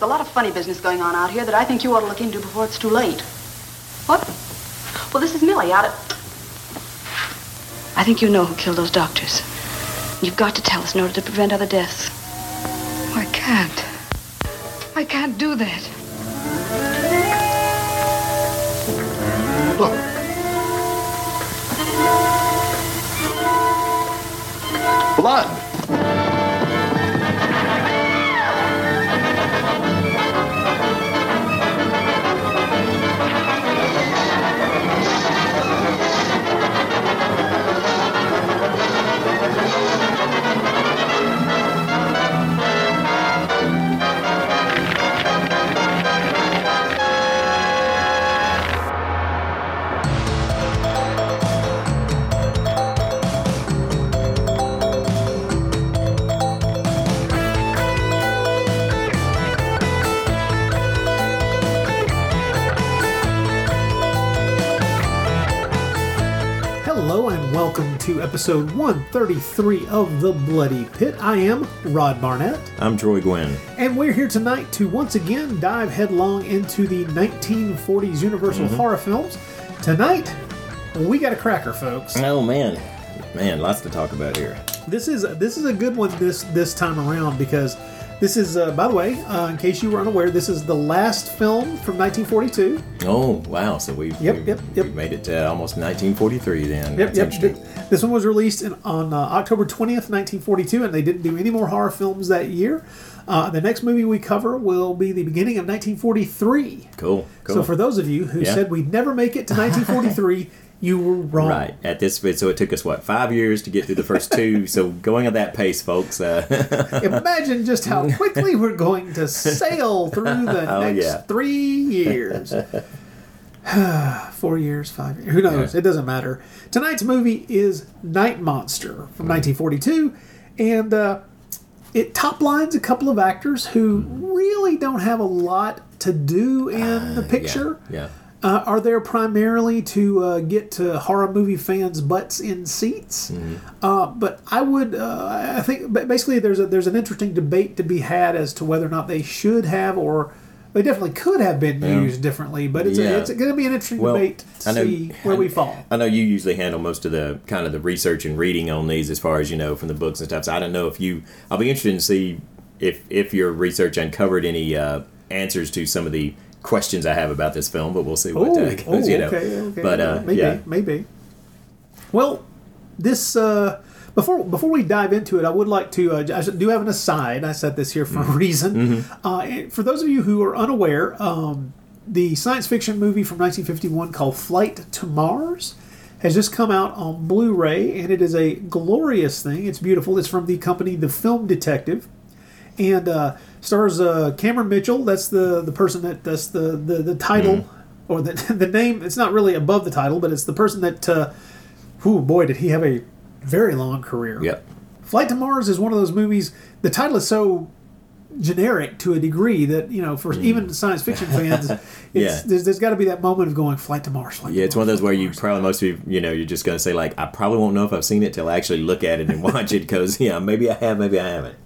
There's a lot of funny business going on out here that I think you ought to look into before it's too late. What? Well, this is Millie out at... I think you know who killed those doctors. You've got to tell us in order to prevent other deaths. Oh, I can't. I can't do that. Look. To episode 133 of The Bloody Pit. I am Rod Barnett, I'm Troy Guinn. and we're here tonight to once again dive headlong into the 1940s Universal mm-hmm. horror films. Tonight, we got a cracker, folks. Oh man, man, lots to talk about here. This is this is a good one this this time around because this is, uh, by the way, uh, in case you were unaware, this is the last film from 1942. Oh wow, so we've Yep, we've, yep, yep. we've made it to almost 1943 then. Yep, That's yep. This one was released in, on uh, October 20th, 1942, and they didn't do any more horror films that year. Uh, the next movie we cover will be the beginning of 1943. Cool, cool. So for those of you who Yeah. said we'd never make it to 1943, you were wrong. Right at this, so it took us what five years to get through the first two. so going at that pace, folks. Uh, Imagine just how quickly we're going to sail through the Oh, next yeah. three years. Four years, five years. Who knows? Yeah. It doesn't matter. Tonight's movie is Night Monster from 1942. And uh, it top lines a couple of actors who really don't have a lot to do in the picture. yeah. Uh, are there primarily to uh, get to horror movie fans' butts in seats? Uh, but I would, uh, I think, basically, there's a there's an interesting debate to be had as to whether or not they should have or they definitely could have been used differently. But it's Yeah. a, it's going to be an interesting Well, debate to I know- see where we fall. I know you usually handle most of the kind of the research and reading on these, as far as you know from the books and stuff. So I don't know if you. I'll be interested to see if if your research uncovered any uh, answers to some of the questions I have about this film. But we'll see what Oh, uh, goes. oh, you know. okay, okay. But uh, maybe, yeah, maybe. Well, this uh, before before we dive into it, I would like to. Uh, I do have an aside. I said this here for Mm-hmm. a reason. Uh, and for those of you who are unaware, um, the science fiction movie from 1951 called Flight to Mars has just come out on Blu-ray, and it is a glorious thing. It's beautiful. It's from the company The Film Detective and uh, stars uh, Cameron Mitchell. That's the the person that that's the the, the title Mm-hmm. or the the name. It's not really above the title, but it's the person that. Uh, whew, boy, did he have a very long career. Yep. Flight to Mars is one of those movies. The title is so generic to a degree that you know for even science fiction fans, it's, Mm. Yeah. there's, there's got to be that moment of going flight to Mars. Flight Yeah, to it's one of those where you Mars." probably most of you, you know, you're just going to say like, I probably won't know if I've seen it till I actually look at it and watch it because yeah, maybe I have, maybe I haven't.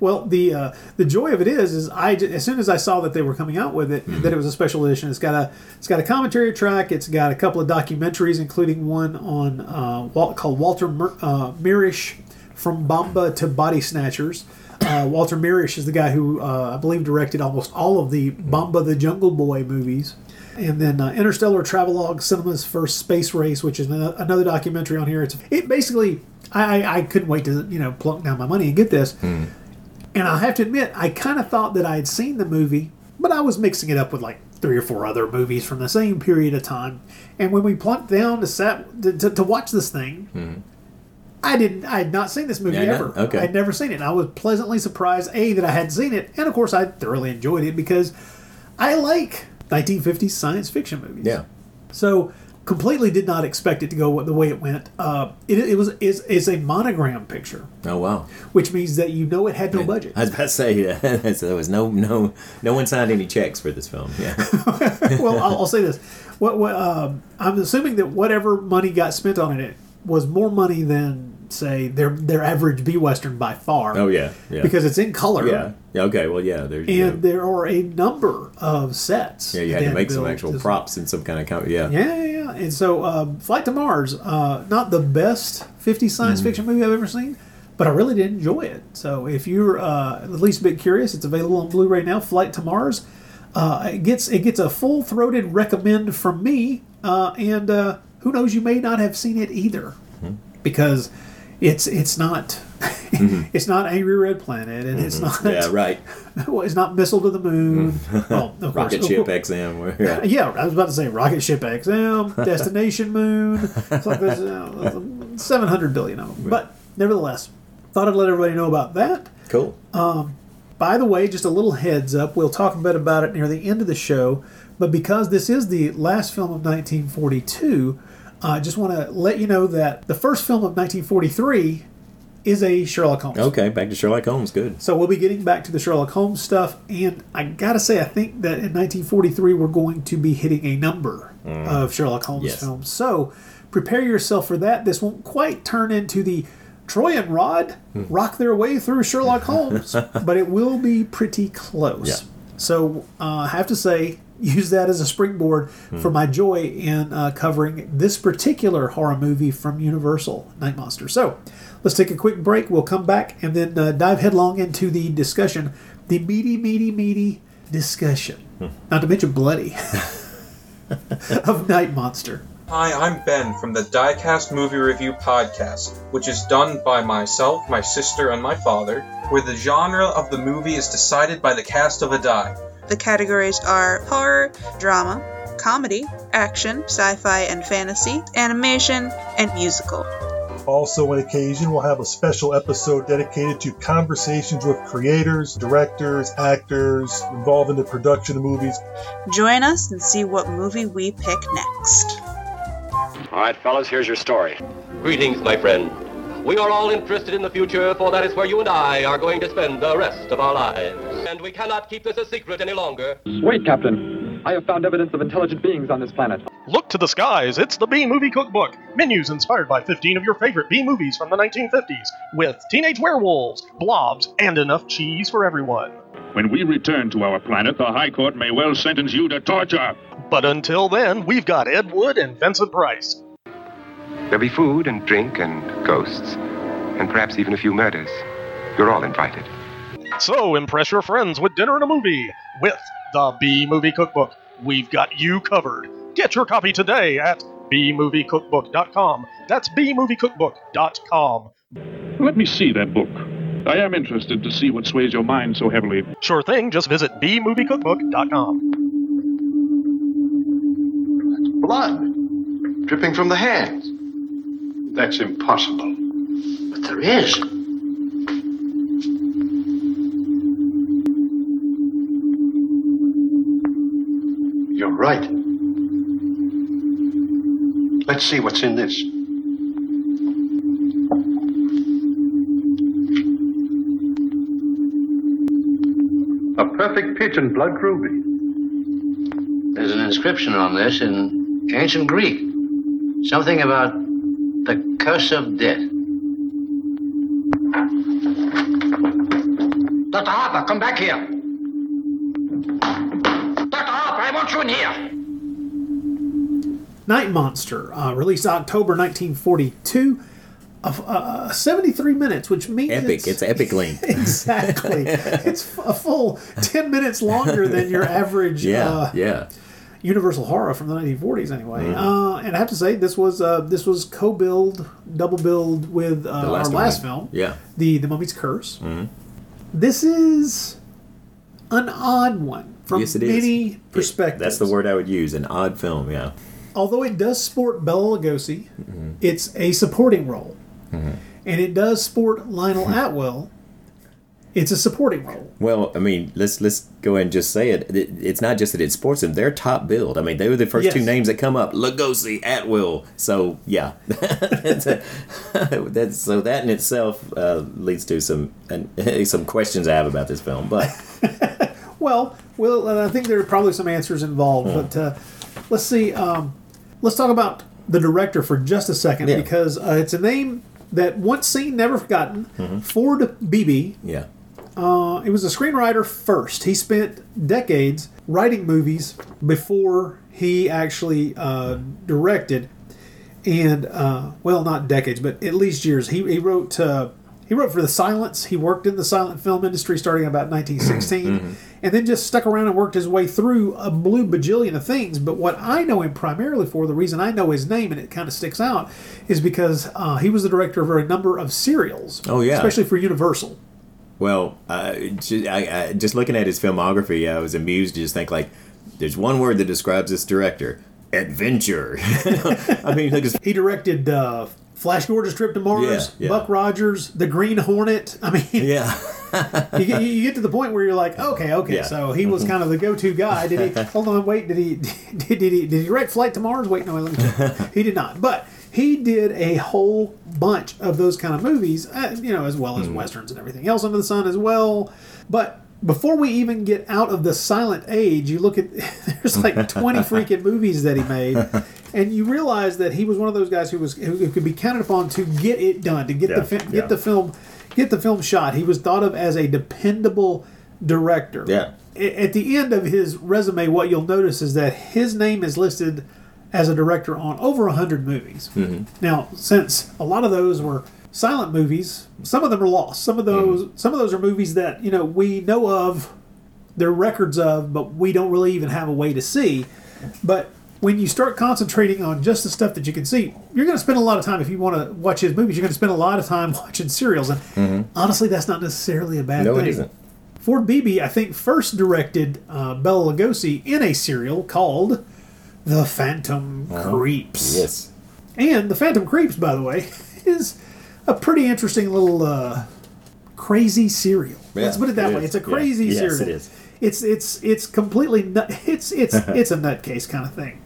Well, the uh, the joy of it is, is I as soon as I saw that they were coming out with it, Mm-hmm. that it was a special edition. It's got a it's got a commentary track. It's got a couple of documentaries, including one on uh, Wal- called Walter Mir- uh, Mirisch from Bomba to Body Snatchers. Uh, Walter Mirisch is the guy who uh, I believe directed almost all of the Bomba the Jungle Boy movies. And then uh, Interstellar Travelogue, Cinema's First Space Race, which is ano- another documentary on here. It's it basically I, I, I couldn't wait to you know plunk down my money and get this. Hmm. And I have to admit, I kind of thought that I had seen the movie, but I was mixing it up with like three or four other movies from the same period of time. And when we plunked down to sat to, to, to watch this thing, hmm. I didn't. I had not seen this movie Yeah, ever. okay. I'd never seen it. And I was pleasantly surprised, a that I hadn't seen it, and of course I thoroughly enjoyed it because I like 1950s science fiction movies. Yeah. So completely did not expect it to go the way it went. Uh, it, it was is is a monogram picture, Oh wow. which means that you know it had no budget. I was about to say that so there was no no no one signed any checks for this film. Yeah. well, I'll, I'll say this: what, what um, I'm assuming that whatever money got spent on it was more money than say their their average B western by far. Oh yeah, yeah. because it's in color. yeah, yeah. Okay, well, yeah. There's you And know, there are a number of sets. yeah, you had to make some actual props and some kind of com- yeah. Yeah, yeah, yeah. And so, um, Flight to Mars, uh, not the best 50 science Mm. fiction movie I've ever seen, but I really did enjoy it. So, if you're uh, at least a bit curious, it's available on Blu-ray now. Flight to Mars. Uh, it gets it gets a full throated recommend from me, uh, and uh, who knows, you may not have seen it either, Mm-hmm. because it's it's not it's not Angry Red Planet, and it's not Mm-hmm. Yeah, right. it's not Missile to the Moon. well, of Rocket of ship course- XM. Yeah. yeah, I was about to say rocket ship XM, destination moon. It's like there's uh, 700 billion of them. But nevertheless, thought I'd let everybody know about that. Cool. By the way, just a little heads up, we'll talk a bit about it near the end of the show. But because this is the last film of 1942, I just want to let you know that the first film of 1943 is a Sherlock Holmes. Okay, back to Sherlock Holmes. Good. So we'll be getting back to the Sherlock Holmes stuff, and I gotta say, I think that in 1943 we're going to be hitting a number of Sherlock Holmes Yes. films. So prepare yourself for that. This won't quite turn into the Troy and Rod rock their way through Sherlock Holmes, but it will be pretty close. Yeah. So uh, I have to say, use that as a springboard for my joy in uh, covering this particular horror movie from Universal, Night Monster. So let's take a quick break. We'll come back and then uh, dive headlong into the discussion, the meaty, meaty, meaty discussion, not to mention bloody, of Night Monster. Hi, I'm Ben from the Diecast Movie Review Podcast, which is done by myself, my sister, and my father, where the genre of the movie is decided by the cast of a die. The categories are horror, drama, comedy, action, sci fi and fantasy, animation, and musical. Also, on occasion, we'll have a special episode dedicated to conversations with creators, directors, actors involved in the production of movies. Join us and see what movie we pick next. All right, fellas, here's your story. Greetings, my friend. We are all interested in the future, for that is where you and I are going to spend the rest of our lives. And we cannot keep this a secret any longer. Wait, Captain. I have found evidence of intelligent beings on this planet. Look to the skies, it's the B Movie Cookbook. Menus inspired by 15 of your favorite B movies from the 1950s, with teenage werewolves, blobs, and enough cheese for everyone. When we return to our planet, the High Court may well sentence you to torture. But until then, we've got Ed Wood and Vincent Price. There'll be food and drink and ghosts, and perhaps even a few murders. You're all invited. So impress your friends with dinner and a movie with the B Movie Cookbook. We've got you covered. Get your copy today at bmoviecookbook.com. That's bmoviecookbook.com. Let me see that book. I am interested to see what sways your mind so heavily. Sure thing, just visit bmoviecookbook.com. Blood dripping from the hands. That's impossible. But there is. You're right. Let's see what's in this. A perfect pigeon blood ruby. There's an inscription on this in ancient Greek. Something about the curse of death. Dr. Harper, come back here. Dr. Harper, I want you in here. Night Monster, uh, released October 1942, of uh, 73 minutes, which means Epic. It's epic length. exactly. it's a full 10 minutes longer than your average Yeah, uh, yeah. Universal horror from the 1940s, anyway. Mhm. Uh, and I have to say, this was uh, this was co-billed, double billed with uh, The our last last film, Yeah. the the Mummy's Curse. Mhm. This is an odd one from yes, it is. many It- perspectives. that's the word I would use. An odd film. Yeah. although it does sport Bela Lugosi, Mm-hmm. it's a supporting role, and it does sport Lionel Atwill. It's a supporting role. Well, I mean, let's let's go ahead and just say it. It- It's not just that it sports them; they're top billed. I mean, they were the first Yes. two names that come up: Lugosi, Atwill. So yeah, that's, a, that's so that in itself uh, leads to some uh, some questions I have about this film. But Well, well, I think there are probably some answers involved, Hmm. but uh, let's see. Um, let's talk about the director for just a second Yeah. because uh, it's a name that once seen, never forgotten. Mm-hmm. Ford Beebe. Yeah. Uh, he was a screenwriter first. He spent decades writing movies before he actually uh, directed, and uh, well, not decades, but at least years. He, he wrote uh, he wrote for the Silence. He worked in the silent film industry starting about 1916, and then just stuck around and worked his way through a blue bajillion of things. But what I know him primarily for, the reason I know his name and it kind of sticks out, is because uh, he was the director of a number of serials. Oh, yeah. especially for Universal. Well, uh, ju- I, I, just looking at his filmography, I was amused to just think like, there's one word that describes this director: adventure. I mean, look, He directed uh, Flash Gordon's Trip to Mars, Yeah, yeah. Buck Rogers, The Green Hornet. I mean, yeah, you, get, you get to the point where you're like, okay, okay, Yeah. so he was kind of the go-to guy. Did he? Hold on, wait. Did he? Did, did he? Did he direct Flight to Mars? Wait, no, let me check. he did not. But he did a whole bunch of those kind of movies, uh, you know, as well as westerns and everything else under the sun as well. But before we even get out of the silent age, you look at there's like 20 freaking movies that he made, and you realize that he was one of those guys who was who, who could be counted upon to get it done, to get Yeah, the fi- get yeah. the film get the film shot. He was thought of as a dependable director. Yeah. At the end of his resume, what you'll notice is that his name is listed as a director on over 100 movies. Mm-hmm. Now, since a lot of those were silent movies, some of them are lost. Some of those some of those are movies that, you know, we know of, they're records of, but we don't really even have a way to see. But when you start concentrating on just the stuff that you can see, you're going to spend a lot of time if you want to watch his movies. You're going to spend a lot of time watching serials, and honestly, that's not necessarily a bad Mm-hmm. no, thing. it isn't. Ford Beebe, I think, first directed uh, Bela Lugosi in a serial called The Phantom Creeps. Yes. And The Phantom Creeps, by the way, is a pretty interesting little uh, crazy serial. Let's put it that it way. is. It's a Yeah. crazy Yes, serial. it is. It's it's it's completely nut, it's it's it's a nutcase kind of thing.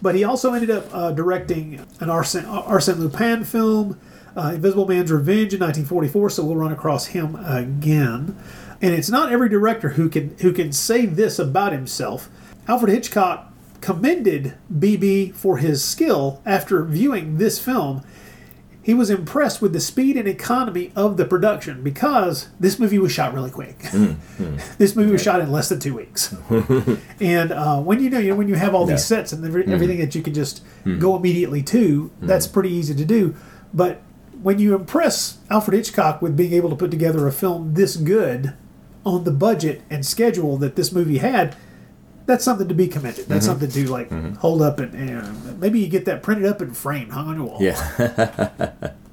But he also ended up uh, directing an Arsene, Arsene Lupin film, uh, Invisible Man's Revenge in 1944. So we'll run across him again. And it's not every director who can who can say this about himself. Alfred Hitchcock commended Beebe for his skill after viewing this film. He was impressed with the speed and economy of the production because this movie was shot really quick. Mm, mm. this movie was shot in less than two weeks. and uh, when you know, you know, when you have all these Yeah. sets and every, mm-hmm. everything that you can just mm-hmm. go immediately to, that's mm-hmm. pretty easy to do. But when you impress Alfred Hitchcock with being able to put together a film this good on the budget and schedule that this movie had, that's something to be commended. That's mm-hmm. something to like mm-hmm. hold up and, and maybe you get that printed up and framed, hung on your wall. Yeah.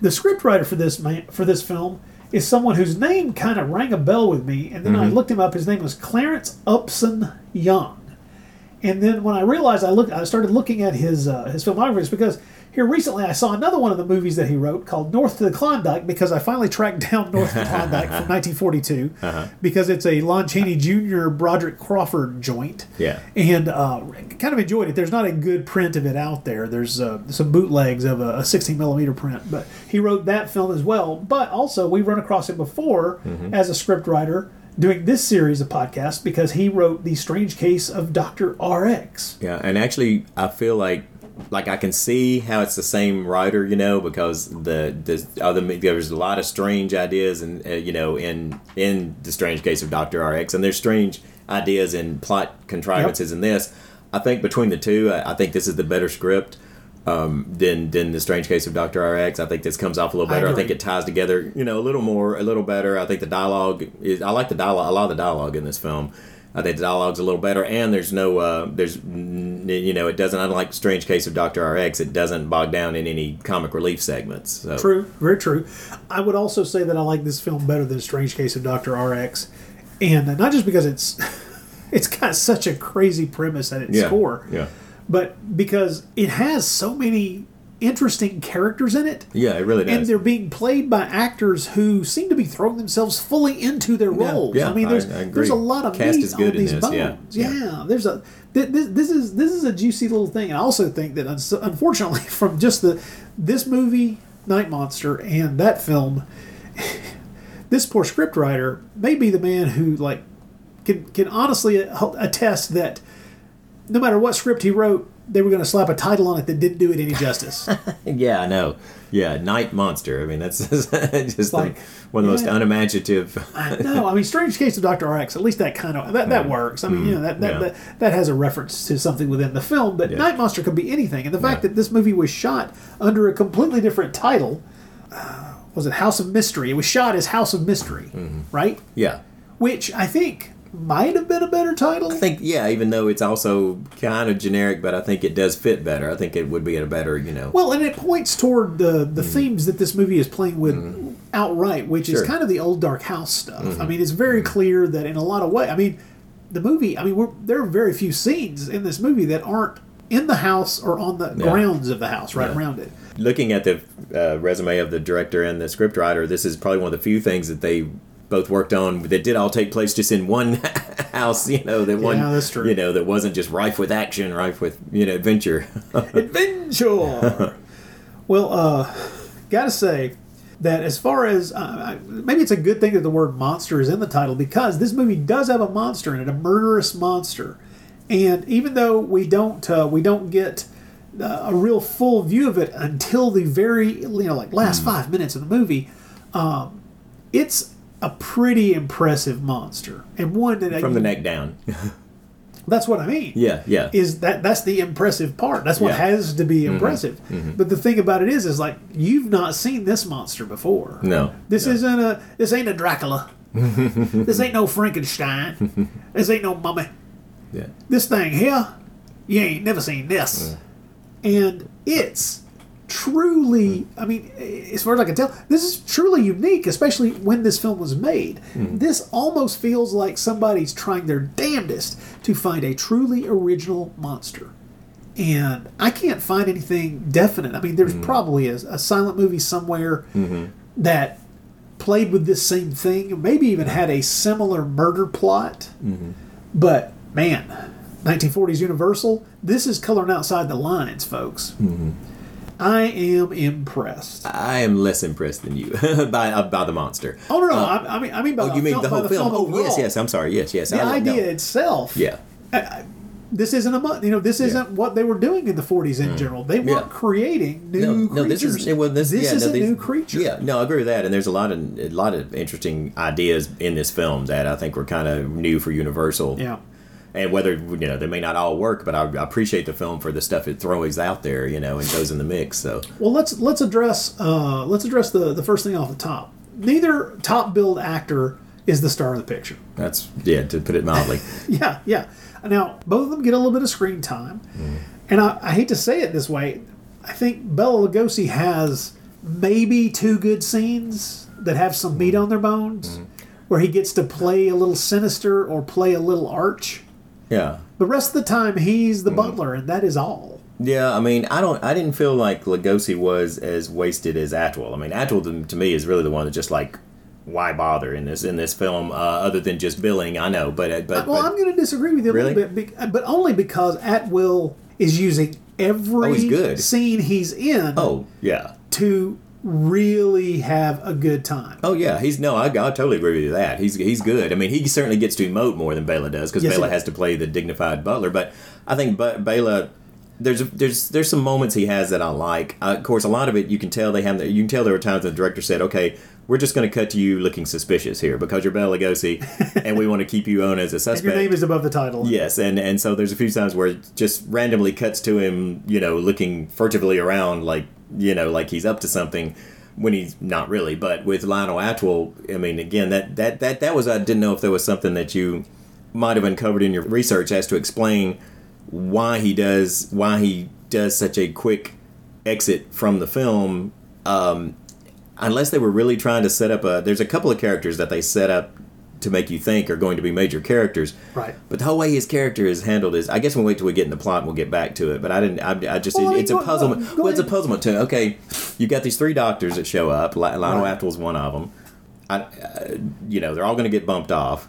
The scriptwriter for this man, for this film is someone whose name kind of rang a bell with me, and then I mm-hmm. looked him up. His name was Clarence Upson Young. And then when I realized I looked, I started looking at his uh, his filmography. Because here recently I saw another one of the movies that he wrote called North to the Klondike because I finally tracked down North to the Klondike from 1942 because it's a Lon Chaney Jr. Broderick Crawford joint. Yeah. And uh, kind of enjoyed it. There's not a good print of it out there. There's uh, some bootlegs of a, a 16 millimeter print, but he wrote that film as well. But also we've run across it before as a scriptwriter doing this series of podcasts because he wrote the Strange Case of Doctor RX. Yeah, and actually, I feel like like I can see how it's the same writer, you know, because the the other there's a lot of strange ideas and uh, you know in in the strange case of Doctor RX, and there's strange ideas and plot contrivances in this. I think between the two, I, I think this is the better script. Um, than than the strange case of Doctor RX. I think this comes off a little better. I, agree. think it ties together, you know, a little more, a little better. I think the dialogue is. I like the dialogue. A lot of the dialogue in this film. I think the dialogue's a little better, and there's no, uh, there's, you know, it doesn't. Unlike Strange Case of Doctor RX, it doesn't bog down in any comic relief segments. So. True, very true. I would also say that I like this film better than Strange Case of Doctor RX, and not just because it's it's got such a crazy premise at its Yeah. core, Yeah. but because it has so many interesting characters in it. Yeah, it really does. And they're being played by actors who seem to be throwing themselves fully into their roles. yeah, I mean, there's I agree. there's a lot of Cast meat is good on these this, bones. yeah, Yeah, there's a this, this is this is a juicy little thing. And I also think that unfortunately, from just the this movie, Night Monster, and that film, this poor scriptwriter may be the man who like can can honestly uh, attest that no matter what script he wrote, they were going to slap a title on it that didn't do it any justice. yeah, I know. Yeah, Night Monster. I mean, that's just like, one of the most unimaginative. no, I know. I mean, Strange Case of Doctor X. At least that kind of that, that works. I mean, you know that that, Yeah. that that has a reference to something within the film. But Yeah. Night Monster could be anything, and the fact that this movie was shot under a completely different title uh, was it House of Mystery? It was shot as House of Mystery, right? Yeah. Which I think might have been a better title. I think, yeah, even though it's also kind of generic, but I think it does fit better. I think it would be a better, you know. Well, and it points toward the the themes that this movie is playing with outright, which is kind of the old dark house stuff. I Mhm. mean, it's very clear that in a lot of ways, I mean, the movie. I mean, we're, there are very few scenes in this movie that aren't in the house or on the Yeah. grounds of the house, right Yeah. around it. Looking at the uh, resume of the director and the scriptwriter, this is probably one of the few things that they both worked on that did all take place just in one house. You know, that one. That's true. You know, that wasn't just rife with action, rife with you know adventure. Adventure. well, uh, gotta say that as far as uh, maybe it's a good thing that the word monster is in the title because this movie does have a monster in it, a murderous monster, and even though we don't uh, we don't get uh, a real full view of it until the very you know like last five minutes of the movie, um, it's a pretty impressive monster and one that From the neck down. That's what I mean yeah, yeah. is that that's the impressive part. That's what Yeah. has to be Mhm, impressive. mhm. But the thing about it is, is like you've not seen this monster before. No. This isn't a. This ain't a Dracula. this ain't no Frankenstein. this ain't no mummy. Yeah. This thing here, you ain't never seen this. And it's truly. I mean, as far as I can tell, this is truly unique, especially when this film was made. Hmm. This almost feels like somebody's trying their damnedest to find a truly original monster. And I can't find anything definite. I mean, there's hmm. probably a, a silent movie somewhere mm-hmm. that played with this same thing, maybe even had a similar murder plot. Mm-hmm. But man, 1940s Universal, this is coloring outside the lines, folks. Mm-hmm. I am impressed. I am less impressed than you by uh, by the monster. Oh no, no, Uh, I, I mean, I mean by oh, the you mean film, the whole the film? Oh, yes, yes. I'm sorry. Yes, yes. The I- idea no. itself. Yeah. This isn't a you know this isn't what they were doing in the 40s in general. They weren't Yeah. creating new no, no, this creatures. is well, this, This yeah, is no, a these- new creature. Yeah, no, I agree with that. And there's a lot of a lot of interesting ideas in this film that I think were kind of new for Universal. Yeah. And whether you know they may not all work, but I, I appreciate the film for the stuff it throws out there, you know, and goes in the mix. So Well, let's let's address uh, let's address the the first thing off the top. Neither top billed actor is the star of the picture. that's yeah, to put it mildly. yeah, yeah. Now both of them get a little bit of screen time, mm. and I, I hate to say it this way, I think Bela Lugosi has maybe two good scenes that have some meat mm. on their bones, mm. where he gets to play a little sinister or play a little arch. Yeah. The rest of the time, he's the butler, and that is all. Yeah, I mean, I don't, I didn't feel like Lugosi was as wasted as Atwill. I mean, Atwill to, to me is really the one that just like, why bother in this in this film uh, other than just billing? I know, but uh, but, well, but I'm going to disagree with you a Really? little bit, but only because Atwill is using every Oh, he's good. scene he's in oh yeah, to really have a good time. oh yeah, he's no, I, I totally agree with you that he's he's good. I mean, he certainly gets to emote more than Bela does because Yes, Bela has to play the dignified butler. But I think ba- Bela. There's there's there's some moments he has that I like. Uh, of course, a lot of it you can tell they have. You can tell there were times the director said, "Okay, we're just going to cut to you looking suspicious here because you're Bela Lugosi, and we want to keep you on as a suspect." your name is above the title. Yes, and and so there's a few times where it just randomly cuts to him, you know, looking furtively around, like you know, like he's up to something, when he's not really. But with Lionel Atwill, I mean, again, that that that that was I didn't know if there was something that you might have uncovered in your research as to explain why he does why he does such a quick exit from the film. Um, unless they were really trying to set up a, there's a couple of characters that they set up to make you think are going to be major characters. Right. But the whole way his character is handled is, I guess we'll wait till we get in the plot and we'll get back to it. But I didn't, I, I just, Well, it's a puzzlement. go- go well, it's a puzzlement too. Okay, you got these three doctors that show up. Lionel Right. Atwill's one of them. I, uh, you know, they're all going to get bumped off.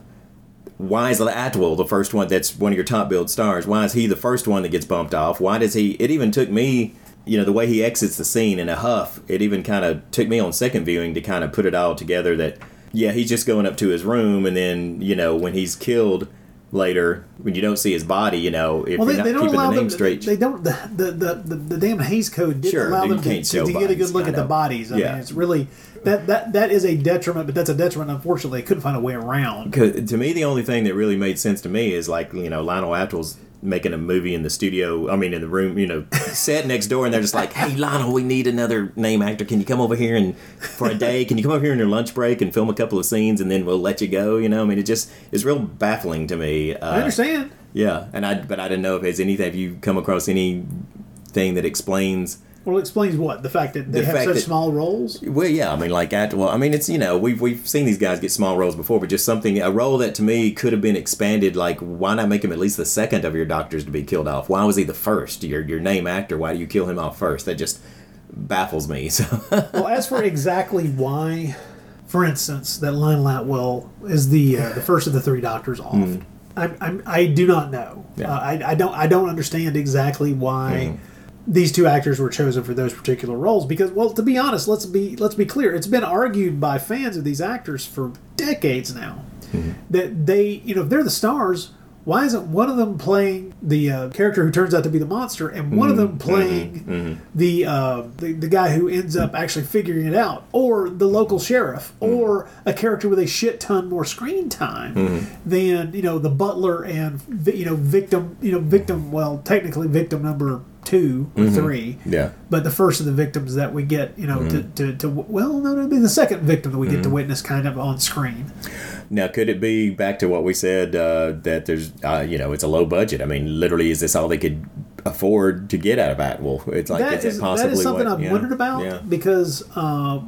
Why is Atwill the first one that's one of your top billed stars? Why is he the first one that gets bumped off? Why does he? It even took me, you know, the way he exits the scene in a huff. It even kind of took me on second viewing to kind of put it all together. That yeah, he's just going up to his room, and then you know when he's killed, later when you don't see his body. You know, if well, you're they, not they don't keeping allow the name them. straight. They don't. The the, the, the, damn Hays Code didn't Sure, allow them to, to, to get a good look at the bodies. I Yeah. mean, it's really that that that is a detriment, but that's a detriment. Unfortunately, they couldn't find a way around. to me, the only thing that really made sense to me is like you know Lionel Atwill's making a movie in the studio. I mean, in the room, you know, set next door, and they're just like, "Hey, Lionel, we need another name actor. Can you come over here and for a day? Can you come over here in your lunch break and film a couple of scenes, and then we'll let you go?" You know, I mean, it just is real baffling to me. Uh, I understand. Yeah, and I but I didn't know if there's anything. Have you come across anything that explains? Well, it explains what the fact that they The have such that- small roles. Well, yeah, I mean, like Atwill, I mean, it's you know we've we've seen these guys get small roles before, but just something a role that to me could have been expanded. Like, why not make him at least the second of your doctors to be killed off? Why was he the first? Your your name actor. Why do you kill him off first? That just baffles me. So well, as for exactly why, for instance, that Lionel Atwill is the uh, the first of the three doctors off, Mhm. I'm, I'm, I do not know. Yeah. Uh, I, I don't I don't understand exactly why. Mhm. These two actors were chosen for those particular roles because, well, to be honest, let's be let's be clear. It's been argued by fans of these actors for decades now mm-hmm. that they, you know, if they're the stars, why isn't one of them playing the uh, character who turns out to be the monster, and one of mm-hmm. them playing mm-hmm. the, uh, the the guy who ends up actually figuring it out, or the local sheriff, or a character with a shit ton more screen time than you know the butler and you know victim you know victim well technically victim number two or Mhm. three Yeah. but the first of the victims that we get you know to, to, to well no no it'd be the second victim that we get to Mhm. witness kind of on screen now, could it be back to what we said uh, that there's uh, you know it's a low budget? I mean, literally, is this all they could afford to get out of Atwill? It's like that is is it possibly that is something what, I've yeah, wondered about Yeah. because uh,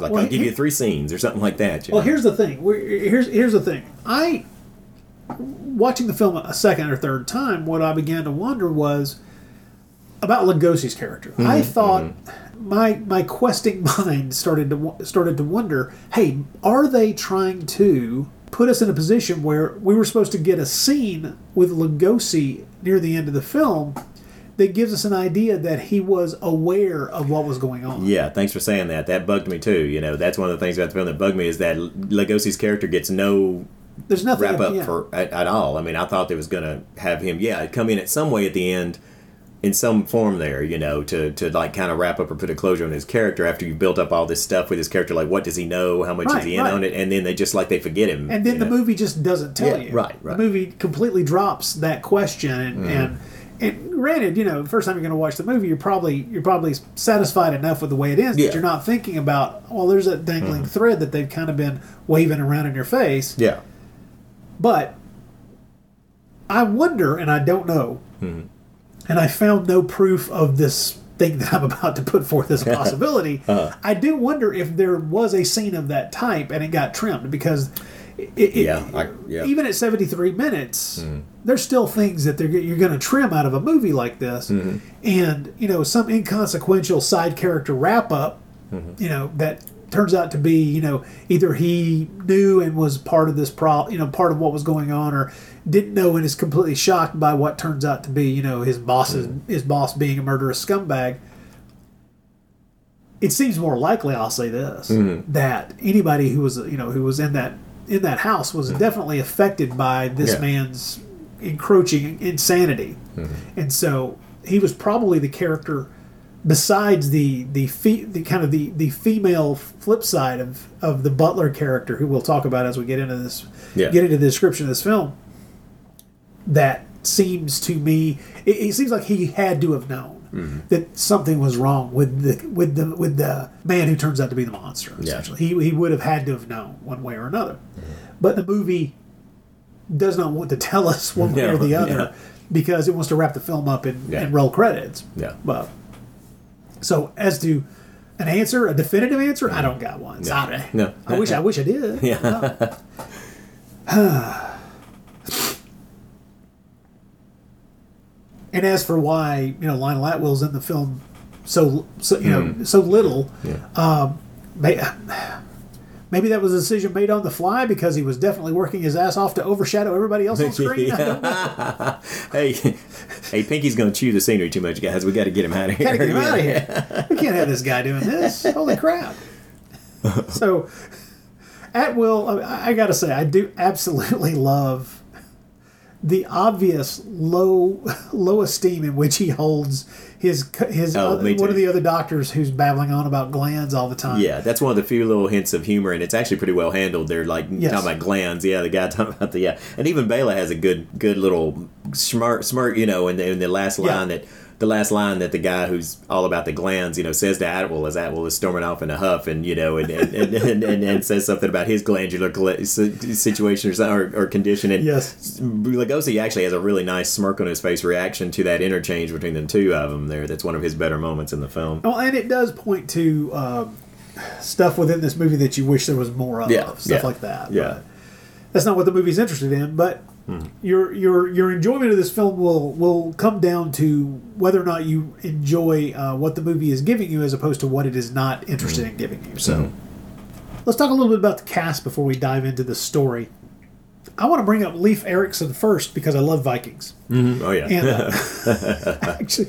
like well, I'll give you three scenes or something like that. Well, know? here's the thing. We're, here's here's the thing. I watching the film a second or third time. What I began to wonder was about Lugosi's character. I Mhm, thought my my questing mind started to started to wonder. Hey, are they trying to put us in a position where we were supposed to get a scene with Lugosi near the end of the film? That gives us an idea that he was aware of what was going on. Yeah, thanks for saying that. That bugged me too. You know, that's one of the things about the film that bugged me is that Lugosi's character gets no There's nothing wrap up yeah. for at, at all. I mean, I thought they was gonna have him, yeah, come in at some way at the end, in some form there, you know, to to like kind of wrap up or put a closure on his character after you've built up all this stuff with his character. Like, what does he know? How much Right, is he in right. on it? And then they just like they forget him. And then the know? movie just doesn't tell Yeah, you. right, right. The movie completely drops that question, and, Mhm. and and granted, you know, the first time you're going to watch the movie, you're probably you're probably satisfied enough with the way it is Yeah. that you're not thinking about well, there's that dangling Mhm. thread that they've kind of been waving around in your face. Yeah. But I wonder, and I don't know, Mhm. And I found no proof of this thing that I'm about to put forth as a possibility. Uh-huh. I do wonder if there was a scene of that type and it got trimmed because it, it, Yeah, I, yeah. even at 73 minutes, Mhm. there's still things that they're, you're going to trim out of a movie like this. Mhm. And, you know, some inconsequential side character wrap up, Mhm. you know, that turns out to be, you know, either he knew and was part of this pro, you know, part of what was going on or didn't know and is completely shocked by what turns out to be, you know, his boss's, his boss being a murderous scumbag. It seems more likely, I'll say this, Mhm. that anybody who was, you know, who was in that in that house was definitely affected by this Yeah. man's encroaching insanity, and so he was probably the character. Besides the the, fe- the kind of the, the female flip side of, of the butler character, who we'll talk about as we get into this, Yeah. get into the description of this film, that seems to me, it, it seems like he had to have known Mhm. that something was wrong with the with the with the man who turns out to be the monster. Yeah. Essentially, he he would have had to have known one way or another. But the movie does not want to tell us one way No, or the other yeah. because it wants to wrap the film up and, Yeah. and roll credits. Yeah. But so as to an answer, a definitive answer, I don't got one. No. Sorry. No. I wish I wish I did. Yeah. And as for why you know Lionel Atwill's in the film so so you know Mm. so little, Yeah. um, may, maybe that was a decision made on the fly because he was definitely working his ass off to overshadow everybody else on screen. I don't know. hey, hey, Pinky's gonna chew the scenery too much, guys. We got to get him out of here. Gotta get him out of here. We can't have this guy doing this. Holy crap! So, Atwill, I, I gotta say, I do absolutely love the obvious low low esteem in which he holds his his Oh, other- one of the other doctors who's babbling on about glands all the time. Yeah, that's one of the few little hints of humor, and it's actually pretty well handled. They're like Yes. talking about glands. Yeah, the guy talking about the yeah, and even Bela has a good good little smart smirk you know, in the, in the last Yeah. line that the last line that the guy who's all about the glands, you know, says to Atwill as Atwill is storming off in a huff, and you know, and and, and, and, and, says something about his glandular situation or, or, or condition. And Yes. Lugosi actually has a really nice smirk on his face reaction to that interchange between the two of them. There, that's one of his better moments in the film. Well, and it does point to um, stuff within this movie that you wish there was more of, Yeah, stuff yeah, like that. yeah. But that's not what the movie's interested in. But your your your enjoyment of this film will will come down to whether or not you enjoy uh, what the movie is giving you, as opposed to what it is not interested in giving you. So, let's talk a little bit about the cast before we dive into the story. I want to bring up Leif Erickson first because I love Vikings. Mhm. Oh yeah. And, uh, actually,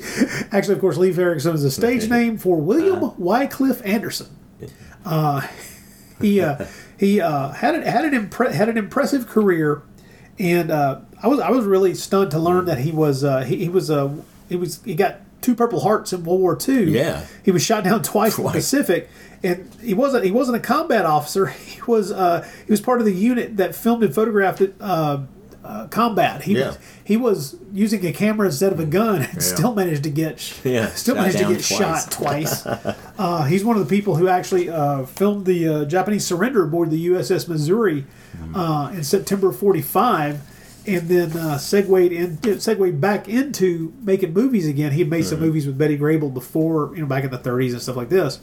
actually, of course, Leif Erickson is a stage name for William Wycliffe Anderson. Uh, he uh, he uh, had an, had an impre- had an impressive career, and uh, I was I was really stunned to learn that he was uh, he, he was uh, he was he got two Purple Hearts in World War II. Yeah. he was shot down twice, in the Pacific, and he wasn't he wasn't a combat officer. He was uh, he was part of the unit that filmed and photographed it. Uh, uh, combat. He Yeah. was he was using a camera instead of a gun and Yeah. still managed to get Yeah, still shot managed to get twice. shot twice. uh, he's one of the people who actually uh, filmed the uh, Japanese surrender aboard the USS Missouri Mm-hmm. uh, in September of '45, and then uh, segued in segued back into making movies again. He had made some Mm-hmm. movies with Betty Grable before, you know, back in the '30s and stuff like this.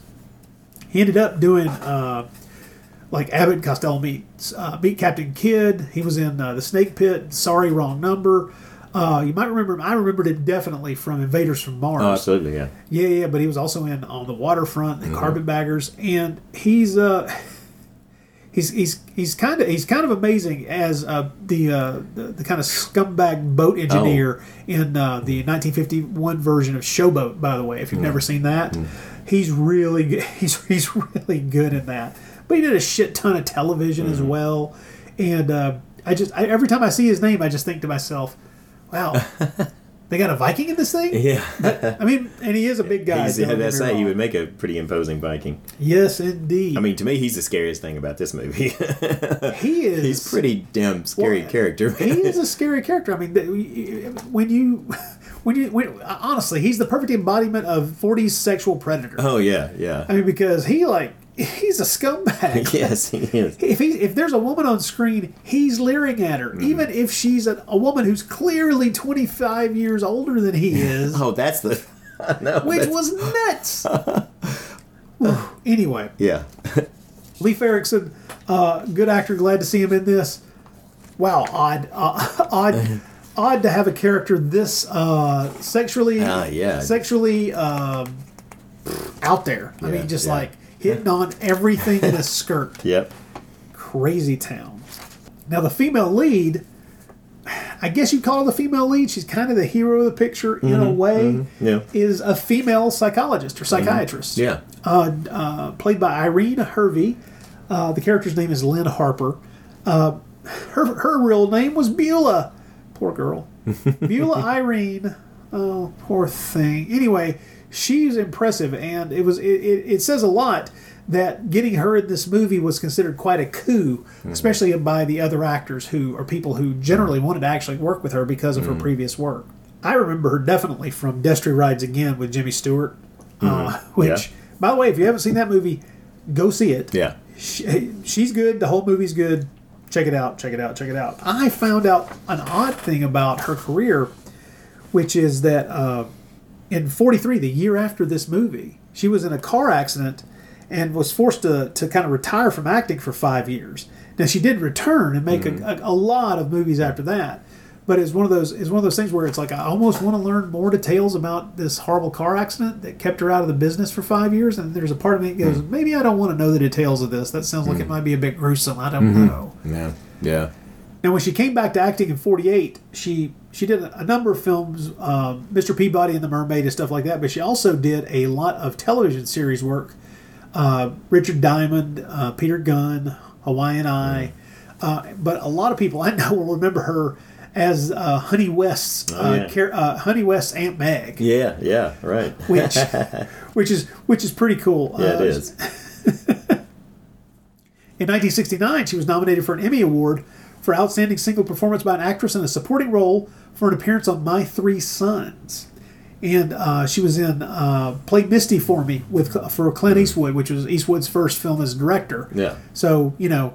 He ended up doing. Uh, like Abbott and Costello meets uh, meet Captain Kidd. He was in uh, the Snake Pit. Sorry, wrong number. Uh, you might remember him. I remembered it definitely from Invaders from Mars. Oh, absolutely, yeah. Yeah, yeah, but he was also in On the Waterfront and Mhm. Carpetbaggers, and he's uh, he's he's he's kind of he's kind of amazing as uh, the, uh, the the kind of scumbag boat engineer in uh, the 1951 version of Showboat. By the way, if you've never seen that, he's really good. he's he's really good in that. But he did a shit ton of television as well, and uh, I just I, every time I see his name, I just think to myself, wow. They got a Viking in this thing? Yeah. I mean, and he is a big guy. He's, yeah, that's he would make a pretty imposing Viking. Yes, indeed. I mean, to me, he's the scariest thing about this movie. he is. he's pretty damn scary Well, character. he is a scary character. I mean, when you, when you, when, honestly, he's the perfect embodiment of 40s sexual predator. oh yeah, yeah. I mean, because he like he's a scumbag. yes, he is. If he, if there's a woman on screen, he's leering at Mm-hmm. her, even if she's a, a woman who's clearly 25 years older than he is, Oh, that's the. no, which that's- was nuts. Anyway, Yeah. Leif Erickson, uh, good actor. Glad to see him in this. Wow, odd, uh, odd, odd to have a character this uh, sexually, Ah, yeah. sexually um, out there. I Yeah, mean, just yeah. like hitting on everything in a skirt. Yep. Crazy town. Now the female lead, I guess you call her the female lead. She's kind of the hero of the picture in a Mhm, way. mhm, yeah. Is a female psychologist or psychiatrist Yeah. uh, uh, played by Irene Hervey. Uh, the character's name is Lynn Harper. Uh, her her real name was Beulah. Poor girl. Beulah Irene. Oh, poor thing. Anyway, she's impressive, and it was it, it, it says a lot that getting her in this movie was considered quite a coup, especially by the other actors who are people who generally wanted to actually work with her because of her previous work. I remember her definitely from Destry Rides Again with Jimmy Stewart, uh, Mhm. which, Yeah. by the way, if you haven't seen that movie, go see it. Yeah. She, she's good. The whole movie's good. Check it out. Check it out. Check it out. I found out an odd thing about her career, which is that uh, in 43, the year after this movie, she was in a car accident and was forced to, to kind of retire from acting for five years. Now, she did return and make a, mm-hmm. a, a lot of movies after that. But it's one of those it's one of those things where it's like I almost want to learn more details about this horrible car accident that kept her out of the business for five years. And there's a part of me that goes, mm. maybe I don't want to know the details of this. That sounds like it mm. might be a bit gruesome. I don't mm-hmm. know. Yeah. Yeah. And when she came back to acting in '48, she she did a number of films, um, Mr. Peabody and the Mermaid and stuff like that. But she also did a lot of television series work. Uh, Richard Diamond, uh, Peter Gunn, Hawaiian Eye. Uh, but a lot of people I know will remember her as uh, Honey West's Oh, uh, yeah. uh, Honey West's Aunt Meg, Yeah, yeah, right. which which is which is pretty cool. yeah, it is. In 1969, she was nominated for an Emmy Award for Outstanding Single Performance by an Actress in a Supporting Role for an appearance on My Three Sons. And uh, she was in uh, played Misty for me with for Clint Eastwood, which was Eastwood's first film as director. Yeah. So you know,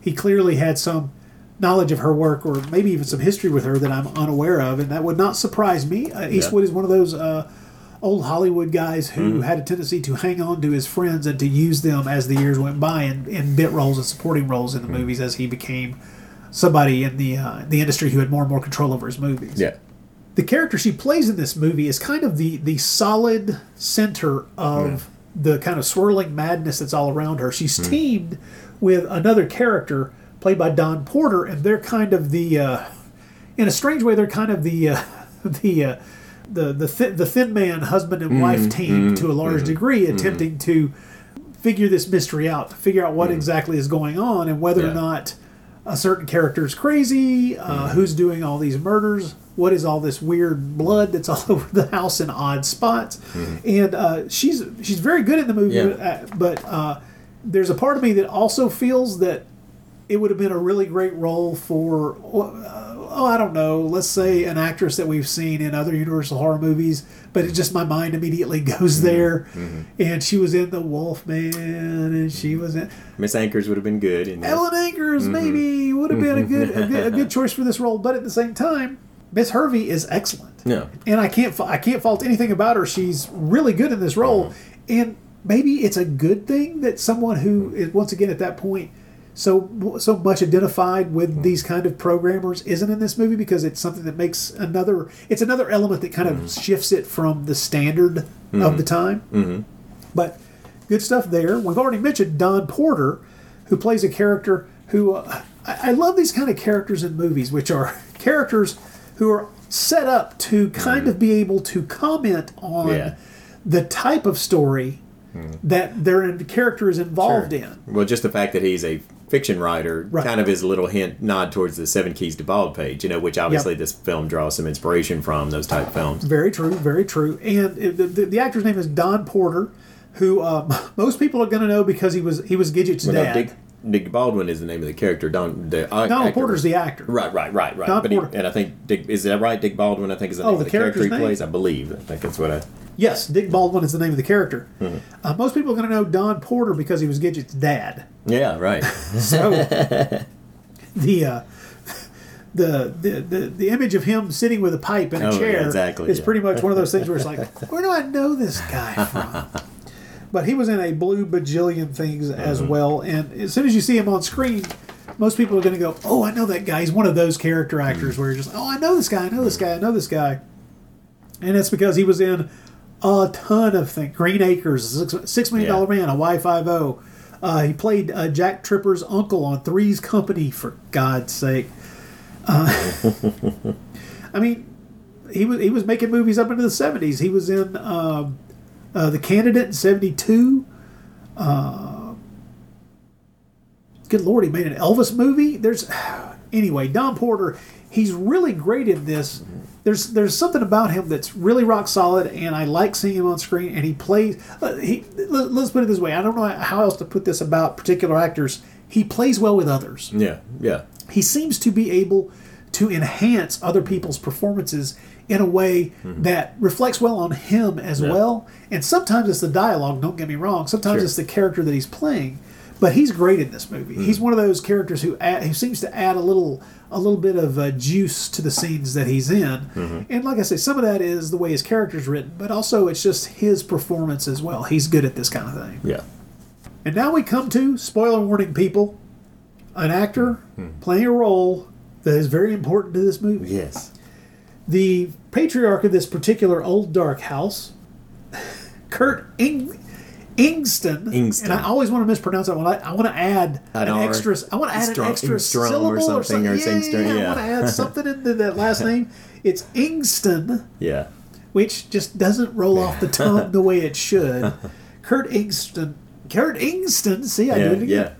he clearly had some knowledge of her work, or maybe even some history with her that I'm unaware of, and that would not surprise me. Uh, Eastwood is one of those uh, old Hollywood guys who Mhm. had a tendency to hang on to his friends and to use them as the years went by in, in bit roles and supporting roles in the movies as he became somebody in the uh, the industry who had more and more control over his movies. Yeah. The character she plays in this movie is kind of the the solid center of the kind of swirling madness that's all around her. She's teamed with another character played by Don Porter, and they're kind of the, uh, in a strange way, they're kind of the uh, the uh, the the, thi- the thin man husband and wife Mhm, team mhm, to a large mhm, degree, mhm. attempting to figure this mystery out, to figure out what exactly is going on, and whether or not a certain character is crazy, uh, who's doing all these murders, what is all this weird blood that's all over the house in odd spots, and uh, she's she's very good in the movie, Yeah. uh, but uh, there's a part of me that also feels that it would have been a really great role for uh, oh I don't know let's say an actress that we've seen in other Universal horror movies but it just my mind immediately goes mm-hmm. there mm-hmm. and she was in the Wolfman and she mm-hmm. was in Miss Ankers would have been good. In this. Ellen Ankers Mhm. maybe would have been a good, a good a good choice for this role but at the same time Miss Hervey is excellent Yeah. and I can't I can't fault anything about her. She's really good in this role, and maybe it's a good thing that someone who is once again at that point so so much identified with these kind of programmers isn't in this movie because it's something that makes another it's another element that kind of shifts it from the standard of the time. Mm-hmm. But good stuff there. We've already mentioned Don Porter, who plays a character who uh, I, I love these kind of characters in movies, which are characters who are set up to kind of be able to comment on Yeah. the type of story that their character is involved Sure. in. Well, just the fact that he's a fiction writer Right. kind of is a little hint nod towards the Seven Keys to Baldpate, you know, which obviously this film draws some inspiration from those type films. Very true, very true. And the, the, the actor's name is Don Porter, who um, most people are going to know because he was he was Gidget's no, dad. Dick, Baldwin is the name of the character. Don the uh, Donald actor. Porter's the actor. Right, right, right, right. Don but he, Porter. and I think Dick is that right? Dick Baldwin, I think is the Oh, name the of the character he name? plays. I believe. I think that's what I. Yes, Dick Baldwin is the name of the character. Mhm. Uh, most people are going to know Don Porter because he was Gidget's dad. Yeah, right. So the, uh, the the the the image of him sitting with a pipe in a Oh, yeah, chair exactly, is yeah. pretty much one of those things where it's like, where do I know this guy from? But he was in a blue bajillion things as Mhm. well, and as soon as you see him on screen. Most people are going to go, "Oh, I know that guy." He's one of those character actors where you're just, "Oh, I know this guy. I know this guy. I know this guy," and it's because he was in a ton of things. Green Acres, Six, six Million Dollar Man, Hawaii Five O. Uh, he played uh, Jack Tripper's uncle on Three's Company. For God's sake, uh, I mean, he was he was making movies up into the seventies. He was in um, uh, the Candidate in seventy two. Uh, good lord, he made an Elvis movie. There's anyway, Don Porter. He's really great in this. There's there's something about him that's really rock solid, and I like seeing him on screen. And he plays. Uh, he let, let's put it this way. I don't know how else to put this about particular actors. He plays well with others Yeah, yeah. he seems to be able to enhance other people's performances in a way mm-hmm. that reflects well on him as Yeah. well. And sometimes it's the dialogue, don't get me wrong. Sometimes Sure. it's the character that he's playing. But he's great in this movie. Mm-hmm. He's one of those characters who add, who seems to add a little a little bit of uh, juice to the scenes that he's in. Mm-hmm. And like I say, some of that is the way his character's written, but also it's just his performance as well. He's good at this kind of thing. Yeah. And now we come to spoiler warning, people. An actor hmm. playing a role that is very important to this movie. Yes. The patriarch of this particular old dark house, Kurt Ing- Ingston, Ingston. and I always want to mispronounce that one. I, I want to add An an, extra. I want to add an extra Ingstrom syllable or something, something. or yeah, Singstrom, yeah, I want to add something into that last name. It's Ingston Yeah. which just doesn't roll off the tongue the way it should. Kurt Ingston, Kurt Ingston, see, I Yeah, did it again.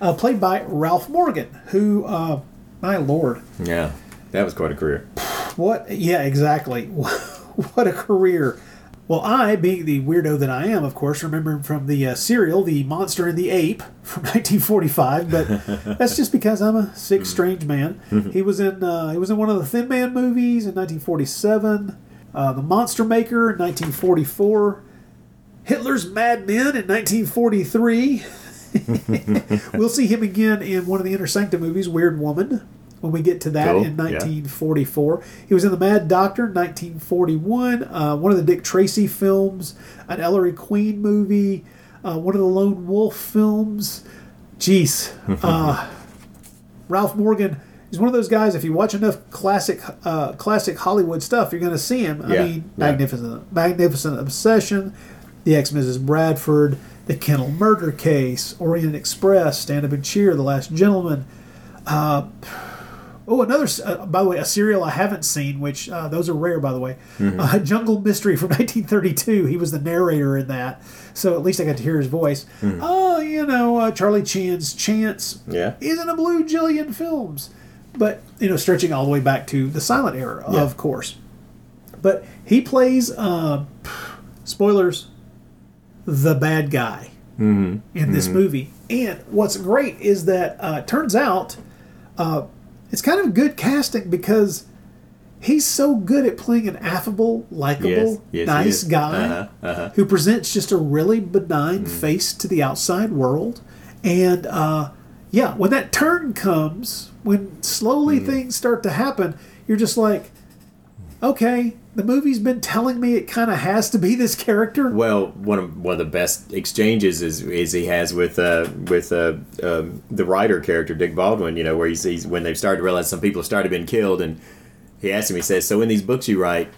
Uh, played by Ralph Morgan, who, uh, my lord, Yeah. that was quite a career. What? Yeah, exactly. what a career. Well, I, being the weirdo that I am, of course, remember from the uh, serial, The Monster and the Ape from 1945. But that's just because I'm a sick, strange man. he was in uh, he was in one of the Thin Man movies in 1947, uh, The Monster Maker in 1944, Hitler's Madman in 1943. we'll see him again in one of the Inner Sanctum movies, Weird Woman, when we get to that Cool, in yeah. 1944. He was in The Mad Doctor in 1941, uh, one of the Dick Tracy films, an Ellery Queen movie, uh, one of the Lone Wolf films. Jeez. Uh, Ralph Morgan is one of those guys. If you watch enough classic, uh, classic Hollywood stuff, you're going to see him. I Yeah, mean, yeah. magnificent, magnificent obsession, the ex Mrs. Bradford, the Kennel Murder Case, Orient Express, Stand Up and Cheer, The Last Gentleman. Oh, another. Uh, by the way, a serial I haven't seen, which uh, those are rare, by the way. Mhm. Uh, Jungle Mystery from 1932. He was the narrator in that, so at least I got to hear his voice. Mhm. Oh, you know, uh, Charlie Chan's Chance Yeah. is in a blue jillion films, but you know, stretching all the way back to the silent era, Yeah. of course. But he plays, uh, spoilers, the bad guy Mm-hmm. in this movie. And what's great is that uh, turns out uh, it's kind of good casting because he's so good at playing an affable, likable, Yes, yes, nice guy Uh-huh, uh-huh. who presents just a really benign face to the outside world. And uh, yeah, when that turn comes, when slowly things start to happen, you're just like, okay, the movie's been telling me it kind of has to be this character. Well, one of one of the best exchanges is is he has with uh, with uh, um, the writer character Dick Baldwin. You know, where he sees when they've started to realize some people have started being killed, and he asks him. He says, "So in these books you write,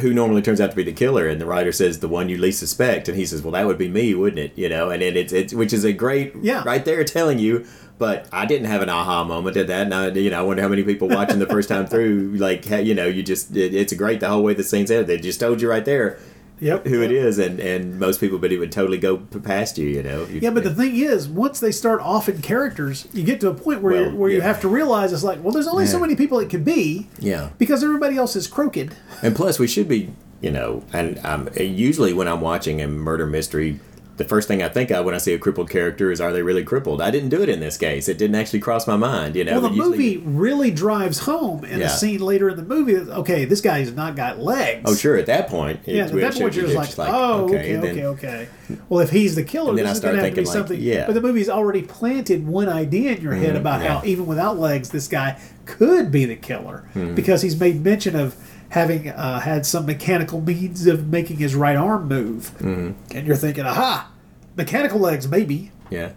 who normally turns out to be the killer?" And the writer says, "The one you least suspect." And he says, "Well, that would be me, wouldn't it?" You know, and it, it's it's which is a great Yeah. right there telling you. But I didn't have an aha moment at that. And I, you know, I wonder how many people watching the first time through, like, you know, you just, it, it's great the whole way the scene's ended. They just told you right there Yep. who it is, and and most people, but it would totally go past you, you know. You- Yeah, but the thing is, once they start off in characters, you get to a point where Well, where you have to realize it's like, well, there's only so many people it could be yeah, because everybody else is crooked. and plus we should be, you know, and um, usually when I'm watching a murder mystery. The first thing I think of when I see a crippled character is, are they really crippled? I didn't do it in this case. It didn't actually cross my mind, you know. well, the usually- movie really drives home in Yeah. a scene later in the movie. that, Okay, this guy's not got legs. Oh, sure. At that point, it- Yeah, at that point you're just like, just oh, okay, okay, then- okay. Well, if he's the killer, this I is going start to have to be like, something. yeah. But the movie's already planted one idea in your head Mhm, about yeah. how even without legs, this guy could be the killer Mhm. because he's made mention of having uh, had some mechanical means of making his right arm move, Mhm. and you're thinking, aha, mechanical legs, maybe. Yeah.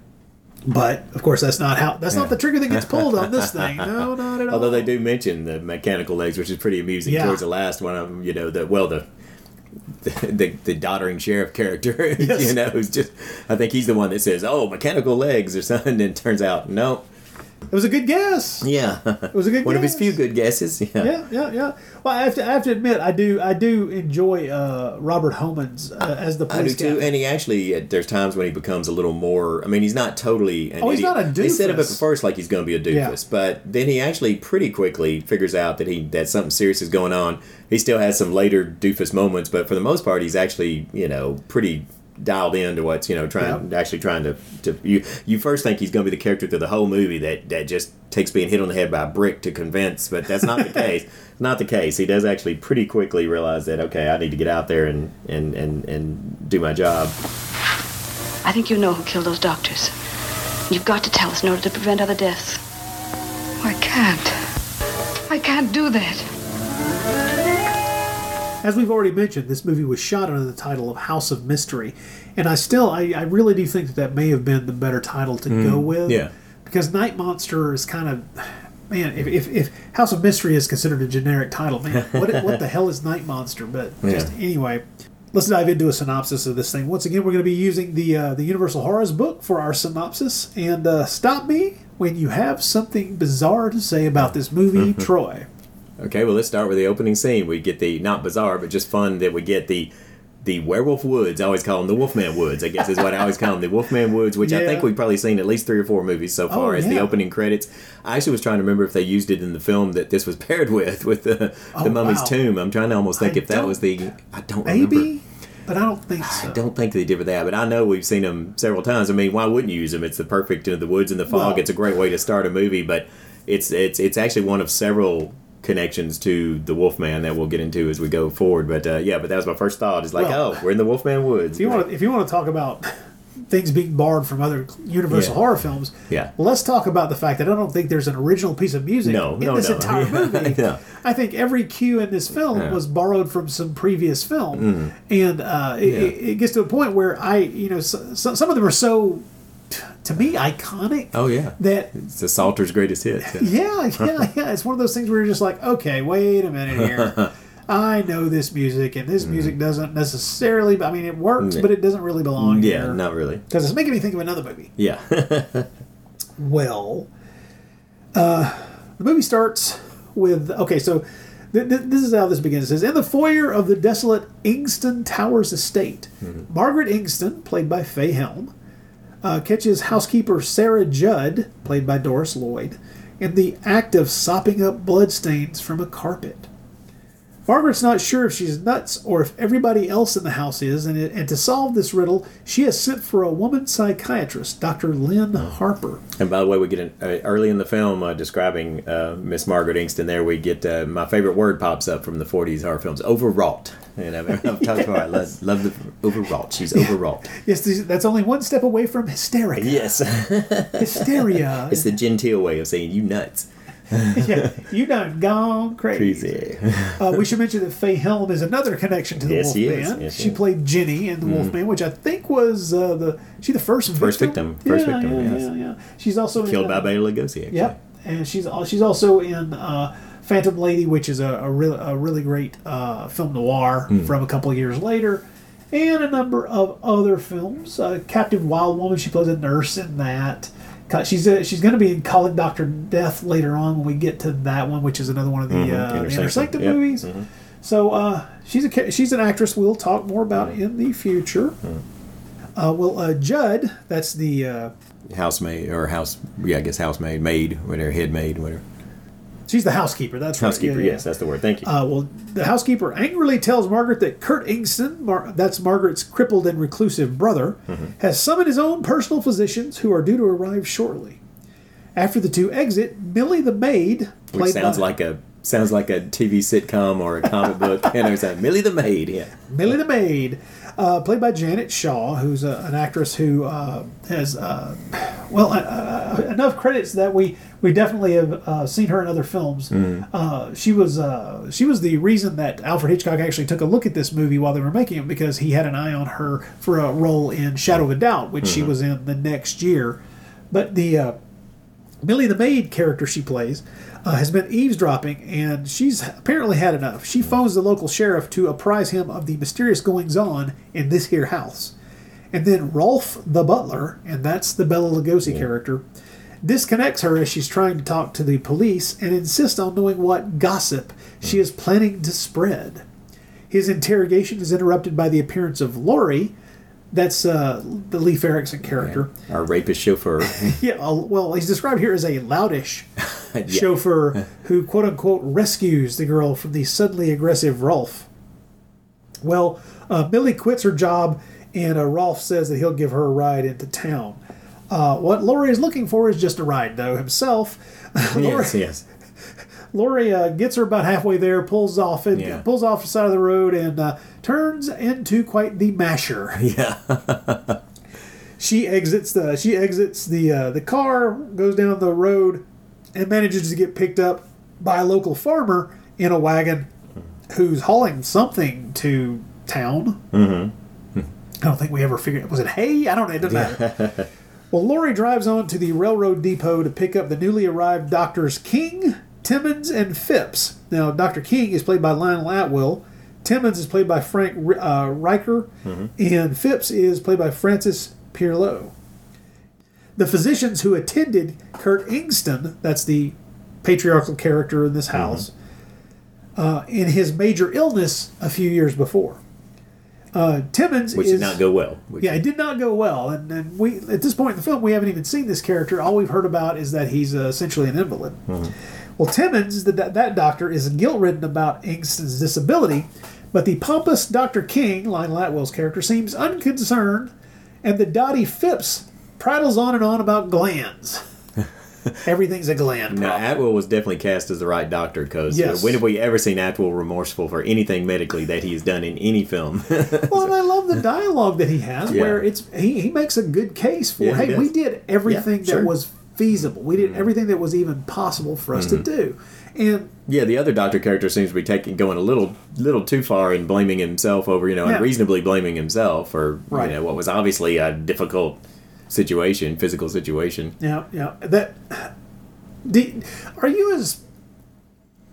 But of course, that's not how. That's Yeah. not the trigger that gets pulled on this thing. No, not at all. Although they do mention the mechanical legs, which is pretty amusing Yeah. towards the last one of them, you know, the well the the, the, the doddering sheriff character, Yes. you know, who's just I think he's the one that says, "Oh, mechanical legs" or something, and it turns out no. It was a good guess. Yeah, it was a good one of his few good guesses. Yeah, Yeah, yeah, yeah. Well, I have to, I have to admit, I do, I do enjoy uh, Robert Homans uh, as the police. I do too, and he actually uh, there's times when he becomes a little more. I mean, he's not totally. An Oh, he's idiot. not a They set him up at first like he's going to be a Yeah. doofus, but then he actually pretty quickly figures out that he that something serious is going on. He still has some later doofus moments, but for the most part, he's actually you know pretty dialed into what's you know trying actually trying to, to you you first think he's going to be the character through the whole movie that that just takes being hit on the head by a brick to convince but that's not the case not the case he does actually pretty quickly realize that okay i need to get out there and and and, and do my job I think you know who killed those doctors. You've got to tell us in order to prevent other deaths. I can't. I can't do that. As we've already mentioned, this movie was shot under the title of House of Mystery, and I still, I, I really do think that that may have been the better title to go Mm, with. yeah. Because Night Monster is kind of, man, if, if, if House of Mystery is considered a generic title, man, what, what the hell is Night Monster? But just Yeah. anyway, let's dive into a synopsis of this thing. Once again, we're going to be using the uh, the Universal Horrors book for our synopsis, and uh, stop me when you have something bizarre to say about this movie, Troy. Okay, well, let's start with the opening scene. We get the not bizarre, but just fun that we get the the Werewolf Woods. I always call them the Wolfman Woods. I guess is what I always call them, the Wolfman Woods. Which I think we've probably seen at least three or four movies so far Oh, as the opening credits. I actually was trying to remember if they used it in the film that this was paired with, with the the Oh, Mummy's wow. Tomb. I'm trying to almost think I if that was the. I don't remember. Maybe, but I don't think so. I don't think they did with that, but I know we've seen them several times. I mean, why wouldn't you use them? It's the perfect in the woods and the fog. Well- it's a great way to start a movie, but it's it's it's actually one of several connections to the Wolfman that we'll get into as we go forward. But uh, yeah, but that was my first thought. It's like, Well- oh, we're in the Wolfman Woods. If you want to, if you want to talk about things being borrowed from other Universal Yeah. horror films, Yeah. let's talk about the fact that I don't think there's an original piece of music No, in no, this no. entire movie. No. I think every cue in this film Yeah. was borrowed from some previous film, Mm. and uh, it, Yeah. it, gets to a point where I, you know, so, so, some of them are so, to me, iconic. Oh yeah, That it's the Salter's greatest hit. yeah, yeah, yeah. It's one of those things where you're just like, okay, wait a minute here. I know this music, and this music doesn't necessarily. I mean, it works, Mm. but it doesn't really belong yeah, here. not really. Because it's making me think of another movie. Yeah, Well, uh, the movie starts with okay, so th- th- this is how this begins. It says, In the foyer of the desolate Ingston Towers estate, Margaret Ingston, played by Fay Helm, uh, catches housekeeper Sarah Judd, played by Doris Lloyd, in the act of sopping up bloodstains from a carpet. Margaret's not sure if she's nuts or if everybody else in the house is, and, and to solve this riddle, she has sent for a woman psychiatrist, Dr. Lynn Harper. And by the way, we get an, uh, early in the film uh, describing uh, Miss Margaret Ingston. There, we get uh, my favorite word pops up from the '40s horror films: overwrought. And I've, I've talked about. I love, love the overwrought. She's overwrought. Yes, that's only one step away from hysteria. Yes, Hysteria. it's the genteel way of saying you nuts. yeah, you done gone crazy. Crazy. Uh, we should mention that Fay Helm is another connection to the Yes, Wolfman. Yes, she played Jenny in the Mhm. Wolfman, which I think was uh, the she the first First victim. First yeah, victim, Yeah, yes. yeah, yeah. She's also Killed in, by uh, Bela Lugosi. Actually. Yep, and she's she's also in uh, Phantom Lady, which is a, a, real, a really great uh, film noir Mm. from a couple of years later, and a number of other films. Uh, Captive Wild Woman, she plays a nurse in that. She's uh, she's going to be Calling Doctor Death later on when we get to that one, which is another one of the, Mhm, uh, the Inner Inner Sanctum, Sanctum yep. movies. Mhm. So uh, she's a she's an actress we'll talk more about in the future. Uh, well, uh, Judd, that's the uh, Housemaid or house, yeah, I guess housemaid, maid, whatever, head maid, whatever. She's the housekeeper. That's right. Housekeeper, Yeah, yeah. yes, that's the word. Thank you. Uh, well, the housekeeper angrily tells Margaret that Kurt Ingston, Mar- that's Margaret's crippled and reclusive brother, has summoned his own personal physicians who are due to arrive shortly. After the two exit, Millie the maid, Which sounds by like a sounds like a TV sitcom or a comic book. Know, it's like Millie the maid. Yeah. Millie the maid, uh, played by Janet Shaw, who's a, an actress who uh, has uh, well uh, uh, enough credits that we we definitely have uh, seen her in other films. Mhm. Uh, she was uh, she was the reason that Alfred Hitchcock actually took a look at this movie while they were making it because he had an eye on her for a role in Shadow of a Doubt, which she Mhm. was in the next year. But the Millie the maid character she plays uh, has been eavesdropping, and she's apparently had enough. She phones the local sheriff to apprise him of the mysterious goings on in this here house. And then Rolf the butler, and that's the Bela Lugosi character, disconnects her as she's trying to talk to the police and insists on knowing what gossip she is planning to spread. His interrogation is interrupted by the appearance of Laurie. That's uh, the Leif Erickson character. Our rapist chauffeur. Yeah, uh, well, he's described here as a loutish Yeah. chauffeur who, quote unquote, rescues the girl from the suddenly aggressive Rolf. Well, uh, Millie quits her job, and uh, Rolf says that he'll give her a ride into town. Uh, what Laurie is looking for is just a ride, though, himself. Yes, Laurie, yes, Laurie uh, gets her about halfway there, pulls off, and Yeah. pulls off the side of the road, and uh, turns into quite the masher. Yeah. she exits the she exits the uh, the car, goes down the road, and manages to get picked up by a local farmer in a wagon, who's hauling something to town. Mm-hmm. I don't think we ever figured. Was it hay? I don't know. It doesn't matter. Well, Laurie drives on to the railroad depot to pick up the newly arrived doctors King, Timmons, and Phipps. Now, Dr. King is played by Lionel Atwill. Timmons is played by Frank uh, Reicher, and Phipps is played by Francis Pierlot. The physicians who attended Kurt Ingston, that's the patriarchal character in this house, uh, in his major illness a few years before. Uh, Timmons which is did not go well. Yeah, it did not go well, and, and we at this point in the film we haven't even seen this character. All we've heard about is that he's uh, essentially an invalid. Mhm. Well, Timmons, the, that, that doctor, is guilt ridden about Angston's disability, but the pompous Dr. King, Lionel Atwill's character, seems unconcerned, and the dotty Phipps prattles on and on about glands. Everything's a gland. Now, Atwill was definitely cast as the right doctor because Yes. when have we ever seen Atwill remorseful for anything medically that he has done in any film? Well, and I love the dialogue that he has, Yeah. where it's he, he makes a good case for, Yeah, he hey, we did everything Yeah, sure. that was feasible. We did everything that was even possible for us to Mhm. do. And yeah, the other doctor character seems to be taking going a little little too far in blaming himself over you know Yeah. unreasonably blaming himself for Right. you know what was obviously a difficult situation, physical situation. Yeah, yeah. That. Do, are you as?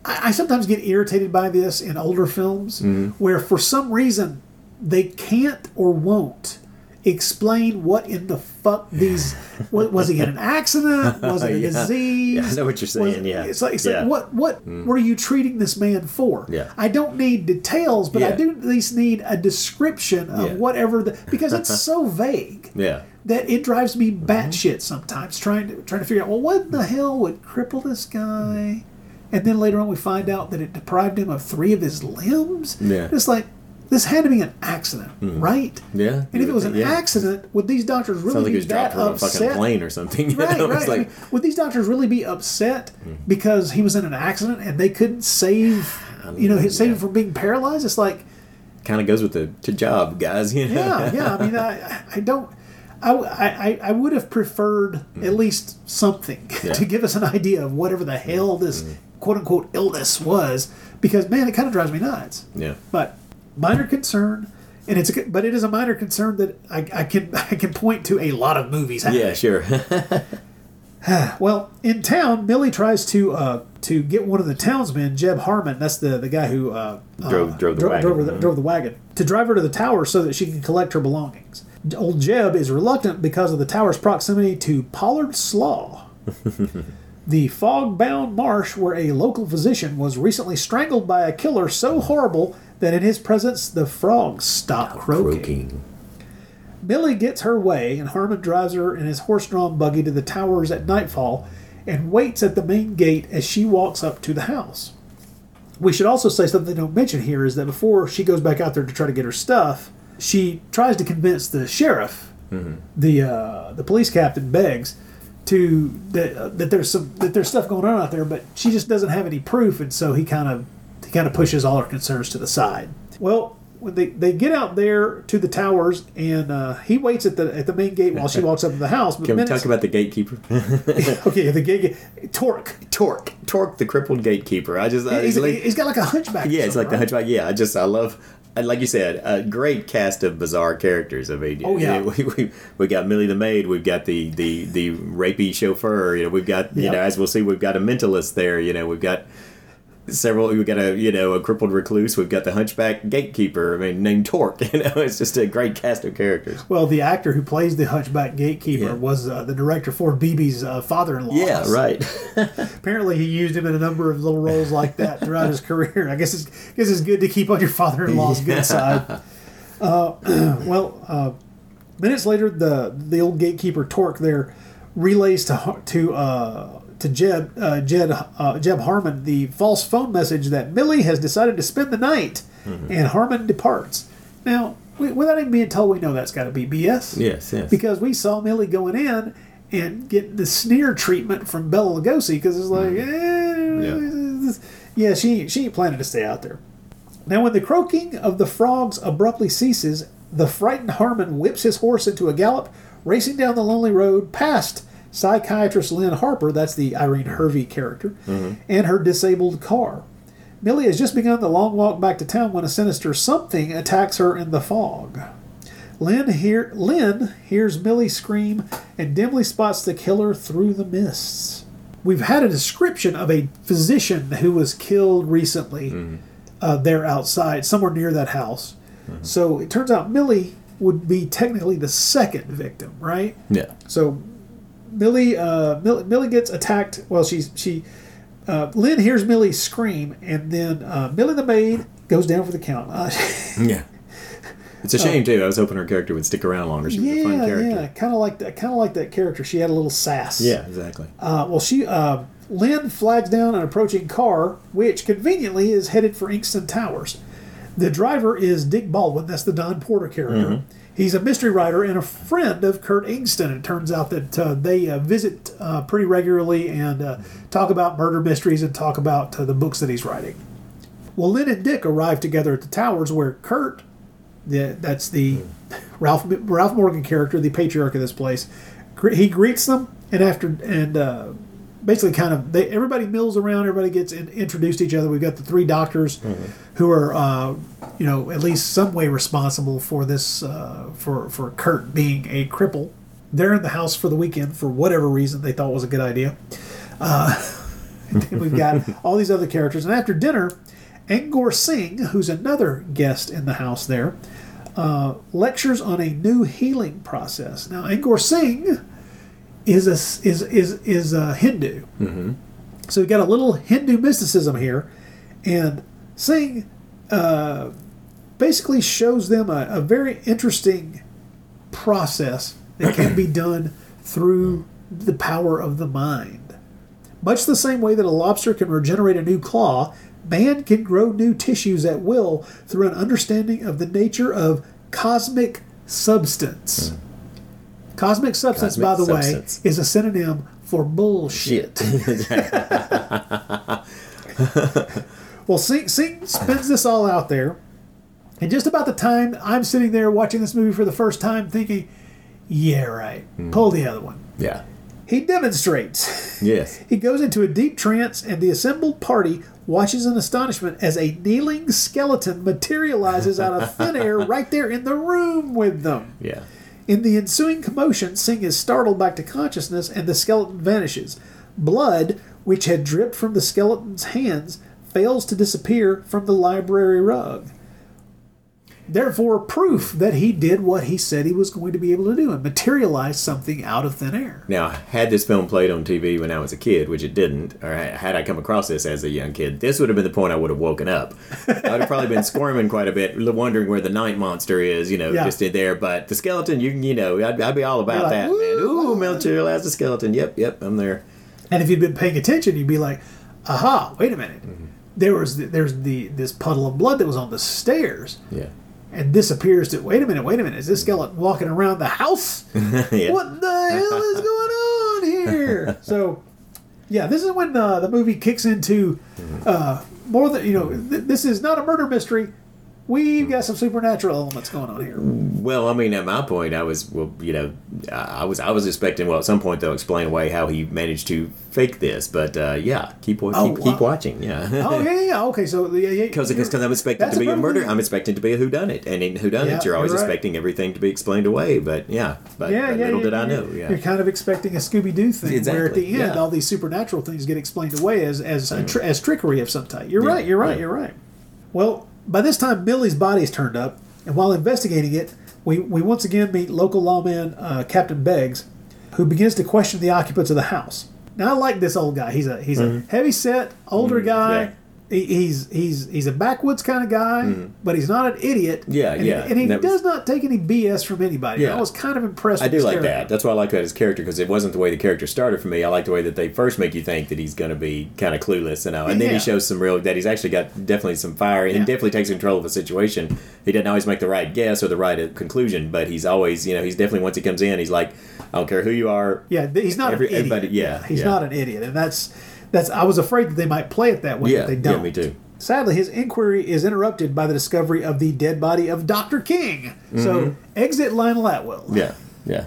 I, I sometimes get irritated by this in older films, Mhm. where for some reason they can't or won't explain what in the fuck these. was, was he in an accident? Was it a Yeah. disease? Yeah, I know what you're saying, Was- yeah. It's like, it's Yeah. like what what Mm. were you treating this man for? Yeah. I don't need details, but I do at least need a description of whatever the because it's so vague Yeah. that it drives me Mm-hmm. batshit sometimes trying to trying to figure out well what in the hell would cripple this guy, and then later on we find out that it deprived him of three of his limbs. Yeah. it's like this had to be an accident, Mhm. right? Yeah. And if it was an yeah. accident, would these doctors really Sounds like be he was dropped that from a upset? fucking plane or something. You Right, know? right. It's I mean, would these doctors really be upset because he was in an accident and they couldn't save, you know, save him from being paralyzed? It's like, kind of goes with the to job, guys. You know? yeah, yeah. I mean, I, I don't. I, I, I would have preferred at least something Mm. Yeah. Mm. to give us an idea of whatever the hell this quote unquote illness was, because man, it kind of drives me nuts. yeah. But minor concern, and it's a, but it is a minor concern that I, I can I can point to a lot of movies. Yeah, sure. Well, in town, Millie tries to uh, to get one of the townsmen, Jeb Harmon. That's the, the guy who uh, Drove- uh, drove the dro- wagon. Drove, the, drove the wagon to drive her to the tower so that she can collect her belongings. Old Jeb is reluctant because of the tower's proximity to Pollard Slough, the fog-bound marsh where a local physician was recently strangled by a killer so horrible that in his presence the frogs stop croaking. Millie gets her way, and Harmon drives her in his horse drawn buggy to the towers at nightfall and waits at the main gate as she walks up to the house. We should also say something they don't mention here is that before she goes back out there to try to get her stuff, she tries to convince the sheriff, Mhm. the uh, the police captain Beggs to that, uh, that there's some that there's stuff going on out there, but she just doesn't have any proof, and so he kind of kind of pushes all her concerns to the side. Well, when they, they get out there to the towers, and uh, he waits at the at the main gate while she walks up to the house. But Can we talk about the gatekeeper? okay, the gate Torque. Torque. Torque, the crippled gatekeeper. I just, I, He's, like, he's got like a hunchback. yeah, it's like the hunchback. Yeah, I just, I love, like you said, a great cast of bizarre characters. I mean, Oh, yeah. we, we, we got Millie the maid. We've got the the the rapey chauffeur. You know, we've got you Yep. know, as we'll see, we've got a mentalist there. You know, we've got several. We've got a you know a crippled recluse. We've got the hunchback gatekeeper. I mean, named Torque. You know, it's just a great cast of characters. Well, the actor who plays the hunchback gatekeeper was uh, the director for Beebe's uh, father-in-law. Yeah, right. Apparently, he used him in a number of little roles like that throughout his career. I guess it's, I guess it's good to keep on your father-in-law's Yeah. good side. Uh, well, uh, minutes later, the the old gatekeeper Torque there relays to to uh, to Jeb uh, Jed uh, Jeb Harmon the false phone message that Millie has decided to spend the night, Mhm. and Harmon departs. Now, we, without even being told, we know that's got to be BS. Yes, yes. Because we saw Millie going in and get the sneer treatment from Bela Lugosi because it's like, eh, yeah, she she ain't planning to stay out there. Now, when the croaking of the frogs abruptly ceases, the frightened Harmon whips his horse into a gallop, racing down the lonely road past psychiatrist Lynn Harper, that's the Irene Hervey character, Mhm. and her disabled car. Millie has just begun the long walk back to town when a sinister something attacks her in the fog. Lynn, hear, Lynn hears Millie scream and dimly spots the killer through the mists. We've had a description of a physician who was killed recently uh, there outside, somewhere near that house. So it turns out Millie would be technically the second victim, right? Yeah. So Millie, uh, Millie, Millie gets attacked. Well, she's she. Uh, Lynn hears Millie scream, and then uh, Millie the maid goes down for the count. Uh, Yeah. It's a shame too. I was hoping her character would stick around longer. She was a fun yeah, character. yeah, kind of like that. Kind of like that character. She had a little sass. Yeah, exactly. Uh, well, she uh, Lynn flags down an approaching car, which conveniently is headed for Ingston Towers. The driver is Dick Baldwin. That's the Don Porter character. Mhm. He's a mystery writer and a friend of Kurt Ingston. It turns out that uh, they uh, visit uh, pretty regularly and uh, talk about murder mysteries and talk about uh, the books that he's writing. Well, Lynn and Dick arrive together at the towers where Kurt, the, that's the Ralph Ralph Morgan character, the patriarch of this place, he greets them and after and uh, basically kind of they everybody mills around, everybody gets in, introduced to each other. We've got the three doctors who are uh, you know at least some way responsible for this uh, for for Kurt being a cripple. They're in the house for the weekend for whatever reason they thought was a good idea. Uh, and we've got all these other characters, and after dinner, Angor Singh, who's another guest in the house there, uh, lectures on a new healing process. Now, Angor Singh is a is is is a Hindu, Mm-hmm. so we've got a little Hindu mysticism here, and Singh uh, basically shows them a, a very interesting process that can be done through the power of the mind. Much the same way that a lobster can regenerate a new claw, man can grow new tissues at will through an understanding of the nature of cosmic substance. Cosmic substance, by the Cosmic way, is a synonym for bullshit. well, Singh, Singh spins this all out there. And just about the time I'm sitting there watching this movie for the first time thinking, yeah, right, mm. pull the other one. Yeah. He demonstrates. Yes. He goes into a deep trance, and the assembled party watches in astonishment as a kneeling skeleton materializes out of thin air right there in the room with them. Yeah. In the ensuing commotion, Singh is startled back to consciousness, and the skeleton vanishes. Blood, which had dripped from the skeleton's hands, fails to disappear from the library rug. Therefore, proof that he did what he said he was going to be able to do and materialize something out of thin air. Now, had this film played on TV when I was a kid, which it didn't, or had I come across this as a young kid, this would have been the point I would have woken up. I would have probably been squirming quite a bit, wondering where the night monster is, you know, Yeah. just in there. But the skeleton, you you know, I'd, I'd be all about like, that, man. Ooh, has a skeleton. Yep, yep, I'm there. And if you'd been paying attention, you'd be like, "Aha! Wait a minute. Mm-hmm. There was the, there's the this puddle of blood that was on the stairs, Yeah. And this appears to wait a minute. Wait a minute. Is this skeleton walking around the house? yeah. What the hell is going on here? so, yeah, this is when uh, the movie kicks into uh, more than you know. Th- this is not a murder mystery. We've got some supernatural elements going on here. Well, I mean, at my point, I was, well, you know, I was, I was expecting. Well, at some point, they'll explain away how he managed to fake this. But uh, yeah, keep wa- Oh, keep, keep watching. Yeah. oh yeah, yeah. Okay, so yeah, yeah, Because you're- I'm expecting to be a murder. I'm expecting to be a whodunit, and in whodunits, Yeah, you're always you're right. expecting everything to be explained away. But yeah, but, yeah, but yeah, little did I know. Yeah, You're kind of expecting a Scooby Doo thing, where at the end. Mm. all these supernatural things get explained away as as a tr- as trickery of some type. You're right. You're right. You're right. Well, by this time, Millie's body's turned up, and while investigating it, we we once again meet local lawman uh, Captain Beggs, who begins to question the occupants of the house. Now, I like this old guy. He's a he's a heavy set older guy. Mm-hmm. yeah. He, he's he's he's a backwoods kind of guy, but he's not an idiot. Yeah, and yeah. He, and he was- does not take any BS from anybody. Yeah. I was kind of impressed. I with do like character. that. That's why I like that his character because it wasn't the way the character started for me. I like the way that they first make you think that he's going to be kind of clueless, you know, and then Yeah. he shows some real that he's actually got definitely some fire. and He Yeah. definitely takes control of a situation. He doesn't always make the right guess or the right uh, conclusion, but he's always, you know, he's definitely once he comes in, he's like, I don't care who you are. Yeah, he's not Every- an idiot. everybody- yeah, he's not an idiot, and that's that's. I was afraid that they might play it that way, Yeah, but they don't. Yeah, me too. Sadly, his inquiry is interrupted by the discovery of the dead body of Doctor King. So exit Lionel Atwill. Mm-hmm. Yeah, yeah.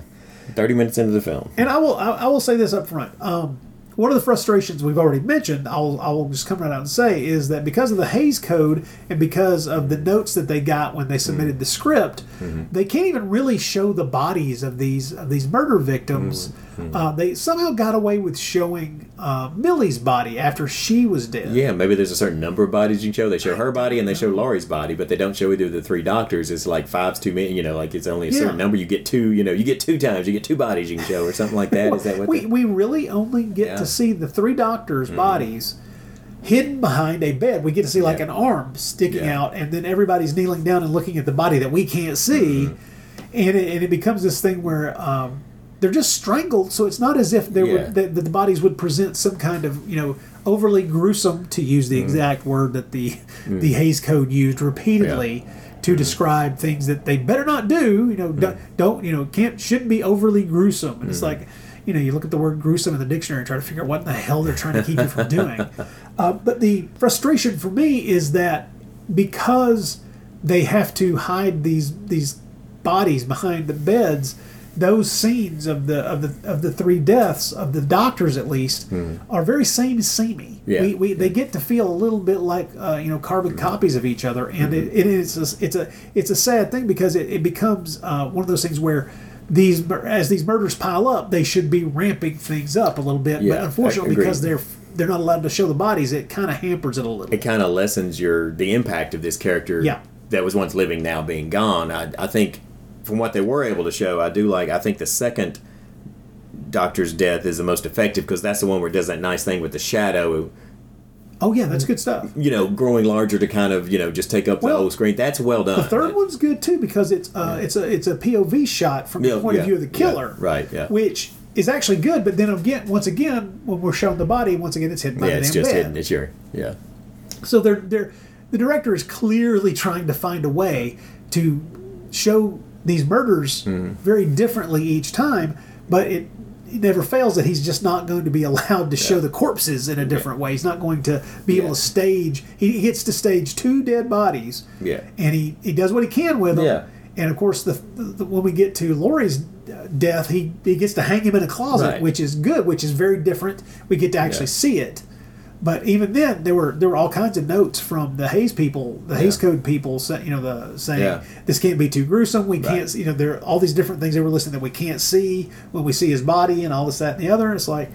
Thirty minutes into the film. And I will I, I will say this up front. Um, one of the frustrations we've already mentioned, I'll, I will just come right out and say, is that because of the Hays Code and because of the notes that they got when they submitted the script, they can't even really show the bodies of these of these murder victims. Uh, they somehow got away with showing uh, Millie's body after she was dead. Yeah, maybe there's a certain number of bodies you can show. They show her body and they show Laurie's body, but they don't show either of the three doctors. It's like five's too many. You know, like it's only a Yeah. certain number. You get two. You know, you get two times. You get two bodies you can show, or something like that. Is that what? we, they- we really only get Yeah. Mm-hmm. to see the three doctors' bodies hidden behind a bed. We get to see like Yeah. an arm sticking Yeah. out, and then everybody's kneeling down and looking at the body that we can't see, and, it, and it becomes this thing where um, they're just strangled. So it's not as if there Yeah. would that, that the bodies would present some kind of you know overly gruesome, to use the mm. exact word that the mm. the Hays Code used repeatedly. To mm. describe things that they better not do, you know, don't, don't you know, can't shouldn't be overly gruesome. And it's like, you know, you look at the word gruesome in the dictionary and try to figure out what in the hell they're trying to keep you from doing. Uh, but the frustration for me is that because they have to hide these these bodies behind the beds, those scenes of the of the of the three deaths of the doctors at least are very same samey. Yeah. We, we they get to feel a little bit like uh, you know carbon copies of each other, and it, it is a, it's a it's a sad thing because it, it becomes uh, one of those things where. These as these murders pile up, they should be ramping things up a little bit, Yeah, but unfortunately, because they're they're not allowed to show the bodies, it kind of hampers it a little. Bit. It kind of lessens your the impact of this character Yeah. that was once living now being gone. I, I think from what they were able to show, I do like. I think the second Doctor's death is the most effective because that's the one where it does that nice thing with the shadow, Oh yeah, that's good stuff. you know, growing larger to kind of you know just take up the whole screen. That's well done. The third one's good too because it's uh, it's a it's a POV shot from Yeah, the point yeah, of view of the yeah, killer, right, yeah. which is actually good. But then again, once again, when we're showing the body, once again, it's hidden by yeah, the it's damn just bed. hidden. It's your yeah. So they're they're the director is clearly trying to find a way to show these murders Mm-hmm. very differently each time, but it. It never fails that he's just not going to be allowed to show the corpses in a different way. He's not going to be able to stage. He he gets to stage two dead bodies, Yeah. and he, he does what he can with them. Yeah. And of course, the, the when we get to Laurie's uh, death, he he gets to hang him in a closet, Right. which is good, which is very different. We get to actually Yeah. see it. But even then, there were there were all kinds of notes from the Hays people, the Hays Code people, say, you know, the saying Yeah. this can't be too gruesome. We Right. can't, you know, there are all these different things they were listing that we can't see when we see his body and all this, that, and the other. And it's like,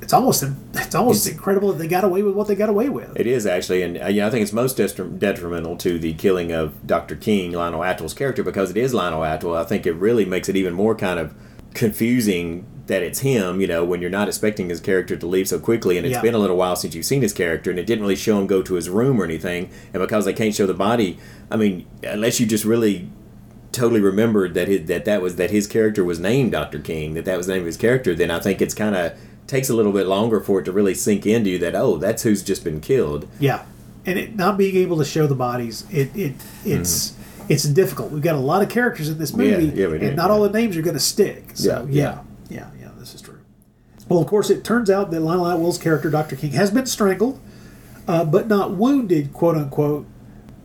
it's almost it's almost incredible that they got away with what they got away with. It is actually, and uh, yeah, I think it's most detrimental to the killing of Dr. King, Lionel Atwill's character, because it is Lionel Atwill. I think it really makes it even more kind of confusing that it's him. You know, when you're not expecting his character to leave so quickly, and it's Yeah. been a little while since you've seen his character, and it didn't really show him go to his room or anything, and because they can't show the body, I mean, unless you just really totally remembered that his, that that was that his character was named Dr. King, that that was the name of his character, then I think it's kind of takes a little bit longer for it to really sink into you that oh, that's who's just been killed. Yeah, and it not being able to show the bodies, it it it's it's difficult. We've got a lot of characters in this movie, Mm-hmm. Yeah, yeah, and not all the names are going to stick. So Yeah, yeah, yeah, yeah, this is true. Well, of course, it turns out that Lionel Atwill's character, Dr. King, has been strangled, uh, but not wounded, quote unquote.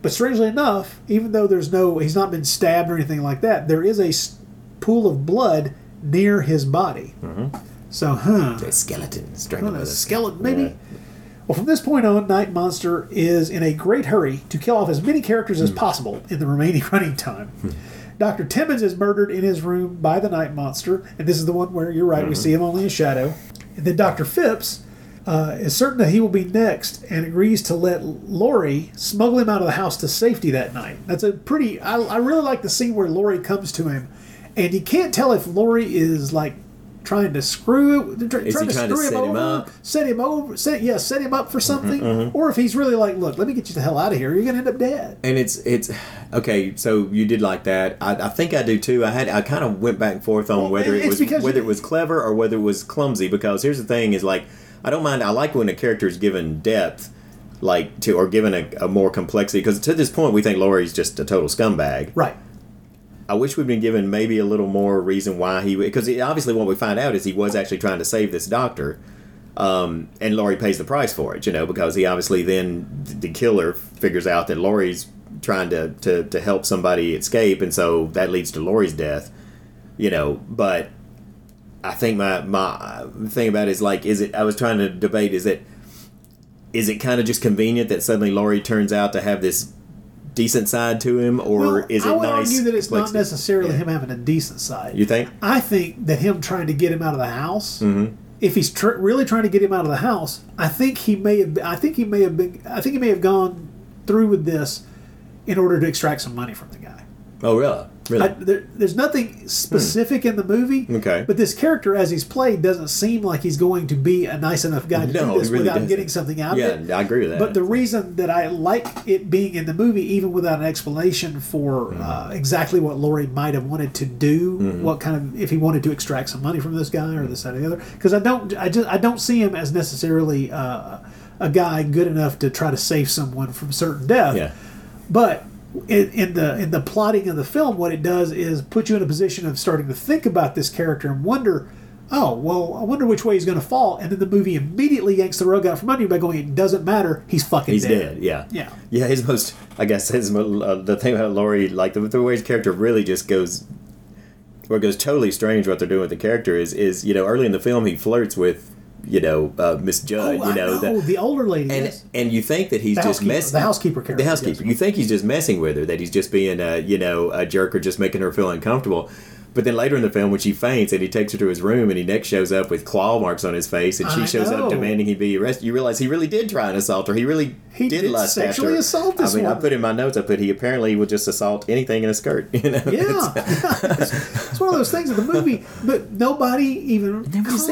But strangely enough, even though there's no, he's not been stabbed or anything like that, there is a pool of blood near his body. So, huh? A skeleton strangled a with a skeleton, maybe. Yeah. Well, from this point on, Night Monster is in a great hurry to kill off as many characters Hmm. as possible in the remaining running time. Dr. Timmons is murdered in his room by the Night Monster, and this is the one where you're right, we Mm-hmm. see him only in shadow. And then Dr. Phipps uh, is certain that he will be next and agrees to let Laurie smuggle him out of the house to safety that night. That's a pretty, I, I really like the scene where Laurie comes to him, and you can't tell if Laurie is like trying to screw trying to trying to screw him him over, up? set him over, set yeah, set him up for something, mhm. or if he's really like, look, let me get you the hell out of here. You're gonna end up dead. And it's it's okay. So you did like that. I, I think I do too. I had I kind of went back and forth on Well, whether it was whether you- it was clever or whether it was clumsy. Because here's the thing: is like I don't mind. I like when a character is given depth, like to or given a, a more complexity. Because to this point, we think Laurie's just a total scumbag. Right. I wish we'd been given maybe a little more reason why he because obviously what we find out is he was actually trying to save this doctor, um, and Laurie pays the price for it. You know because he obviously then the killer figures out that Laurie's trying to to, to help somebody escape, and so that leads to Laurie's death. You know, but I think my my thing about it is like is it I was trying to debate is it is it kind of just convenient that suddenly Laurie turns out to have this decent side to him, or Well, is it I would nice? argue that it's not necessarily him having a decent side. You think? I think that him trying to get him out of the house. Mm-hmm. If he's tr- really trying to get him out of the house, I think he may have. I think he may have been. I think he may have gone through with this in order to extract some money from the guy. Oh, really? Really? I, there, there's nothing specific in the movie. Okay. But this character, as he's played, doesn't seem like he's going to be a nice enough guy to No, do this really without doesn't. getting something out Yeah, of it. Yeah, I agree with that. But the reason that I like it being in the movie, even without an explanation for Mm-hmm. uh, exactly what Laurie might have wanted to do, Mhm. what kind of if he wanted to extract some money from this guy or this that or the other, because I don't, I just, I don't see him as necessarily uh, a guy good enough to try to save someone from certain death. Yeah. But in, in the in the plotting of the film, what it does is put you in a position of starting to think about this character and wonder, oh well, I wonder which way he's going to fall, and then the movie immediately yanks the rug out from under you by going, it doesn't matter, he's fucking He's dead. dead. Yeah. Yeah. Yeah. His most, I guess, his uh, the thing about Laurie, like the, the way his character really just goes, where it goes totally strange. What they're doing with the character is, is you know, early in the film he flirts with, you know, uh, Miss Judd. Oh, you know, know, the- the older lady. and is. and you think that he's The just messing the housekeeper character, The housekeeper. You think he's just messing with her, that he's just being a you know a jerk or just making her feel uncomfortable. But then later in the film, when she faints and he takes her to his room, and he next shows up with claw marks on his face, and she I shows know. up demanding he be arrested, you realize he really did try and assault her. He really He did, did lust sexually after her. assault this I mean, I put in my notes. I put he apparently would just assault anything in a skirt. You know? Yeah, it's one of those things in the movie, but nobody even comments,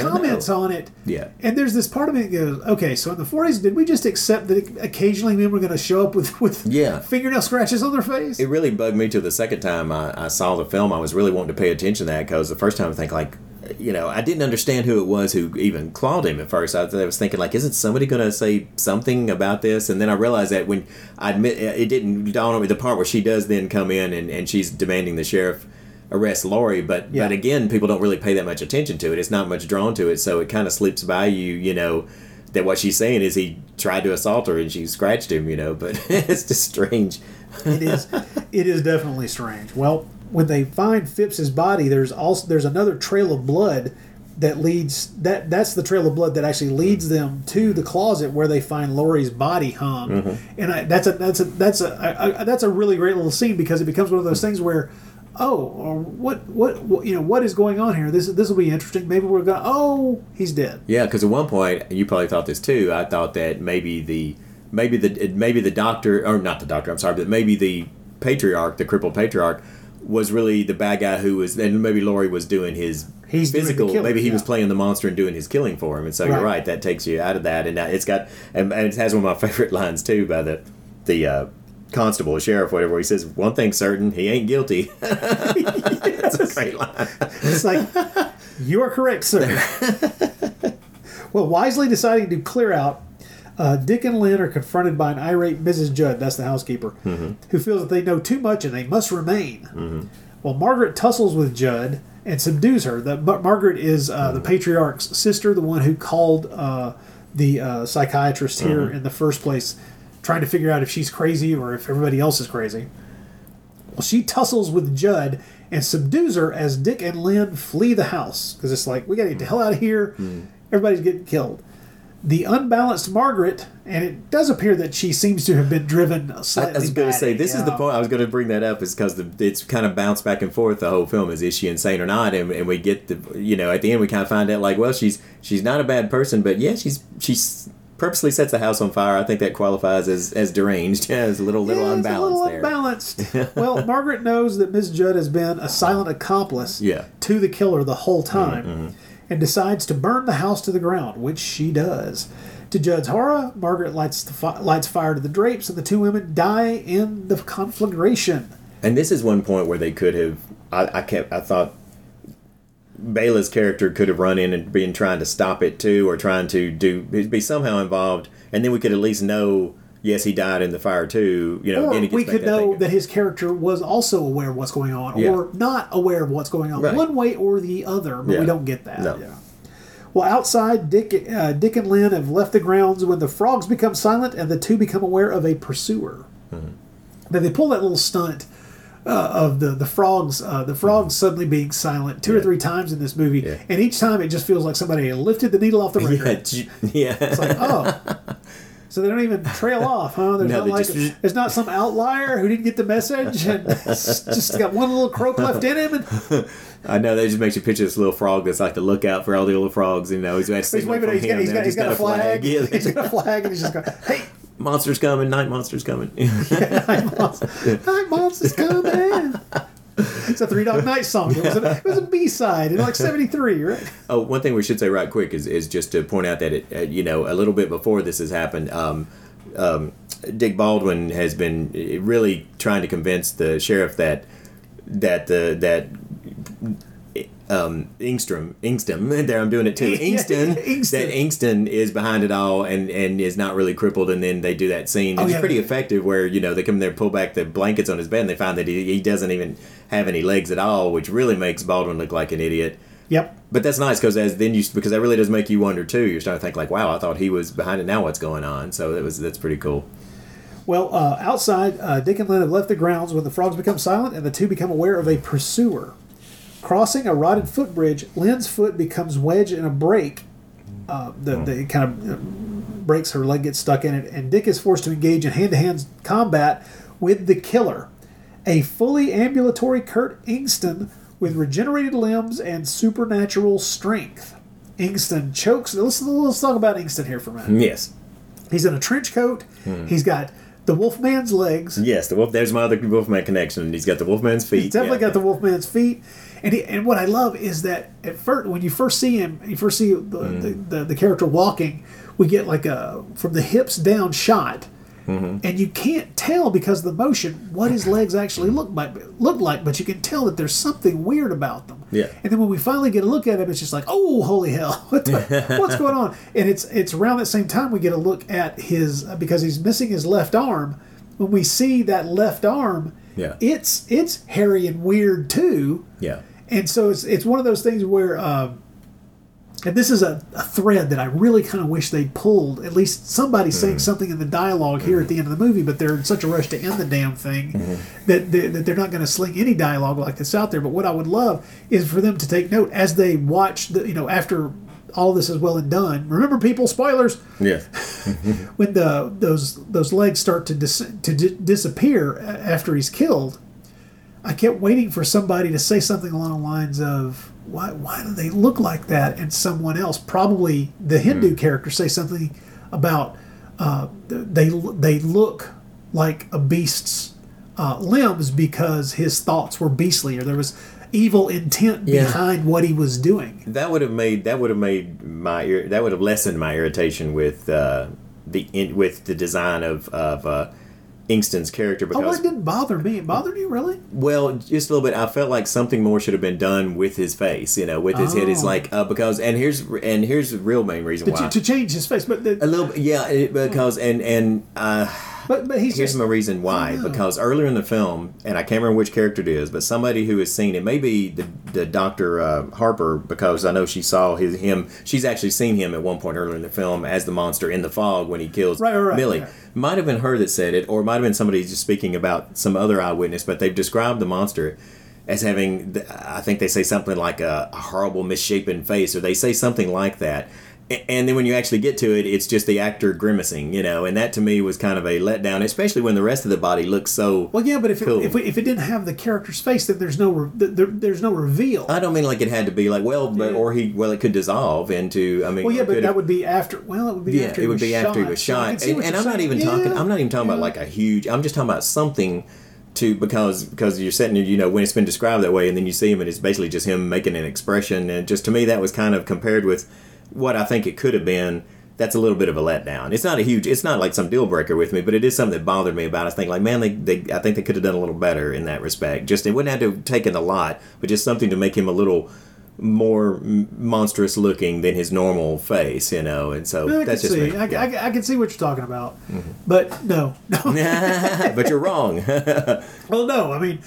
comments on it. yeah. And there's this part of it that goes, okay, so in the 40s, did we just accept that occasionally men were going to show up with, with Yeah. fingernail scratches on their face? It really bugged me till the second time I, I saw the film. I was really wanting to pay attention to that because the first time I think like, you know, I didn't understand who it was who even clawed him at first. I, was thinking like, isn't somebody going to say something about this? And then I realized that when I admit it didn't dawn on me the part where she does then come in and, and she's demanding the sheriff arrest Laurie. But Yeah. but again, people don't really pay that much attention to it. It's not much drawn to it, so it kind of slips by you. You know. That what she's saying is he tried to assault her and she scratched him, you know, but it's just strange. it is it is definitely strange. Well, when they find Phipps's body, there's also there's another trail of blood that leads that that's the trail of blood that actually leads them to the closet where they find Laurie's body hung. Mhm. And I, that's a that's a that's a, a, that's a really great little scene because it becomes one of those things where oh what, what what you know what is going on here this this will be interesting maybe we're going oh he's dead Yeah, because at one point, point, you probably thought this too. I thought that maybe the maybe the maybe the doctor or not the doctor. I'm sorry, but maybe the patriarch, the crippled patriarch, was really the bad guy who was. And maybe Laurie was doing his He's physical. killing, maybe he was playing the monster and doing his killing for him. And so you're Right. right. That takes you out of that. And it's got and, and it has one of my favorite lines too by the the. Uh, Constable, sheriff, whatever. He says one thing's certain: he ain't guilty. That's a great line. It's like, you are correct, sir. well, wisely deciding to clear out, uh, Dick and Lynn are confronted by an irate Mrs. Judd, that's the housekeeper, Mhm. who feels that they know too much and they must remain. Mhm. Well, Margaret tussles with Judd and subdues her. The, Mar- Margaret is uh, the patriarch's sister, the one who called uh, the uh, psychiatrist here Mhm. in the first place, trying to figure out if she's crazy or if everybody else is crazy. Well, she tussles with Judd and subdues her as Dick and Lynn flee the house because it's like we got to get the hell out of here. Everybody's getting killed. The unbalanced Margaret, and it does appear that she seems to have been driven I, slightly. I was going to say this is the point I was going to bring that up is because it's kind of bounced back and forth the whole film is is she insane or not and, and we get the you know at the end we kind of find out like well she's she's not a bad person but yeah she's she's purposely sets the house on fire I think that qualifies as as deranged yeah, as a little little Yeah, unbalanced a little there unbalanced. well, Margaret knows that Miss Judd has been a silent accomplice Yeah. to the killer the whole time Mhm. And decides to burn the house to the ground, which she does. To Judd's horror, Margaret lights, fi- lights fire to the drapes, and the two women die in the conflagration. and this is one point where they could have I, I kept I thought Bela's character could have run in and been trying to stop it too, or trying to do be somehow involved, and then we could at least know. Yes, he died in the fire too. You know, or we could that know thing. that his character was also aware of what's going on, Yeah. or not aware of what's going on, Right. one way or the other. But Yeah. we don't get that. No. Yeah. Well, outside, Dick, uh, Dick and Lynn have left the grounds when the frogs become silent and the two become aware of a pursuer. Mm-hmm. Then they pull that little stunt uh, of the the frogs, uh, the frogs suddenly being silent two or three times in this movie. Yeah. and each time it just feels like somebody lifted the needle off the record. Yeah, yeah. It's like, oh. So they don't even trail off, huh? There's No, not like just- there's not some outlier who didn't get the message and just got one little croak left in him and I know that just makes you picture this little frog that's like the lookout for all the other frogs. You know, he's got, he's waving. He's got, he's got, he's got a flag. Yeah, he's got a flag, and he's just going, "Hey, monsters coming, night monsters coming. night monsters, night monsters coming!" A Three Dog Night song. It was a, it was a B side in like '73, right? Oh, one thing we should say right quick is, is just to point out that it, uh, you know, a little bit before this has happened, um, um, Dick Baldwin has been uh, really trying to convince the sheriff that that the that um, Ingstrom, Ingston, there I'm doing it too. Ingston. that Ingston is behind it all and and is not really crippled, and then they do that scene. Oh, it's yeah. pretty effective where you know they come there, pull back the blankets on his bed, and they find that he, he doesn't even have any legs at all, which really makes Baldwin look like an idiot. Yep. But that's nice because as then you because that really does make you wonder too. You're starting to think like, wow, I thought he was behind it. Now what's going on? So that was that's pretty cool. Well, uh, outside, uh, Dick and Lynn have left the grounds when the frogs become silent and the two become aware of a pursuer. Crossing a rotted footbridge, Lynn's foot becomes wedged in a break. Uh, the, the it kind of uh, breaks her leg, gets stuck in it, and Dick is forced to engage in hand to hand combat with the killer. A fully ambulatory Kurt Ingston with regenerated limbs and supernatural strength. Ingston chokes. Let's, let's talk about Ingston here for a minute. Yes, He's in a trench coat. Hmm. He's got the Wolfman's legs. yes. The wolf. There's my other Wolfman connection. He's got the Wolfman's feet. He's definitely yeah. got the Wolfman's feet. And, he, and what I love is that at first, when you first see him, you first see the, Hmm. the, the, the character walking, we get like a from the hips down shot, Mm-hmm. and you can't tell because of the motion what his legs actually look like. Look like, but you can tell that there's something weird about them. Yeah. And then when we finally get a look at him, it's just like, oh, holy hell, what the, what's going on? And it's it's around that same time we get a look at his because he's missing his left arm. When we see that left arm, Yeah. it's it's hairy and weird too. Yeah. And so it's it's one of those things where, um, and this is a, a thread that I really kind of wish they'd pulled. At least somebody saying mm-hmm. something in the dialogue here at the end of the movie, but they're in such a rush to end the damn thing mm-hmm. that, they, that they're not going to sling any dialogue like this out there. But what I would love is for them to take note as they watch the, you know, after all this is well and done. Remember, people, spoilers Yeah. Mm-hmm. when the those those legs start to dis, to di- disappear after he's killed, I kept waiting for somebody to say something along the lines of why why do they look like that? And someone else, probably the Hindu character, say something about uh, they they look like a beast's uh, limbs because his thoughts were beastly or there was evil intent Yeah. behind what he was doing. That would have made that would have made my that would have lessened my irritation with uh, the in, with the design of of uh, Ingston's character because Oh, because it didn't bother me. It bothered you, really? well just a little bit I felt like something more should have been done with his face you know with his head it's Oh. like uh, because and here's and here's the real main reason why to change his face, but the, a little bit yeah it, because and and uh, but but he's Here's just, my reason why. Because earlier in the film, and I can't remember which character it is, but somebody who has seen it, maybe the, the Doctor uh, Harper, because I know she saw his him. She's actually seen him at one point earlier in the film as the monster in the fog when he kills Right, right, right, Millie. right. Might have been her that said it, or it might have been somebody just speaking about some other eyewitness. But they've described the monster as having, I think they say something like a, a horrible misshapen face, or they say something like that. And then when you actually get to it, it's just the actor grimacing, you know, and that to me was kind of a letdown, especially when the rest of the body looks so. Well, yeah, but if it, if, we, if it didn't have the character's face, then there's no re, there, there's no reveal. I don't mean like it had to be like well, but or he well, it could dissolve into. I mean, well, yeah, but that would be after. Well, it would be yeah, after. it would be after he shot. was shot, and, and I'm not even talking. I'm not even talking about like a huge. I'm just talking about something to because because you're setting you know when it's been described that way, and then you see him, and it's basically just him making an expression, and just to me that was kind of compared with what I think it could have been. That's a little bit of a letdown. It's not a huge. It's not like some deal breaker with me, but it is something that bothered me about. it. I think like man, they, they I think they could have done a little better in that respect. Just it wouldn't have to have taken a lot, but just something to make him a little more monstrous looking than his normal face, you know. And so I that's just see. me. I, Yeah. I, I can see what you're talking about, mm-hmm. but no, no. but you're wrong. well, no. I mean,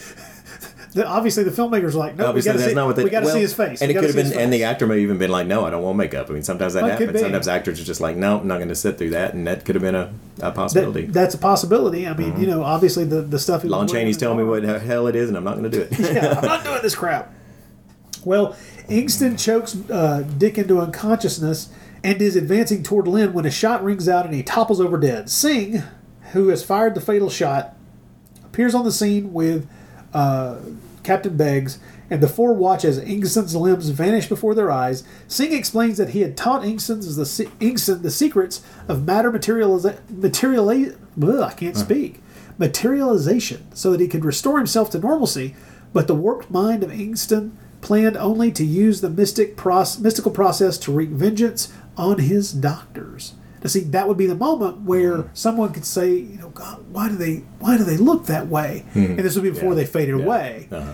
the, obviously the filmmakers are like, no, Obviously, we that's see, not what they. we got to well, see his face, and We it could have been, and the actor may even been like, "No, I don't want makeup." I mean, sometimes that happens. Sometimes actors are just like, "No, I'm not going to sit through that," and that could have been a, a possibility. That, that's a possibility. I mean, you know, obviously the the stuff. he was Mm-hmm. Lon Chaney's telling me what the hell it is, and I'm not going to do it. yeah, I'm not doing this crap. Well, Ingston chokes uh, Dick into unconsciousness and is advancing toward Lynn when a shot rings out and he topples over dead. Singh, who has fired the fatal shot, appears on the scene with uh, Captain Beggs, and the four watch as Ingston's limbs vanish before their eyes. Singh explains that he had taught Ingston's the, se- Ingston the secrets of matter materializa- materiali- ugh, I can't speak materialization so that he could restore himself to normalcy, but the warped mind of Ingston planned only to use the mystic mystical process to wreak vengeance on his doctors. Now, see, that would be the moment where Mm-hmm. someone could say, you know, God, why do they, why do they look that way? Mhm. And this would be before Yeah. they faded Yeah. away. Uh-huh.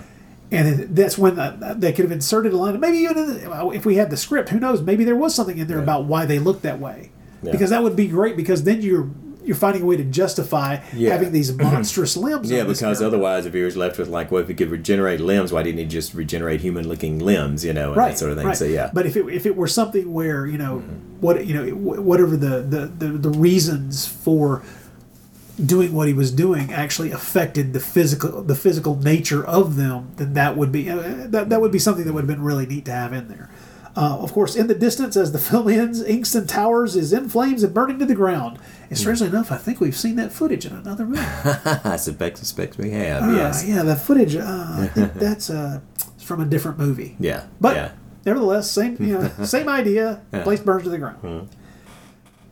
And that's when uh, they could have inserted a line. Maybe even the, if we had the script, who knows? Maybe there was something in there about why they looked that way. Yeah. Because that would be great. Because then you're you're finding a way to justify Yeah. having these monstrous limbs. Yeah, because otherwise, if he was left with like, well, if he could regenerate limbs, why didn't he just regenerate human-looking limbs? You know, and right, that sort of thing. Right. So yeah, Mm-hmm. But if it if it were something where you know what you know whatever the, the the the reasons for doing what he was doing actually affected the physical the physical nature of them, then that would be uh, that that would be something that would have been really neat to have in there. Uh, of course, in the distance, as the film ends, Ingston Towers is in flames and burning to the ground. And strangely enough, I think we've seen that footage in another movie. I suspect, suspect we have. Ah, yes. Yeah, the footage. Uh, I think that's uh, from a different movie. Yeah. But yeah. nevertheless, same you know, same idea. Place burns to the ground. Mhm.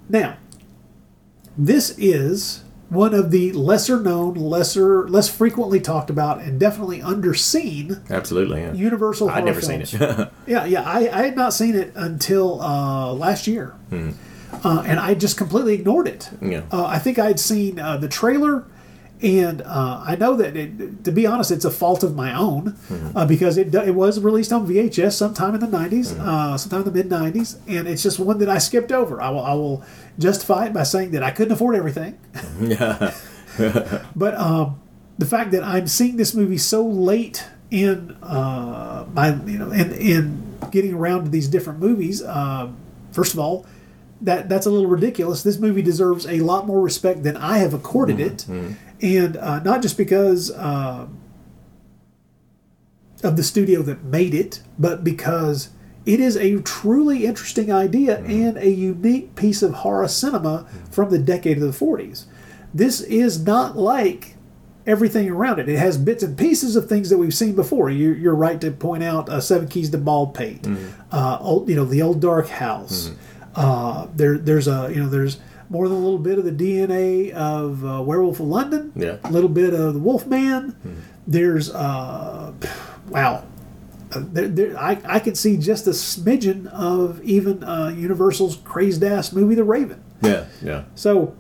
Now, this is one of the lesser known, lesser, less frequently talked about, and definitely underseen Absolutely. Yeah. Universal I'd never films. seen it. Yeah, yeah. I, I had not seen it until uh, last year, Hmm. uh, and I just completely ignored it. Yeah. Uh, I think I had seen uh, the trailer, and uh, I know that it, to be honest, it's a fault of my own Mm-hmm. uh, because it it was released on VHS sometime in the '90s, Mm-hmm. uh, sometime in the mid '90s, and it's just one that I skipped over. I will I will justify it by saying that I couldn't afford everything. yeah. But um, the fact that I'm seeing this movie so late in uh, my you know in in getting around to these different movies, uh, first of all, that that's a little ridiculous. This movie deserves a lot more respect than I have accorded it, and uh, not just because. Uh, of the studio that made it, but because it is a truly interesting idea and a unique piece of horror cinema from the decade of the 40s. This is not like everything around it. It has bits and pieces of things that we've seen before. You, you're right to point out uh, Seven Keys to Baldpate, uh, old, you know, the old Dark House. Uh, there, there's a, you know, there's more than a little bit of the DNA of uh, Werewolf of London. Yeah. A little bit of the Wolfman. There's, uh, wow. Uh, there, there, I, I can see just a smidgen of even uh, Universal's crazed ass movie, The Raven. Yeah. Yeah. So,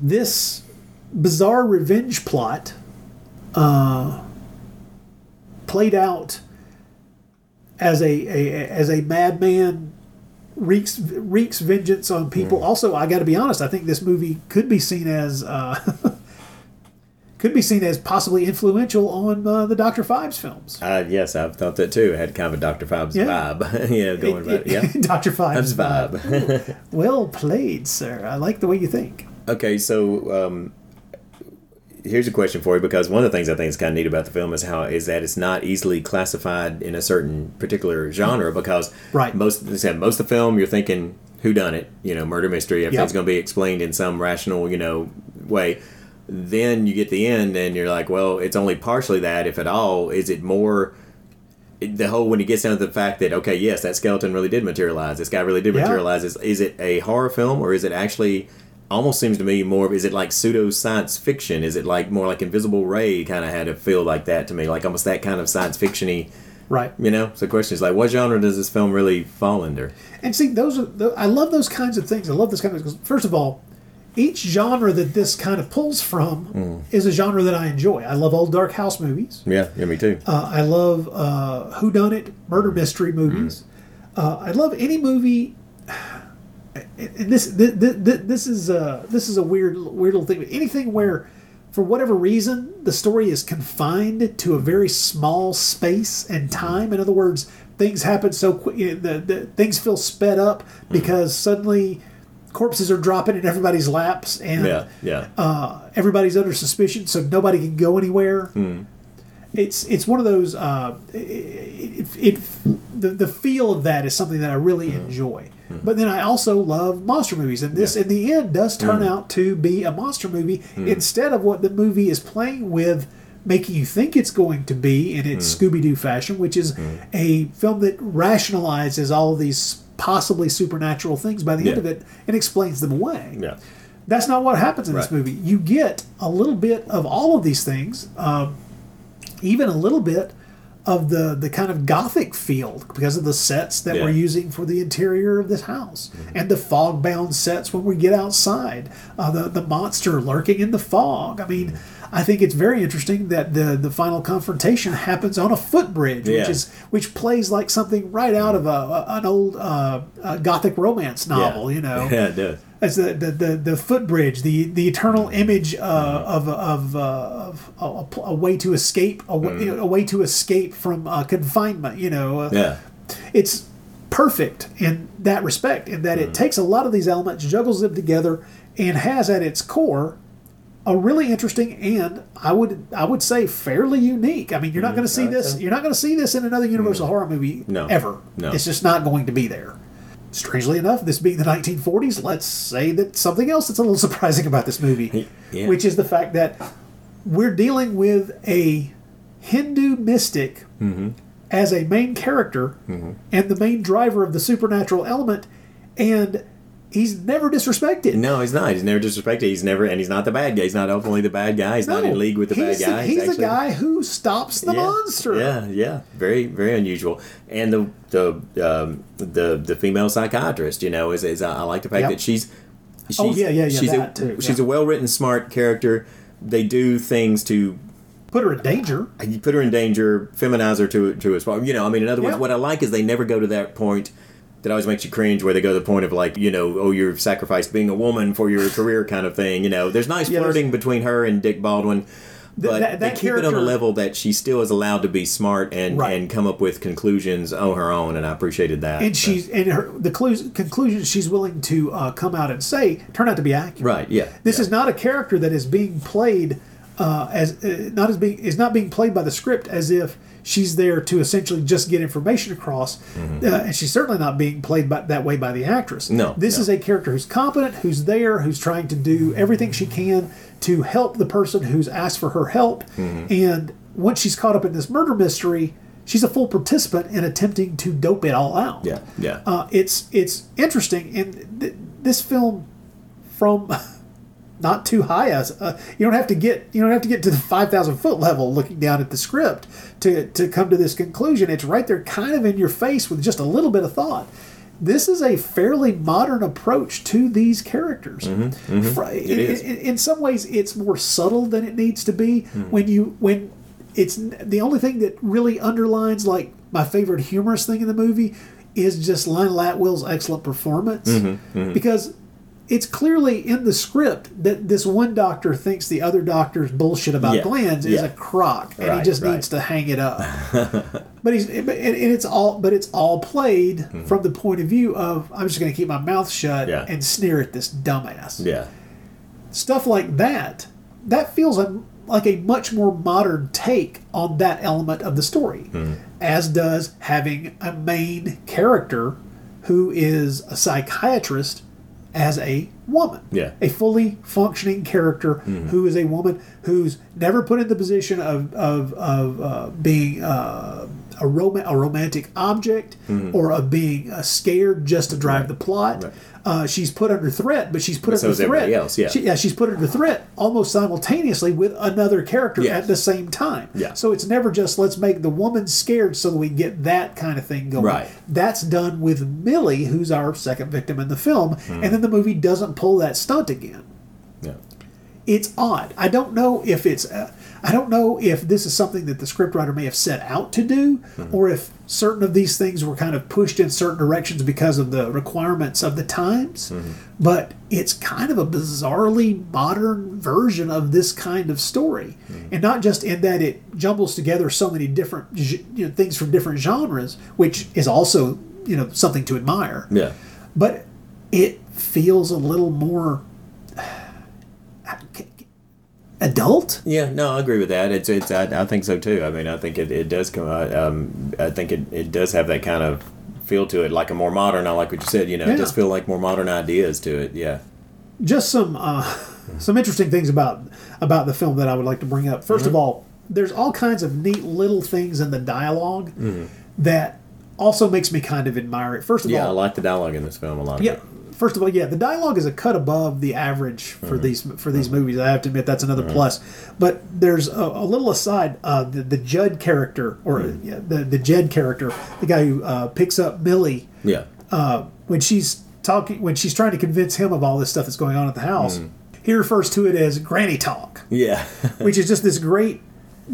this bizarre revenge plot uh, played out as a, a as a madman wreaks wreaks vengeance on people. Also, I got to be honest. I think this movie could be seen as uh, could be seen as possibly influential on uh, the Doctor Phibes films. Uh, yes, I've thought that too. It had kind of a Dr. Phibes Yeah. vibe. yeah, going about it. Yeah. Doctor Phibes Phibes vibe. well played, sir. I like the way you think. Okay, so um, here's a question for you because one of the things I think is kind of neat about the film is how is that it's not easily classified in a certain particular genre because Right. most said, most of the film you're thinking who done it, you know, murder mystery, everything's Yep. going to be explained in some rational, you know, way. Then you get the end and you're like, well, it's only partially that, if at all. Is it more? The whole when he gets down to the fact that okay, yes, that skeleton really did materialize. This guy really did Yeah. materialize. Is, is it a horror film or is it actually almost seems to me more? of Is it like pseudo science fiction? Is it like more like Invisible Ray? Kind of had a feel like that to me, like almost that kind of science fictiony. Right. You know, so the question is like, what genre does this film really fall under? And see, those are tho- I love those kinds of things. I love this kind of because first of all, each genre that this kind of pulls from Mm. is a genre that I enjoy. I love old dark house movies. Yeah, yeah, me too. Uh, I love uh, whodunit murder mystery movies. Uh, I love any movie. And this this, this is uh, this is a weird weird little thing. But anything where, for whatever reason, the story is confined to a very small space and time. In other words, things happen so quick. You know, the, the things feel sped up because suddenly corpses are dropping in everybody's laps and Yeah, yeah. uh, everybody's under suspicion, so nobody can go anywhere. Hmm. It's it's one of those. Uh, it, it, the the feel of that is something that I really Hmm. enjoy. But then I also love monster movies, and this in the end does turn Hmm. out to be a monster movie instead of what the movie is playing with. Making you think it's going to be in its Hmm. Scooby Doo fashion, which is a film that rationalizes all of these possibly supernatural things by the end of it and explains them away. Yeah. That's not what happens in this movie. You get a little bit of all of these things. Um, even a little bit of the the kind of gothic feel because of the sets that Yeah. we're using for the interior of this house and the fog bound sets when we get outside uh, the the monster lurking in the fog i mean I think it's very interesting that the the final confrontation happens on a footbridge, Yeah. which is which plays like something right out of a, a an old uh, uh, gothic romance novel. You know, Yeah, it does. As the, the, the, the footbridge, the the eternal image uh, of of, uh, of a, a, way to escape, a, way, a way to escape from uh, confinement. You know, uh, Yeah. it's perfect in that respect, in that it takes a lot of these elements, juggles them together, and has at its core a really interesting and I would I would say fairly unique. I mean, you're not going to see this. You're not going to see this in another Universal horror movie No. ever. No. It's just not going to be there. Strangely enough, this being the 1940s, let's say that something else that's a little surprising about this movie, Yeah. which is the fact that we're dealing with a Hindu mystic Mm-hmm. as a main character and the main driver of the supernatural element, and he's never disrespected. No, he's not. He's never disrespected. He's never, and he's not the bad guy. He's not openly the bad guy. He's not in league with the bad guy. he's actually- the guy who stops the yeah, monster. Yeah, yeah, very, very unusual. And the the um, the the female psychiatrist, you know, is, is I like the fact Yep. that she's, she's Oh, yeah, yeah, yeah, she's that a too, she's a well written, smart character. They do things to Put her in danger. you put her in danger, feminize her to to as far. You know, I mean, in other words, Yeah. what I like is they never go to that point. That always makes you cringe, where they go to the point of like, you know, oh, you've sacrificed being a woman for your career, kind of thing. You know, there's nice Yeah, there's- flirting between her and Dick Baldwin, but that- they that keep it on a level that she still is allowed to be smart and Right. and come up with conclusions on her own, and I appreciated that. And So- she's and her the clues, conclusions she's willing to uh, come out and say turn out to be accurate. right, yeah, This is not a character that is being played uh, as uh, not as being is not being played by the script as if she's there to essentially just get information across, uh, and she's certainly not being played by, that way by the actress. Mm-hmm. No, this no. is a character who's competent, who's there, who's trying to do everything she can to help the person who's asked for her help, Mm-hmm. and once she's caught up in this murder mystery. She's a full participant in attempting to dope it all out. yeah, yeah. Uh, it's it's interesting, and th- this film from not too high as uh, you don't have to get you don't have to get to the five thousand foot level looking down at the script to to come to this conclusion. It's right there, kind of in your face with just a little bit of thought. This is a fairly modern approach to these characters. Mm-hmm. It is. in, in some ways, it's more subtle than it needs to be. Mm-hmm. When you when it's the only thing that really underlines like my favorite humorous thing in the movie is just Lionel Atwill's excellent performance Mm-hmm. because it's clearly in the script that this one doctor thinks the other doctor's bullshit about Yeah. glands is Yeah. a crock and he just right. needs to hang it up but he's and, it's all but it's all played from the point of view of i'm just going to keep my mouth shut. Yeah. and sneer at this dumbass yeah. stuff like that that feels a, like a much more modern take on that element of the story Hmm. as does having a main character who is a psychiatrist as a woman Yeah. a fully functioning character who is a woman who's never put in the position of of, of uh, being uh, a, rom- a romantic object or of being uh, scared just to drive the plot. Right. Uh, she's put under threat, but she's put But under is threat. everybody else, yeah. She- yeah, she's put under threat almost simultaneously with another character Yes. at the same time. Yeah. So it's never just let's make the woman scared so that we get that kind of thing going. Right. That's done with Millie, who's our second victim in the film, Hmm. and then the movie doesn't pull that stunt again. Yeah. It's odd. I don't know if it's. Uh, I don't know if this is something that the scriptwriter may have set out to do, Hmm. or if certain of these things were kind of pushed in certain directions because of the requirements of the times. Hmm. But it's kind of a bizarrely modern version of this kind of story, Hmm. and not just in that it jumbles together so many different you know, things from different genres, which is also you know something to admire Yeah. but it feels a little more adult. Yeah, no, I agree with that. It's it's I, I think so too. I mean, I think it, it does come out. Um, I think it, it does have that kind of feel to it, like a more modern. I like what you said. You know, Yeah. it does feel like more modern ideas to it. Yeah. Just some uh, some interesting things about about the film that I would like to bring up. 1st of all, there's all kinds of neat little things in the dialog that also makes me kind of admire it. First of Yeah, I like the dialogue in this film a lot. yeah. First of all, yeah, the dialogue is a cut above the average for these for these movies. I have to admit that's another plus. But there's a, a little aside. Uh, the, the Judd character, or yeah, the the Jed character, the guy who uh, picks up Millie Yeah. uh, when she's talking when she's trying to convince him of all this stuff that's going on at the house. Mm. He refers to it as granny talk, Yeah. which is just this great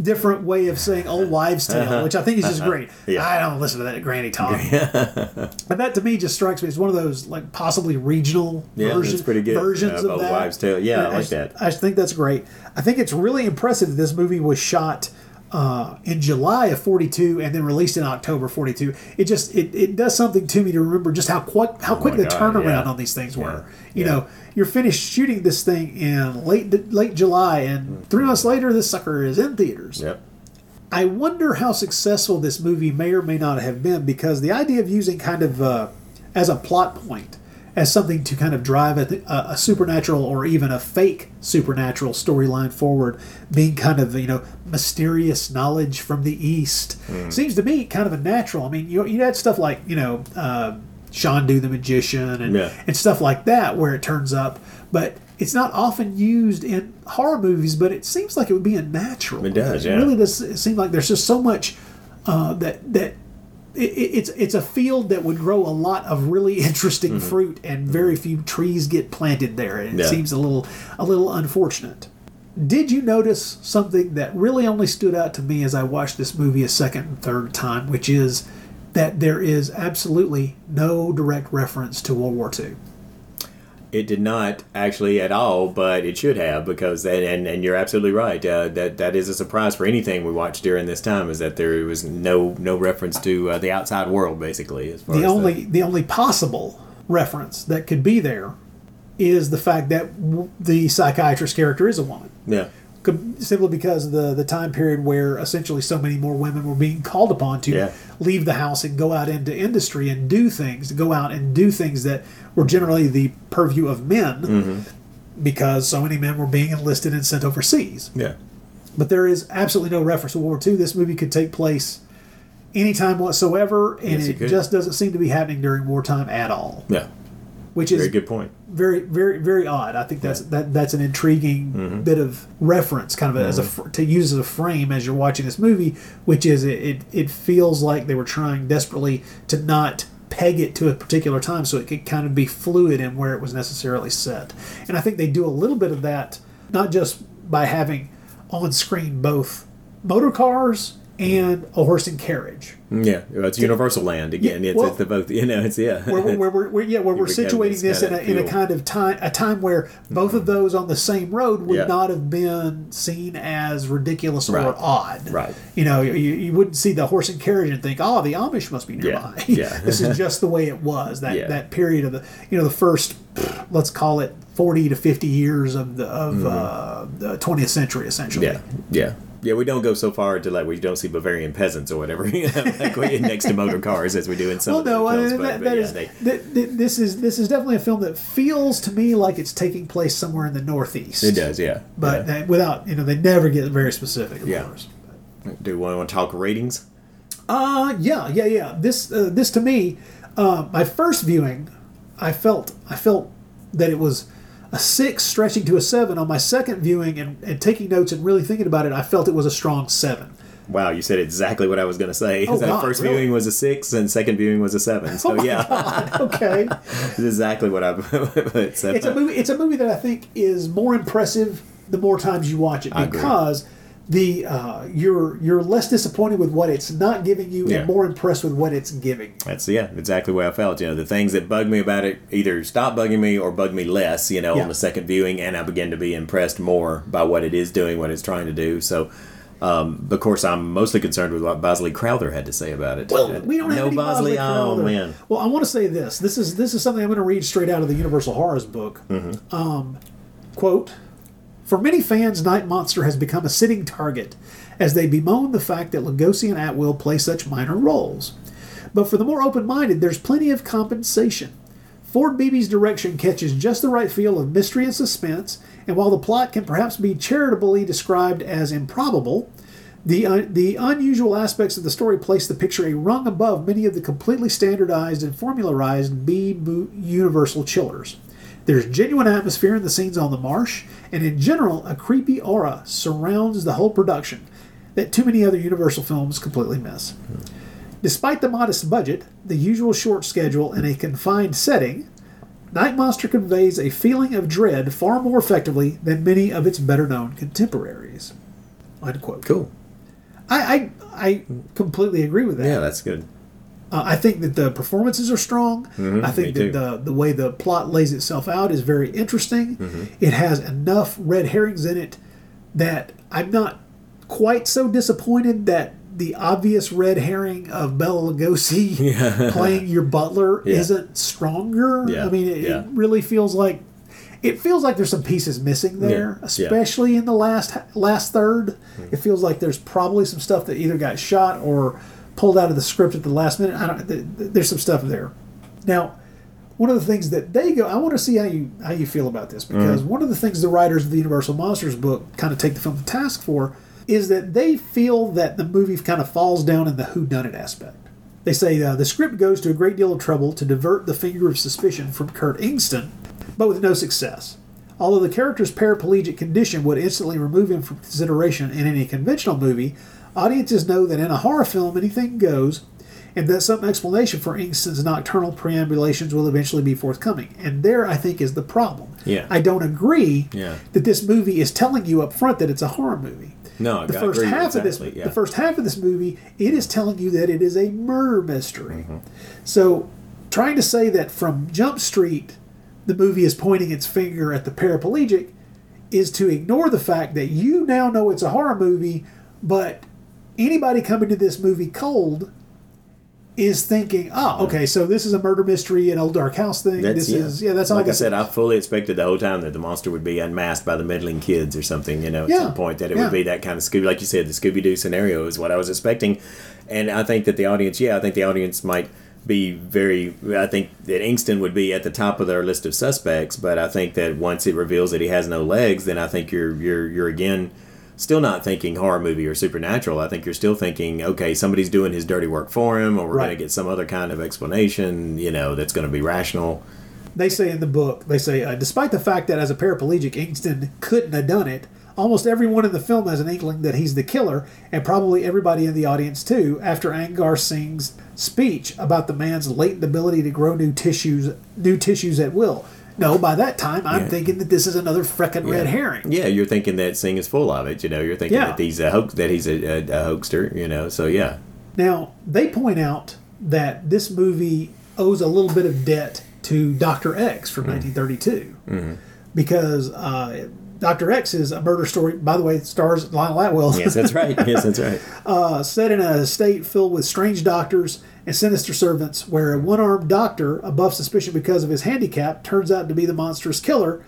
different way of saying old wives' tale, Uh-huh. which I think is just Uh-huh. great. Yeah. I don't listen to that granny talk. but that to me just strikes me as one of those like possibly regional Yeah, version- that's pretty good. versions Uh, of Old that. Wives' Tale. Yeah, I like that. I think that's great. I think it's really impressive that this movie was shot uh, in July of 42 and then released in October 42. It just it, it does something to me to remember just how quick how quick Oh the God, turnaround yeah. on these things were. Yeah. You Yeah. know, you're finished shooting this thing in late late July and 3 months later this sucker is in theaters. Yep. I wonder how successful this movie may or may not have been because the idea of using kind of uh, as a plot point, as something to kind of drive a, a supernatural or even a fake supernatural storyline forward, being kind of you know mysterious knowledge from the east, Mm. seems to me kind of a natural. I mean, you you had stuff like you know. Uh, Chandu the magician and, Yeah. and stuff like that where it turns up, but it's not often used in horror movies. But it seems like it would be a natural. It does, yeah. really does seem like there's just so much uh, that that it, it- it's it's a field that would grow a lot of really interesting fruit, and very few trees get planted there. And it Mm-hmm. Yeah. seems a little a little unfortunate. Did you notice something that really only stood out to me as I watched this movie a second and third time, which is that there is absolutely no direct reference to World War II. It did not actually at all, but it should have because and and, and you're absolutely right. Uh, that that is a surprise for anything we watched during this time is that there was no no reference to uh, the outside world basically. As far The as only the only possible reference that could be there is the fact that w- the psychiatrist character is a woman. yeah Simply because of the the time period where essentially so many more women were being called upon to Yeah. leave the house and go out into industry and do things, to go out and do things that were generally the purview of men, Mm-hmm. because so many men were being enlisted and sent overseas. yeah But there is absolutely no reference to World War II. This movie could take place anytime whatsoever, and Yes, it it just doesn't seem to be happening during wartime at all. yeah. Which is Very good point. very very very odd. I think that's that that's an intriguing Mm-hmm. bit of reference, kind of as a to use as a frame as you're watching this movie, which is it, it it feels like they were trying desperately to not peg it to a particular time so it could kind of be fluid in where it was necessarily set. And I think they do a little bit of that not just by having on screen both motor cars and a horse and carriage. Yeah, well, it's Universal Land again. Yeah, it's, well- it's the both. You know, it's yeah. where, we're- where, we're, where, yeah, where we're situating this in a, in a kind of time a time where both of those on the same road would Yeah. not have been seen as ridiculous or Right. odd. Right. You know, you, you wouldn't see the horse and carriage and think, oh, the Amish must be nearby. Yeah. yeah. this is just the way it was. That Yeah. that period of the you know the first let's call it forty to fifty years of the of uh, the twentieth century essentially. Mm-hmm. Yeah, yeah, yeah. We don't go so far to like we don't see Bavarian peasants or whatever, you know, like we next to motor cars as we do in some Well, of the no, films. I- but, that, but that yeah, is- they, th- th- this is this is definitely a film that feels to me like it's taking place somewhere in the Northeast. it does, yeah. but they, without you know they never get very specific. Yeah. course. Do we want to talk ratings? Uh yeah, yeah, yeah. This uh, this to me, uh, my first viewing, I felt I felt that it was a six stretching to a seven. On my second viewing and, and taking notes and really thinking about it, I felt it was a strong seven. Wow, you said exactly what I was going to say. Oh, that God, first really? viewing was a six, and second viewing was a seven. So Oh yeah, God, okay. it's exactly what I it's a movie. It's a movie that I think is more impressive the more times you watch it because the uh, you're you're less disappointed with what it's not giving you Yeah. and more impressed with what it's giving. That's yeah, exactly what I felt. You know, the things that bug me about it either stop bugging me or bug me less. You know, Yeah. on the second viewing, and I begin to be impressed more by what it is doing, what it's trying to do. So, um, of course, I'm mostly concerned with what Bosley Crowther had to say about it. Well, Uh, we don't have no any Bosley. Bosley Oh Crowther. man, Well, I want to say this. This is this is something I'm going to read straight out of the Universal Horrors book. Mm-hmm. Um, quote: For many fans, Night Monster has become a sitting target as they bemoan the fact that Lugosi and Atwill play such minor roles. But for the more open-minded, there's plenty of compensation. Ford Beebe's direction catches just the right feel of mystery and suspense, and while the plot can perhaps be charitably described as improbable, The, uh, the unusual aspects of the story place the picture a rung above many of the completely standardized and formularized B Universal chillers. There's genuine atmosphere in the scenes on the marsh, and in general, a creepy aura surrounds the whole production that too many other Universal films completely miss. Despite the modest budget, the usual short schedule, and a confined setting, Night Monster conveys a feeling of dread far more effectively than many of its better known contemporaries. Unquote. Cool. I, I, I completely agree with that. Yeah, that's good. Uh, I think that the performances are strong. Mhm, I think that too. the the way the plot lays itself out is very interesting. Mhm. It has enough red herrings in it that I'm not quite so disappointed that the obvious red herring of Bela Lugosi Yeah. playing your butler Yeah. isn't stronger. Yeah, I mean, it, it really feels like it feels like there's some pieces missing there, especially in the last last third. It feels like there's probably some stuff that either got shot or pulled out of the script at the last minute. I don't. th- th- There's some stuff there. Now, one of the things that they go, I want to see how you how you feel about this because Mhm. one of the things the writers of the Universal Monsters book kind of take the film to task for is that they feel that the movie kind of falls down in the whodunit aspect. They say uh, the script goes to a great deal of trouble to divert the finger of suspicion from Kurt Ingston, but with no success. Although the character's paraplegic condition would instantly remove him from consideration in any conventional movie, audiences know that in a horror film anything goes, and that some explanation for Ingston's nocturnal preambulations will eventually be forthcoming. And there, I think, is the problem. Yeah. I don't agree Yeah. that this movie is telling you up front that it's a horror movie. No, The I first half of this, yeah. the first half of this movie, it is telling you that it is a murder mystery. Mm-hmm. So, trying to say that from Jump Street, the movie is pointing its finger at the paraplegic, is to ignore the fact that you now know it's a horror movie, but anybody coming to this movie cold is thinking, oh, okay, so this is a murder mystery, an old dark house thing. That's, this yeah. is yeah, that's all. like I said. is. I fully expected the whole time that the monster would be unmasked by the meddling kids or something. You know, at Yeah, some point that it yeah. would be that kind of Scooby, like you said, the Scooby Doo scenario is what I was expecting, and I think that the audience, yeah, I think the audience might be very. I think that Ingston would be at the top of their list of suspects, but I think that once it reveals that he has no legs, then I think you're you're you're again. Still not thinking horror movie or supernatural. I think you're still thinking, okay, somebody's doing his dirty work for him, or we're Right. going to get some other kind of explanation, you know, that's going to be rational. They say in the book, they say, uh, despite the fact that as a paraplegic, Ingston couldn't have done it, almost everyone in the film has an inkling that he's the killer, and probably everybody in the audience too, after Angar Singh's speech about the man's latent ability to grow new tissues, new tissues at will. No, by that time, I'm Yeah. thinking that this is another frickin' red herring. Yeah, you're thinking that Singh is full of it. You know, you're thinking Yeah. that he's a hoax, that he's a, a, a hoaxster. You know, so yeah, Now, they point out that this movie owes a little bit of debt to Dr. X from 1932 Mm-hmm. because uh, Dr. X is a murder story. By the way, stars Lionel Atwill. yes, that's right. Yes, that's right. uh, set in a state filled with strange doctors and sinister servants, where a one armed doctor, above suspicion because of his handicap, turns out to be the monstrous killer,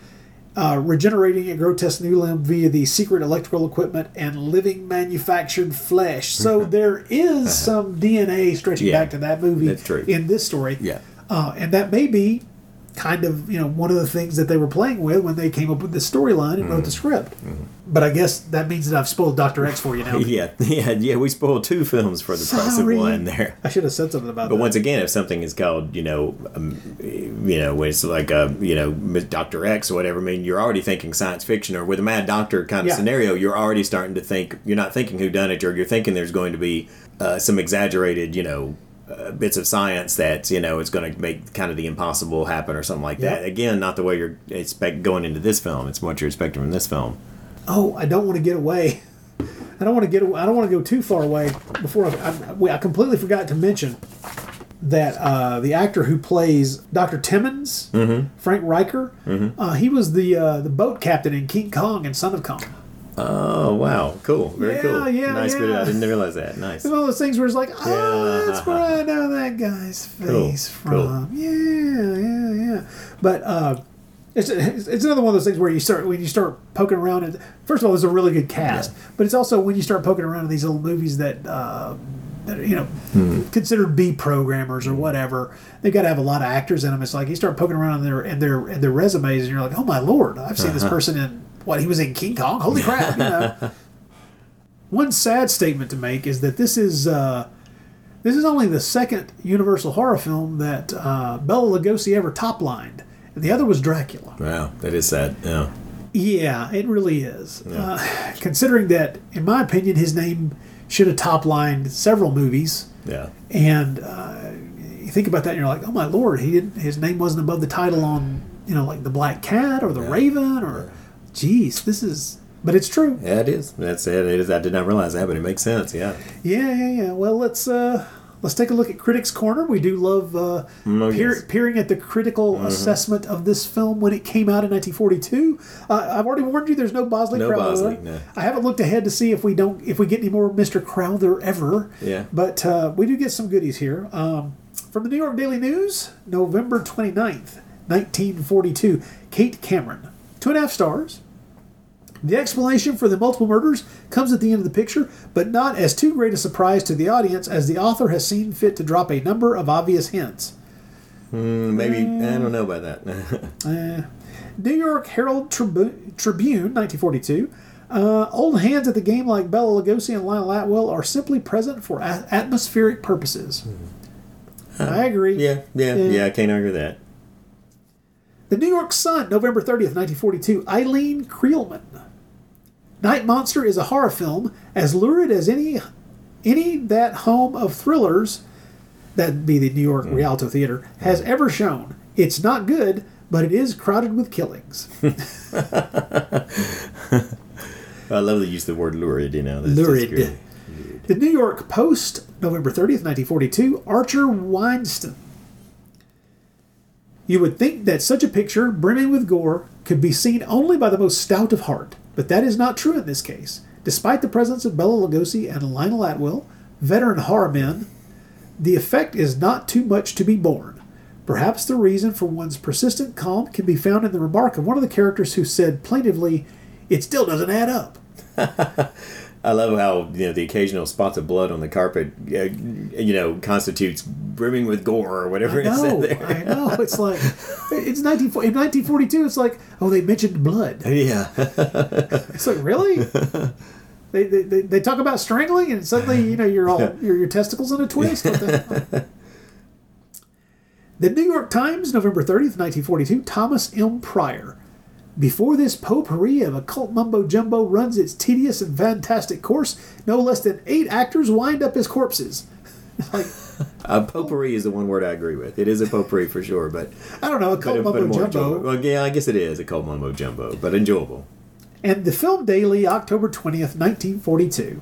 uh, regenerating a grotesque new limb via the secret electrical equipment and living manufactured flesh. So there is some DNA stretching Yeah, back to that movie in this story. Yeah. Uh, and that may be kind of you know one of the things that they were playing with when they came up with this storyline and Mm-hmm. wrote the script. But I guess that means that I've spoiled Doctor X for you now. Yeah, yeah, yeah. We spoiled two films for the price of one there. I should have said something about that. But that. once again, if something is called, you know, um, you know, when it's like a, you know, Doctor X or whatever, I mean, you're already thinking science fiction or with a Mad Doctor kind of Yeah. scenario. You're already starting to think. You're not thinking who done it, or you're thinking there's going to be uh, some exaggerated, you know. Uh, bits of science that you know it's going to make kind of the impossible happen or something like that. Yep. Again, not the way you're expect going into this film. It's what you're expecting from this film. Oh, I don't want to get away. I don't want to get. away. I don't want to go too far away before I. I, we- I completely forgot to mention that uh, the actor who plays Dr. Timmons, Frank Reicher, uh, he was the uh, the boat captain in King Kong and Son of Kong. Oh wow, cool, very Yeah, cool, yeah, nice yeah. video. I didn't realize that. Nice. It's one of those things where it's like, oh, Yeah. that's where I know that guy's face cool. from. Yeah, yeah, yeah. But uh, it's, it's another one of those things where you start when you start poking around. At, first of all, there's a really good cast, but it's also when you start poking around in these little movies that. Uh, that are, you know, Hmm. considered B programmers or whatever. They've got to have a lot of actors in them. It's like you start poking around in their in their in their resumes, and you're like, oh my lord, I've seen this person in what he was in King Kong. Holy crap! You know. one sad statement to make is that this is uh, this is only the second Universal horror film that uh, Bela Lugosi ever top-lined. And the other was Dracula. Wow, that is sad. Yeah. Yeah, it really is. Uh, considering that, in my opinion, his name should have top-lined several movies. Yeah. And uh, you think about that, and you're like, oh my lord, he didn't. His name wasn't above the title on, you know, like the Black Cat or the Raven or, geez, this is. But it's true. Yeah, it is. That's it. It is. I did not realize that, but it makes sense. Yeah. Yeah, yeah, yeah. Well, let's uh, let's take a look at Critics Corner. We do love uh, Oh, peer, peering at the critical Mhm. assessment of this film when it came out in 1942. Uh, I've already warned you. There's no Bosley No Crowther. Bosley, no. I haven't looked ahead to see if we don't if we get any more Mr. Crowther ever. Yeah. But uh, we do get some goodies here. Um, from the New York Daily News, November 29th, 1942. Kate Cameron. Two and a half stars. The explanation for the multiple murders comes at the end of the picture, but not as too great a surprise to the audience as the author has seen fit to drop a number of obvious hints. Mm, maybe I don't know about that. Uh, New York Herald Tribu- Tribune, 1942. Uh, old hands at the game like Bela Lugosi and Lionel Atwill are simply present for a- atmospheric purposes. I agree. yeah, yeah, yeah, I can't argue that. The New York Sun, November 30th, 1942. Eileen Creelman. Night Monster is a horror film as lurid as any any that home of thrillers, that'd be the New York hmm. Rialto Theater, has hmm. ever shown. It's not good, but it is crowded with killings. I love the use the word lurid. You know, That's just Lurid. The New York Post, November 30th, 1942. Archer Winsten. You would think that such a picture, brimming with gore, could be seen only by the most stout of heart, but that is not true in this case. Despite the presence of Bela Lugosi and Lionel Atwill, veteran horror men, the effect is not too much to be borne. Perhaps the reason for one's persistent calm can be found in the remark of one of the characters who said plaintively, It still doesn't add up. I love how you know the occasional spots of blood on the carpet, uh, you know, constitutes brimming with gore or whatever I it know, there. I know. It's like it's 19, in 1942. It's like oh, they mentioned blood. Yeah. It's like really. They, they, they, they talk about strangling and suddenly you know you're all your, your testicles in a twist. The- the New York Times, November 30th, 1942. Thomas M. Pryor. Before this potpourri of occult mumbo jumbo runs its tedious and fantastic course, no less than eight actors wind up as corpses. like Uh, potpourri is the one word I agree with. It is a potpourri for sure, but I don't know, a cult but, but mumbo jumbo. enjoyable. Well, yeah, I guess it is a cold mumbo jumbo, but enjoyable. and the Film Daily, October 20th, 1942.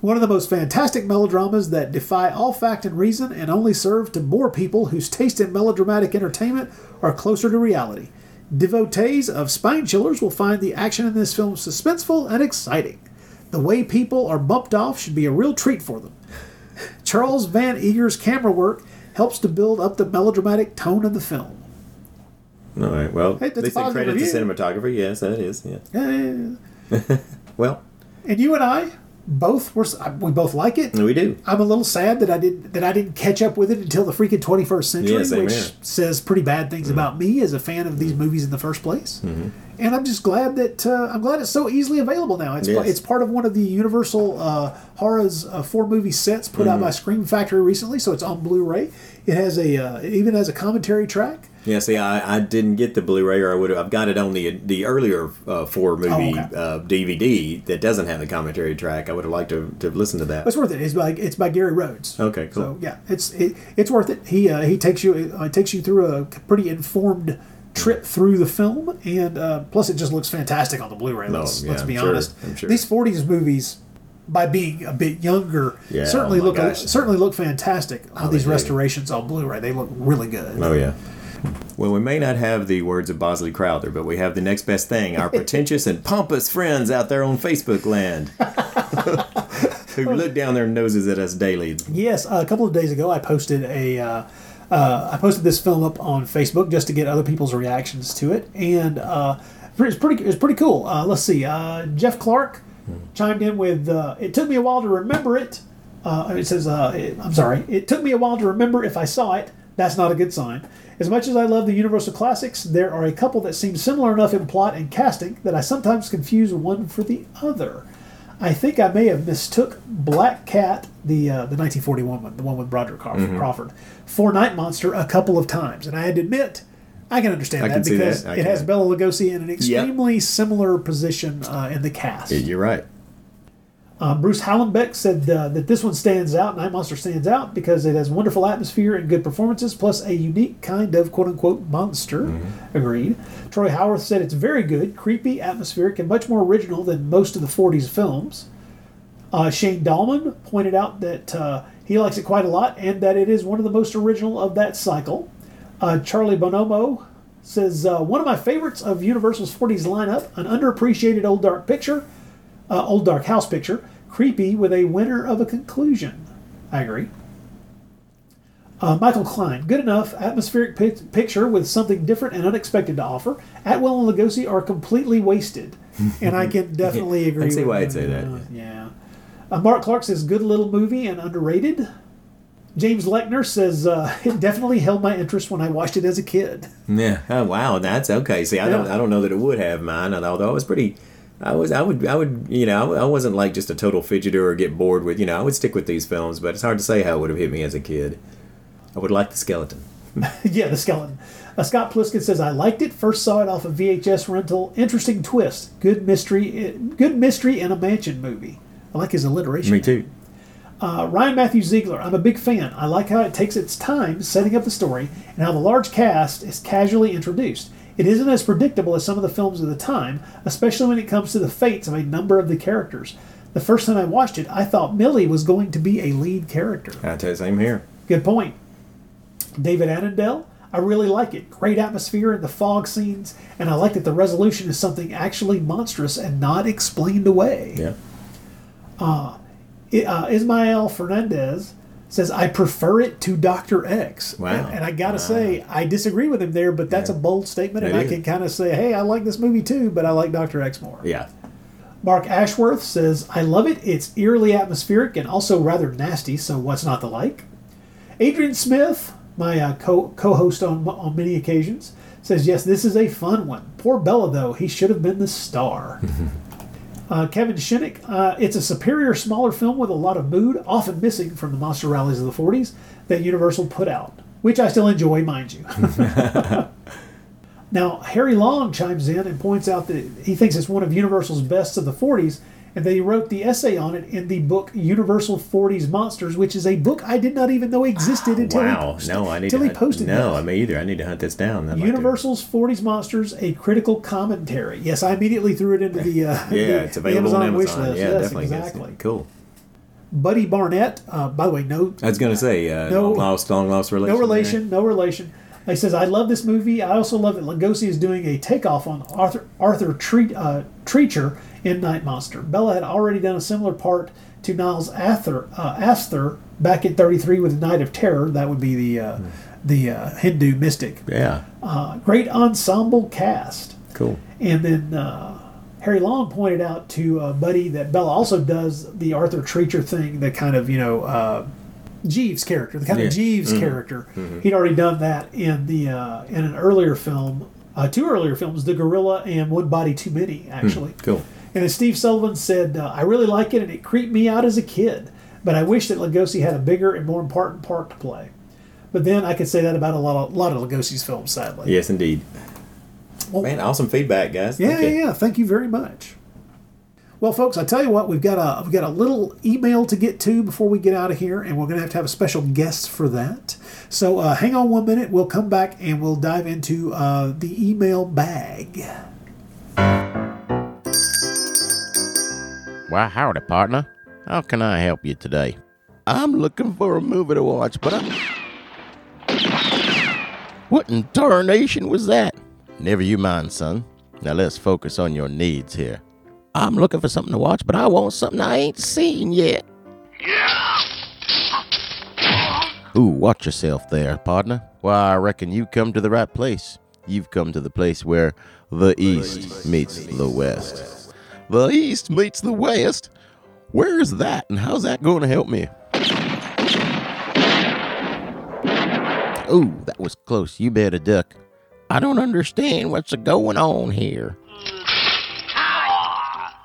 One of the most fantastic melodramas that defy all fact and reason and only serve to bore people whose taste in melodramatic entertainment are closer to reality. Devotees of spine chillers will find the action in this film suspenseful and exciting. The way people are bumped off should be a real treat for them. Charles Van Enger's camera work helps to build up the melodramatic tone of the film. All right. Well, Hey, that's they a say credit to review. cinematography. Yes, that is. Yeah. Well, And you and I both were we both like it. we do. I'm a little sad that I didn't that I didn't catch up with it until the freaking 21st century, same which. Mm-hmm. says pretty bad things about me as a fan of these movies in the first place. And I'm just glad that uh, I'm glad it's so easily available now. It's Yes. it's part of one of the Universal uh, Horror's uh, four movie sets put out Mhm. by Scream Factory recently, so it's on Blu-ray. It has a uh, it even has a commentary track. Yeah, see, I, I didn't get the Blu-ray, or I would have. I've got it on the the earlier uh, four movie Oh, okay. uh, DVD that doesn't have the commentary track. I would have liked to, to listen to that. It's worth it. It's by it's by Gary Rhodes. Okay, cool. So yeah, it's it, it's worth it. He uh, he takes you uh, takes you through a pretty informed trip through the film, and uh, plus it just looks fantastic on the Blu-ray. Let's yeah, let's be I'm sure, honest. I'm sure. These '40s movies, by being a bit younger, Yeah, certainly oh look gosh. certainly look fantastic Oh, these they do. restorations on Blu-ray. They look really good. Oh yeah. Well, we may not have the words of Bosley Crowther, but we have the next best thing: our pretentious and pompous friends out there on Facebook land, who look down their noses at us daily. Yes, a couple of days ago, I posted a uh, uh, I posted this film up on Facebook just to get other people's reactions to it, and uh, it's pretty it's pretty cool. Uh, let's see, uh, Jeff Clark chimed in with uh, it took me a while to remember it. Uh, it says uh, it- I'm sorry, it took me a while to remember if I saw it. That's not a good sign. As much as I love the Universal classics, there are a couple that seem similar enough in plot and casting that I sometimes confuse one for the other. I think I may have mistook Black Cat, the uh, the 1941 one, the one with Broderick Crawford, Mhm. Crawford, for Night Monster a couple of times, and I had to admit. I can understand I that can because that. It has Bela Lugosi in an extremely similar position uh, in the cast. You're right. Uh, Bruce Hallenbeck said uh, that this one stands out, Night Monster stands out, because it has wonderful atmosphere and good performances, plus a unique kind of quote unquote monster. Agreed. Troy Howarth said it's very good, creepy, atmospheric, and much more original than most of the 40s films. Uh, Shane Dallmann pointed out that uh, he likes it quite a lot and that it is one of the most original of that cycle. Uh, Charlie Bonomo says, uh, One of my favorites of Universal's 40s lineup, an underappreciated old dark picture, uh, old dark house picture, creepy with a winner of a conclusion. I agree. Uh, Michael Klein, good enough atmospheric pic- picture with something different and unexpected to offer. Atwill and Lugosi are completely wasted, and I can definitely I agree. can see why him. I'd say that. Yeah. Uh, Mark Clark says good little movie and underrated. James Lechner says uh, it definitely held my interest when I watched it as a kid. Yeah. Oh wow, that's okay. See, I don't, I don't know that it would have mine. Although I was pretty, I was, I would, I would, you know, I, I wasn't like just a total fidgeter or get bored with. You know, I would stick with these films, but it's hard to say how it would have hit me as a kid. I would like the skeleton. yeah, the skeleton. Uh, Scott Pliskin says I liked it. First saw it off a VHS rental. Interesting twist. Good mystery. uh, Good mystery in a mansion movie. I like his alliteration. Me too. Uh, Ryan Matthew Ziegler. I'm a big fan. I like how it takes its time setting up the story and how the large cast is casually introduced. It isn't as predictable as some of the films of the time, especially when it comes to the fates of a number of the characters. The first time I watched it, I thought Millie was going to be a lead character. I tell you, same here. Good point. David Annandale, I really like it. Great atmosphere in the fog scenes, and I like that the resolution is something actually monstrous and not explained away. Yeah. Uh, uh, Ismael Fernandez says, I prefer it to Dr. X. Wow. And, and I gotta say, I disagree with him there, but that's a bold statement, and I can kind of say, hey, I like this movie too, but I like Dr. X more. Yeah. Mark Ashworth says, I love it. It's eerily atmospheric and also rather nasty, so what's not to like? Adrian Smith, my uh, co host on, on many occasions, says, Yes, this is a fun one. Poor Bela, though. He should have been the star. uh, Kevin Shinnick, uh, it's a superior, smaller film with a lot of mood, often missing from the monster rallies of the 40s that Universal put out, which I still enjoy, mind you. Now, Harry Long chimes in and points out that he thinks it's one of Universal's best of the 40s, and they wrote the essay on it in the book Universal 40s Monsters, which is a book I did not even know existed until he Wow. posted, No, I need until to. he posted no, that. I mean either. I need to hunt this down. I'd like Universal's 40s Monsters, a critical commentary. Yes, I immediately threw it into the, uh, Yeah, the, it's the available on Amazon wish list. Yeah, yes, definitely. exactly. Cool. Buddy Barnett, uh, by the way, no I was gonna say, uh, No- lost, long lost relation. no relation, no relation. He says, I love this movie. I also love that Lugosi is doing a takeoff on Arthur, Arthur Tre- uh, Treacher in Night Monster. Bela had already done a similar part to Niles Ather, uh, Asther back in 33 with Night of Terror. That would be the, uh, the uh, Hindu mystic. Yeah. Uh, great ensemble cast. Cool. And then uh, Harry Long pointed out to uh, Buddy that Bela also does the Arthur Treacher thing, the kind of, you know, uh, Jeeves character, the kind Yeah. of Jeeves Mhm. character. Mhm. He'd already done that in the uh, in an earlier film, uh, two earlier films, The Gorilla and One Body Too Many, actually. Hmm, Cool. And as Steve Sullivan said, uh, I really like it and it creeped me out as a kid, but I wish that Lugosi had a bigger and more important part to play. But then I could say that about a lot of, lot of Lugosi's films, sadly. Yes, indeed. Man, awesome feedback, guys. Yeah, yeah, yeah. Thank you very much. Well, folks, I tell you what, we've got a we've got a little email to get to before we get out of here, and we're going to have to have a special guest for that. So uh, hang on one minute. We'll come back and we'll dive into uh, the email bag. Why, howdy, partner. How can I help you today? I'm looking for a movie to watch, but I. What in tarnation was that? Never you mind, son. Now let's focus on your needs here. I'm looking for something to watch, but I want something I ain't seen yet. Ooh, watch yourself there, partner. Why, I reckon you come to the right place. You've come to the place where the East meets the West. The East meets the West? Where's that, and how's that going to help me? Ooh, that was close. You better duck. I don't understand what's going on here.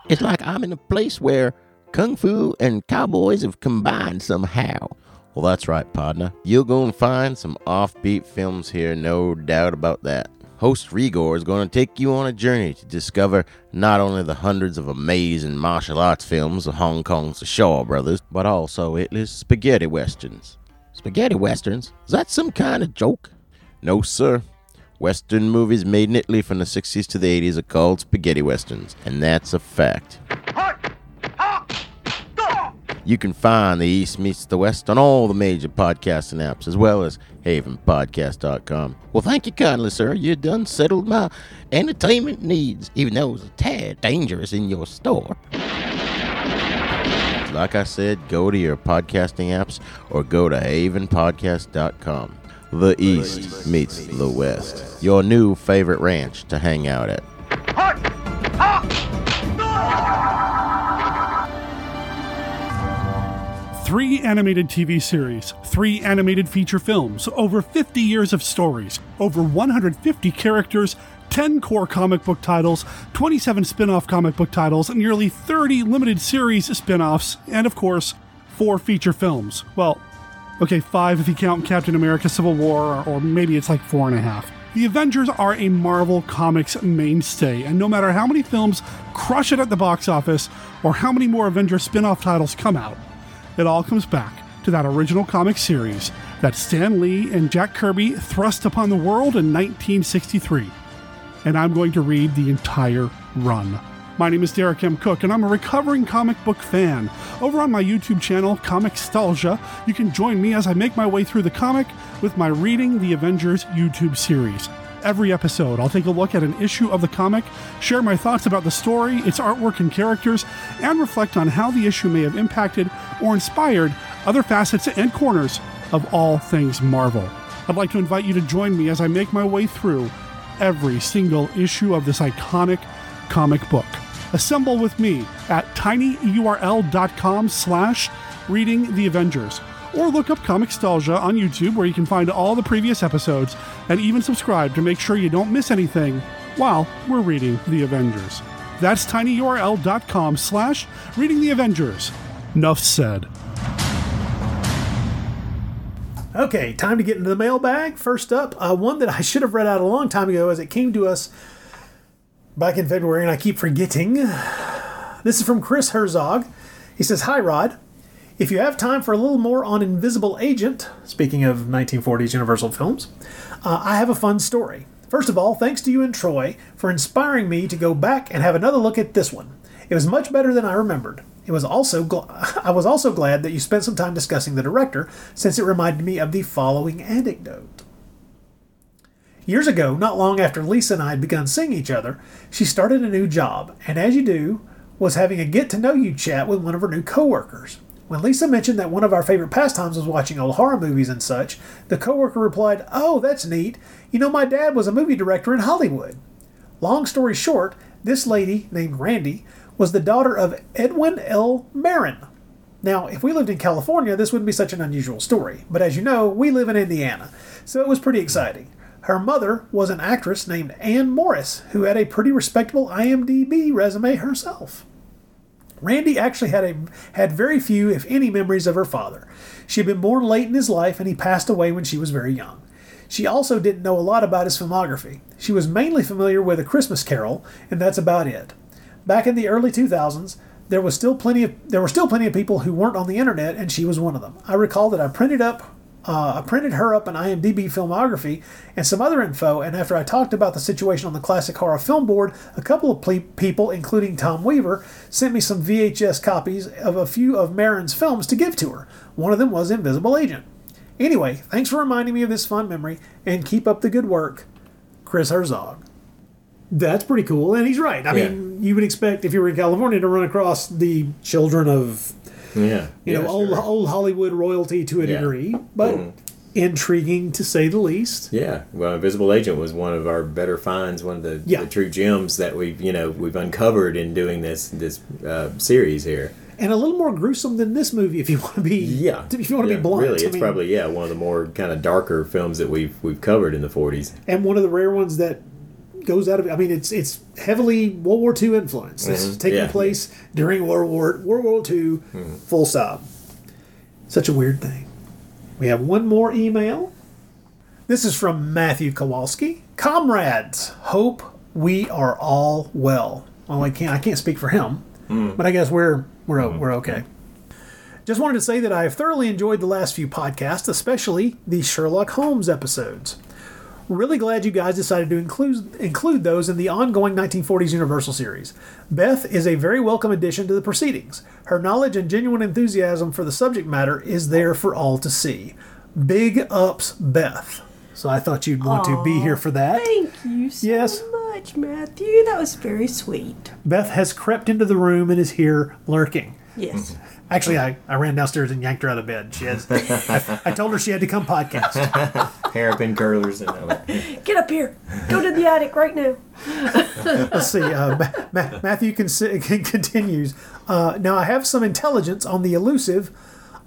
It's like I'm in a place where Kung Fu and cowboys have combined somehow. Well, that's right, partner. You'll go and find some offbeat films here, no doubt about that. Host Rigor is going to take you on a journey to discover not only the hundreds of amazing martial arts films of Hong Kong's the Shaw Brothers, but also Italy's spaghetti westerns. Spaghetti westerns? Is that some kind of joke? No, sir. Western movies made in Italy from the 60s to the 80s are called spaghetti westerns, and that's a fact. You can find the East Meets the West on all the major podcasting apps, as well as havenpodcast.com. Well, thank you kindly, sir. You done settled my entertainment needs, even though it was a tad dangerous in your store. Like I said, go to your podcasting apps or go to havenpodcast.com. The East meets the West. Your new favorite ranch to hang out at. Three animated TV series, three animated feature films, over 50 years of stories, over 150 characters, 10 core comic book titles, 27 spin off comic book titles, nearly 30 limited series spin offs, and of course, four feature films. Well, okay, five if you count Captain America Civil War, or maybe it's like four and a half. The Avengers are a Marvel Comics mainstay, and no matter how many films crush it at the box office, or how many more Avengers spin off titles come out, it all comes back to that original comic series that Stan Lee and Jack Kirby thrust upon the world in 1963. And I'm going to read the entire run. My name is Derek M. Cook, and I'm a recovering comic book fan. Over on my YouTube channel, Comicstalgia, you can join me as I make my way through the comic with my Reading the Avengers YouTube series. Every episode, I'll take a look at an issue of the comic, share my thoughts about the story, its artwork and characters, and reflect on how the issue may have impacted or inspired other facets and corners of all things Marvel. I'd like to invite you to join me as I make my way through every single issue of this iconic comic book. Assemble with me at tinyurl.com slash reading the Avengers or look up Comicstalgia on YouTube where you can find all the previous episodes and even subscribe to make sure you don't miss anything while we're reading the Avengers. That's tinyurl.com slash reading the Avengers. Nuff said. Okay, time to get into the mailbag. First up, uh, one that I should have read out a long time ago as it came to us back in February, and I keep forgetting. This is from Chris Herzog. He says, Hi, Rod. If you have time for a little more on Invisible Agent, speaking of 1940s Universal films, uh, I have a fun story. First of all, thanks to you and Troy for inspiring me to go back and have another look at this one. It was much better than I remembered. It was also gl- I was also glad that you spent some time discussing the director, since it reminded me of the following anecdote. Years ago, not long after Lisa and I had begun seeing each other, she started a new job, and as you do, was having a get to know you chat with one of her new coworkers. When Lisa mentioned that one of our favorite pastimes was watching old horror movies and such, the coworker replied, "Oh, that's neat. You know my dad was a movie director in Hollywood." Long story short, this lady named Randy was the daughter of Edwin L. Marin. Now, if we lived in California, this wouldn't be such an unusual story, but as you know, we live in Indiana, so it was pretty exciting. Her mother was an actress named Ann Morriss, who had a pretty respectable IMDb resume herself. Randy actually had a had very few, if any, memories of her father. She had been born late in his life, and he passed away when she was very young. She also didn't know a lot about his filmography. She was mainly familiar with A Christmas Carol, and that's about it. Back in the early 2000s, there was still plenty of there were still plenty of people who weren't on the internet, and she was one of them. I recall that I printed up uh, I printed her up an IMDb filmography and some other info, and after I talked about the situation on the Classic Horror Film Board, a couple of ple- people, including Tom Weaver, sent me some VHS copies of a few of Marin's films to give to her. One of them was Invisible Agent. Anyway, thanks for reminding me of this fun memory, and keep up the good work, Chris Herzog. That's pretty cool, and he's right. I Yeah. mean, you would expect if you were in California to run across the children of Yeah. you yeah, know, old, sure. old Hollywood royalty to a Yeah. degree, but Mhm. intriguing to say the least. Yeah, well, Invisible Agent was one of our better finds, one of the, Yeah. the true gems that we've you know we've uncovered in doing this this uh, series here. And a little more gruesome than this movie, if you want to be. Yeah, If you want to Yeah, be blunt, really, I it's mean, probably yeah one of the more kind of darker films that we've we've covered in the '40s. and one of the rare ones that goes out of. I mean, it's it's heavily World War II influence. This is Mhm. taking Yeah. place during World War World War II. Mm-hmm. Full stop. Such a weird thing. We have one more email. This is from Matthew Kowalski. Comrades, hope we are all well. Well, I can't I can't speak for him, mm. but I guess we're we're o we're okay. Just wanted to say that I have thoroughly enjoyed the last few podcasts, especially the Sherlock Holmes episodes. Really glad you guys decided to include include those in the ongoing 1940s Universal series. Beth is a very welcome addition to the proceedings. Her knowledge and genuine enthusiasm for the subject matter is there for all to see. Big ups, Beth. So I thought you'd want to be here for that. Thank you so Yes. much, Matthew. That was very sweet. Beth has crept into the room and is here lurking. Yes. Actually, I, I ran downstairs and yanked her out of bed. She has. I, I told her she had to come podcast. Hairpin curlers and all that. Get up here. Go to the attic right now. Let's see. Uh, Ma- Ma- Matthew con- continues. Uh, now, I have some intelligence on the elusive,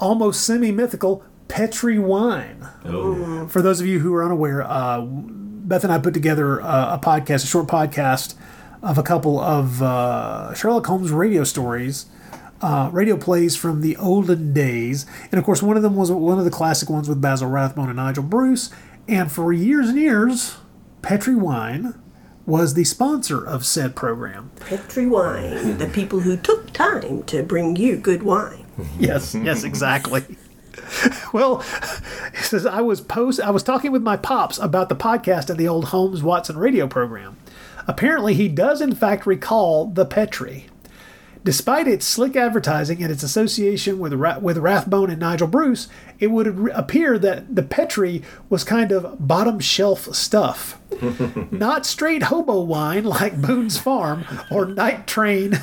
almost semi mythical Petri wine. Oh. For those of you who are unaware, uh, Beth and I put together uh, a podcast, a short podcast of a couple of uh, Sherlock Holmes radio stories. Uh, radio plays from the olden days, and of course, one of them was one of the classic ones with Basil Rathbone and Nigel Bruce. And for years and years, Petri Wine was the sponsor of said program. Petri Wine, the people who took time to bring you good wine. yes, yes, exactly. well, he says I was post I was talking with my pops about the podcast and the old Holmes Watson radio program. Apparently, he does in fact recall the Petri. Despite its slick advertising and its association with Ra- with Rathbone and Nigel Bruce, it would appear that the Petri was kind of bottom shelf stuff. Not straight hobo wine like Boone's Farm or Night Train.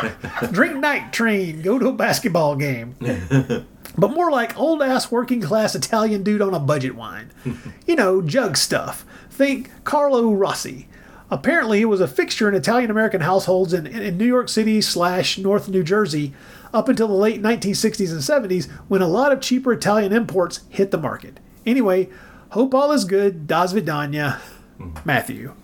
Drink Night Train, go to a basketball game. But more like old ass working class Italian dude on a budget wine. You know, jug stuff. Think Carlo Rossi. Apparently, it was a fixture in Italian American households in, in New York City slash North New Jersey up until the late 1960s and 70s when a lot of cheaper Italian imports hit the market. Anyway, hope all is good. Das Vidania, hmm. Matthew.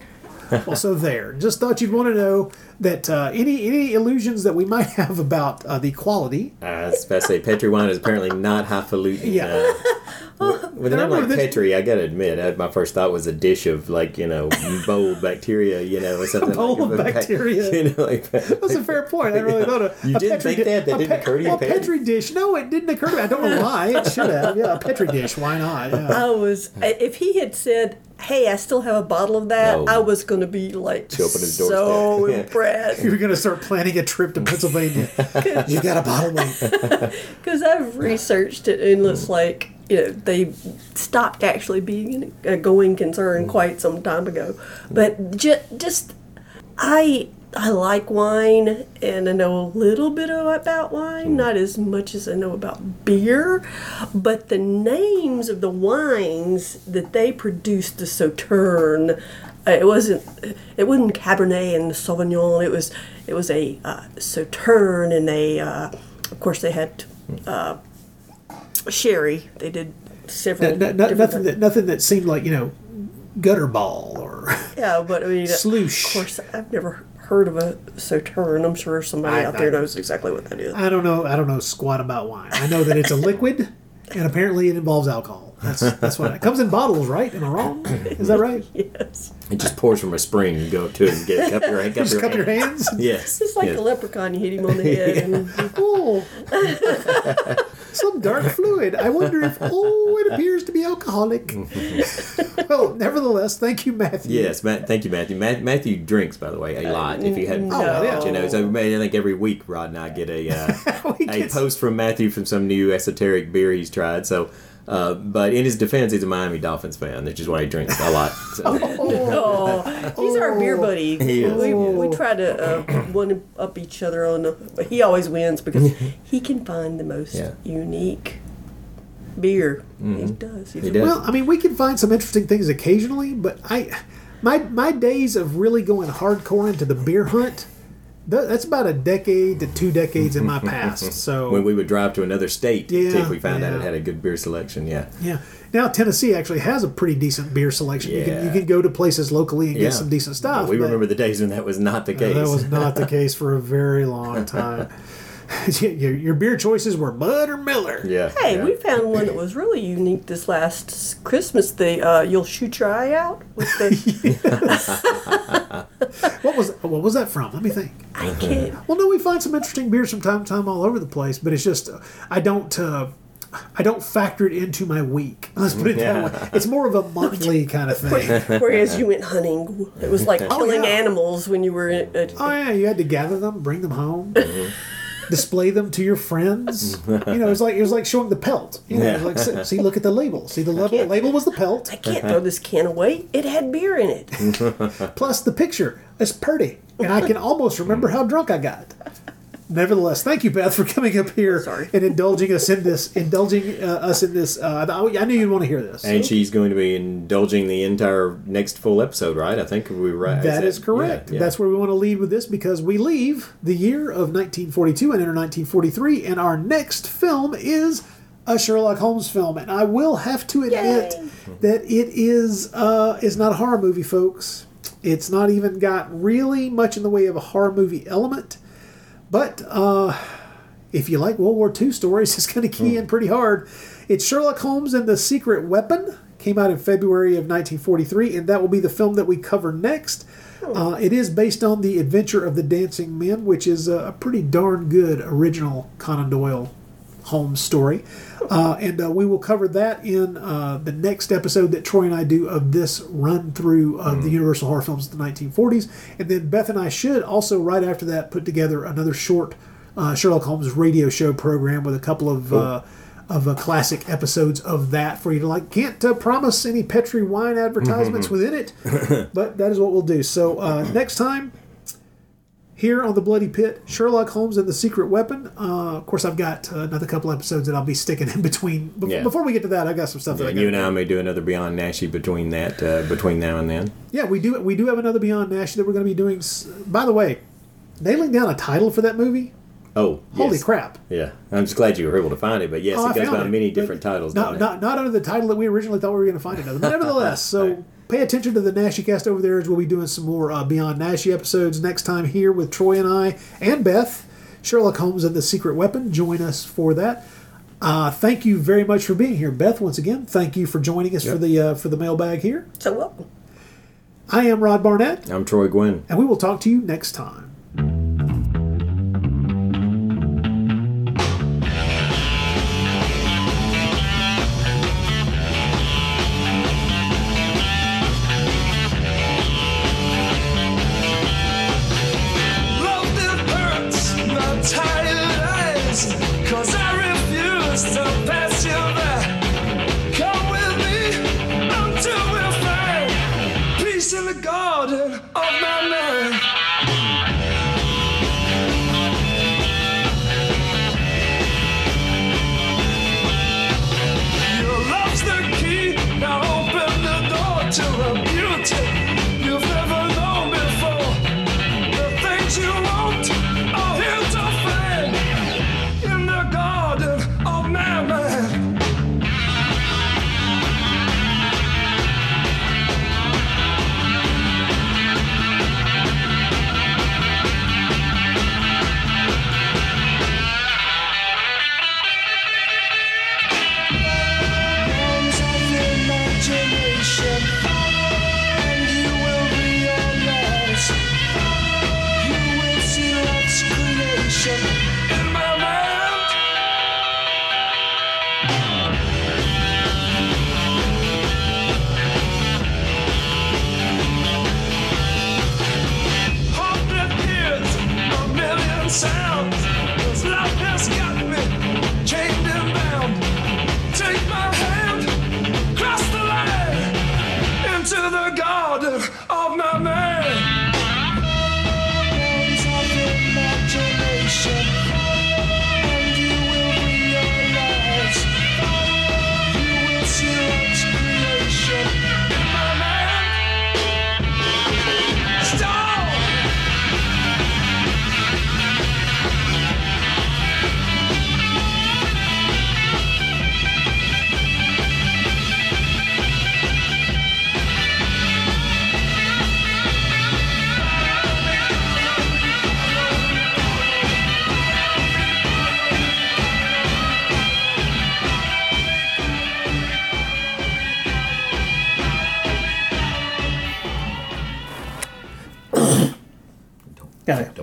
also, there. Just thought you'd want to know that uh, any any illusions that we might have about uh, the quality. Uh, I was about to say, Petri wine is apparently not highfalutin. Yeah. Uh, with a name like Petri, I gotta admit, I, my first thought was a dish of like you know mold bacteria, you know, or something. bowl like, of bacteria. You know, like That's a fair point. I really thought of You a didn't Petri think di- that? That a didn't occur to you, Well, Patty? Petri dish. No, it didn't occur to me. I don't know why. It should have. Yeah, a Petri dish. Why not? Yeah. I was, if he had said, hey, I still have a bottle of that, No. I was going to be like Show up his so impressed. You're going to start planning a trip to Pennsylvania. you got a bottle, wait. Because I've researched it and it's like, you know, they stopped actually being a going concern quite some time ago. But ju- just, I. I like wine and I know a little bit about wine, not as much as I know about beer, but the names of the wines that they produced the Sauterne, uh, it wasn't it wasn't Cabernet and Sauvignon. It was it was a uh, Sauterne and a uh, of course they had uh, sherry. They did several. No- no- nothing that nothing that seemed like you know gutter ball or Yeah, but I mean, Sloosh. Of course, I've never heard of a Sauterne. I'm sure somebody I- out there I- knows exactly what that is. I don't know. I don't know squat about wine. I know that it's a liquid, and apparently it involves alcohol. That's that's what it comes in bottles, right? Am I wrong? Is that right? yes. It just pours from a spring. You go up to it and get cup your, cup Just your cup your hand. hands. Yes. It's like yes. a leprechaun. You hit him on the head. and, oh, some dark fluid. I wonder if oh, it appears to be alcoholic. well, nevertheless, thank you, Matthew. Yes, Matt, thank you, Matthew. Matt, Matthew drinks, by the way, a lot. If you hadn't, Oh, yeah. you know, so I think every week Rod and I get a uh, a post from Matthew from some new esoteric beer he's tried. So, uh, but in his defense, he's a Miami Dolphins fan, which is why he drinks a lot. So. oh, he's our beer buddy. He is, we, we try to uh, one up each other on. The, but he always wins because he can find the most Yeah. unique beer. He Mhm. does. He does. Well, I mean, we can find some interesting things occasionally, but I, my my days of really going hardcore into the beer hunt Th- that's about a decade to two decades in my past. So when we would drive to another state Yeah, if we found out it had a good beer selection. Yeah. Yeah. Now Tennessee actually has a pretty decent beer selection. You can Yeah. you can go to places locally and Yeah. get some decent stuff. But we remember the days when that was not the case. That was not the case for a very long time. your, your beer choices were Bud or Miller. Yeah. Hey, we found one that was really unique this last Christmas. The uh, you'll shoot your eye out with the What was what was that from? Let me think. I can't. Well, no, we find some interesting beers from time to time all over the place, but it's just uh, I don't uh, I don't factor it into my week. Let's put it that way. It's more of a monthly kind of thing. Whereas you went hunting, it was like Oh, killing yeah. animals when you were. In, uh, Oh yeah, you had to gather them, bring them home, display them to your friends. You know, it's like it was like showing the pelt. You know, it was like see, see, look at the label. See the label. Label was the pelt. I can't throw this can away. It had beer in it. Plus the picture. It's pretty, and I can almost remember how drunk I got. Nevertheless, thank you, Beth, for coming up here and indulging us in this, indulging uh, us in this. Uh, I I knew you'd want to hear this. And she's going to be indulging the entire next full episode, right? I think we were right. That is correct. Yeah, yeah. That's where we want to lead with this because we leave the year of 1942 and enter 1943, and our next film is a Sherlock Holmes film, and I will have to admit that it is uh, is not a horror movie, folks. It's not even got really much in the way of a horror movie element, but uh, if you like World War II stories, it's going to key in pretty hard. It's Sherlock Holmes and the Secret Weapon. Came out in February of 1943, and that will be the film that we cover next. Uh, it is based on The Adventure of the Dancing Men, which is a, a pretty darn good original Conan Doyle Holmes story. Uh, and uh, we will cover that in uh, the next episode that Troy and I do of this run through of the Universal horror films of the 1940s. And then Beth and I should also, right after that, put together another short uh, Sherlock Holmes radio show program with a couple of. Uh, of uh, classic episodes of that for you to like. Can't uh, promise any Petri wine advertisements within it, but that is what we'll do. So uh, next time, here on the Bloody Pit, Sherlock Holmes and the Secret Weapon. Uh, of course, I've got uh, another couple episodes that I'll be sticking in between. Bef- Yeah. Before we get to that, I got some stuff that I And got. you and I may do another Beyond Naschy between that, uh, between now and then. Yeah, we do. We do have another Beyond Nash that we're going to be doing. By the way, nailing down a title for that movie. Oh, Holy yes. crap! Yeah, I'm just glad you were able to find it. But yes, Oh, it goes by it, many different titles. Not, not, not under the title that we originally thought we were going to find it under. But nevertheless, so pay attention to the Naschy cast over there as we'll be doing some more uh, Beyond Naschy episodes next time here with Troy and I and Beth. Sherlock Holmes and the Secret Weapon. Join us for that. Uh, thank you very much for being here, Beth. Once again, thank you for joining us for the uh, for the mailbag here. So welcome. I am Rod Barnett, I'm Troy Guinn. and we will talk to you next time.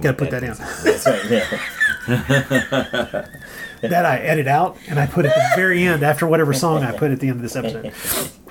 Gotta, gotta put that down. That's right. Yeah. that I edit out and I put at the very end after whatever song I put at the end of this episode.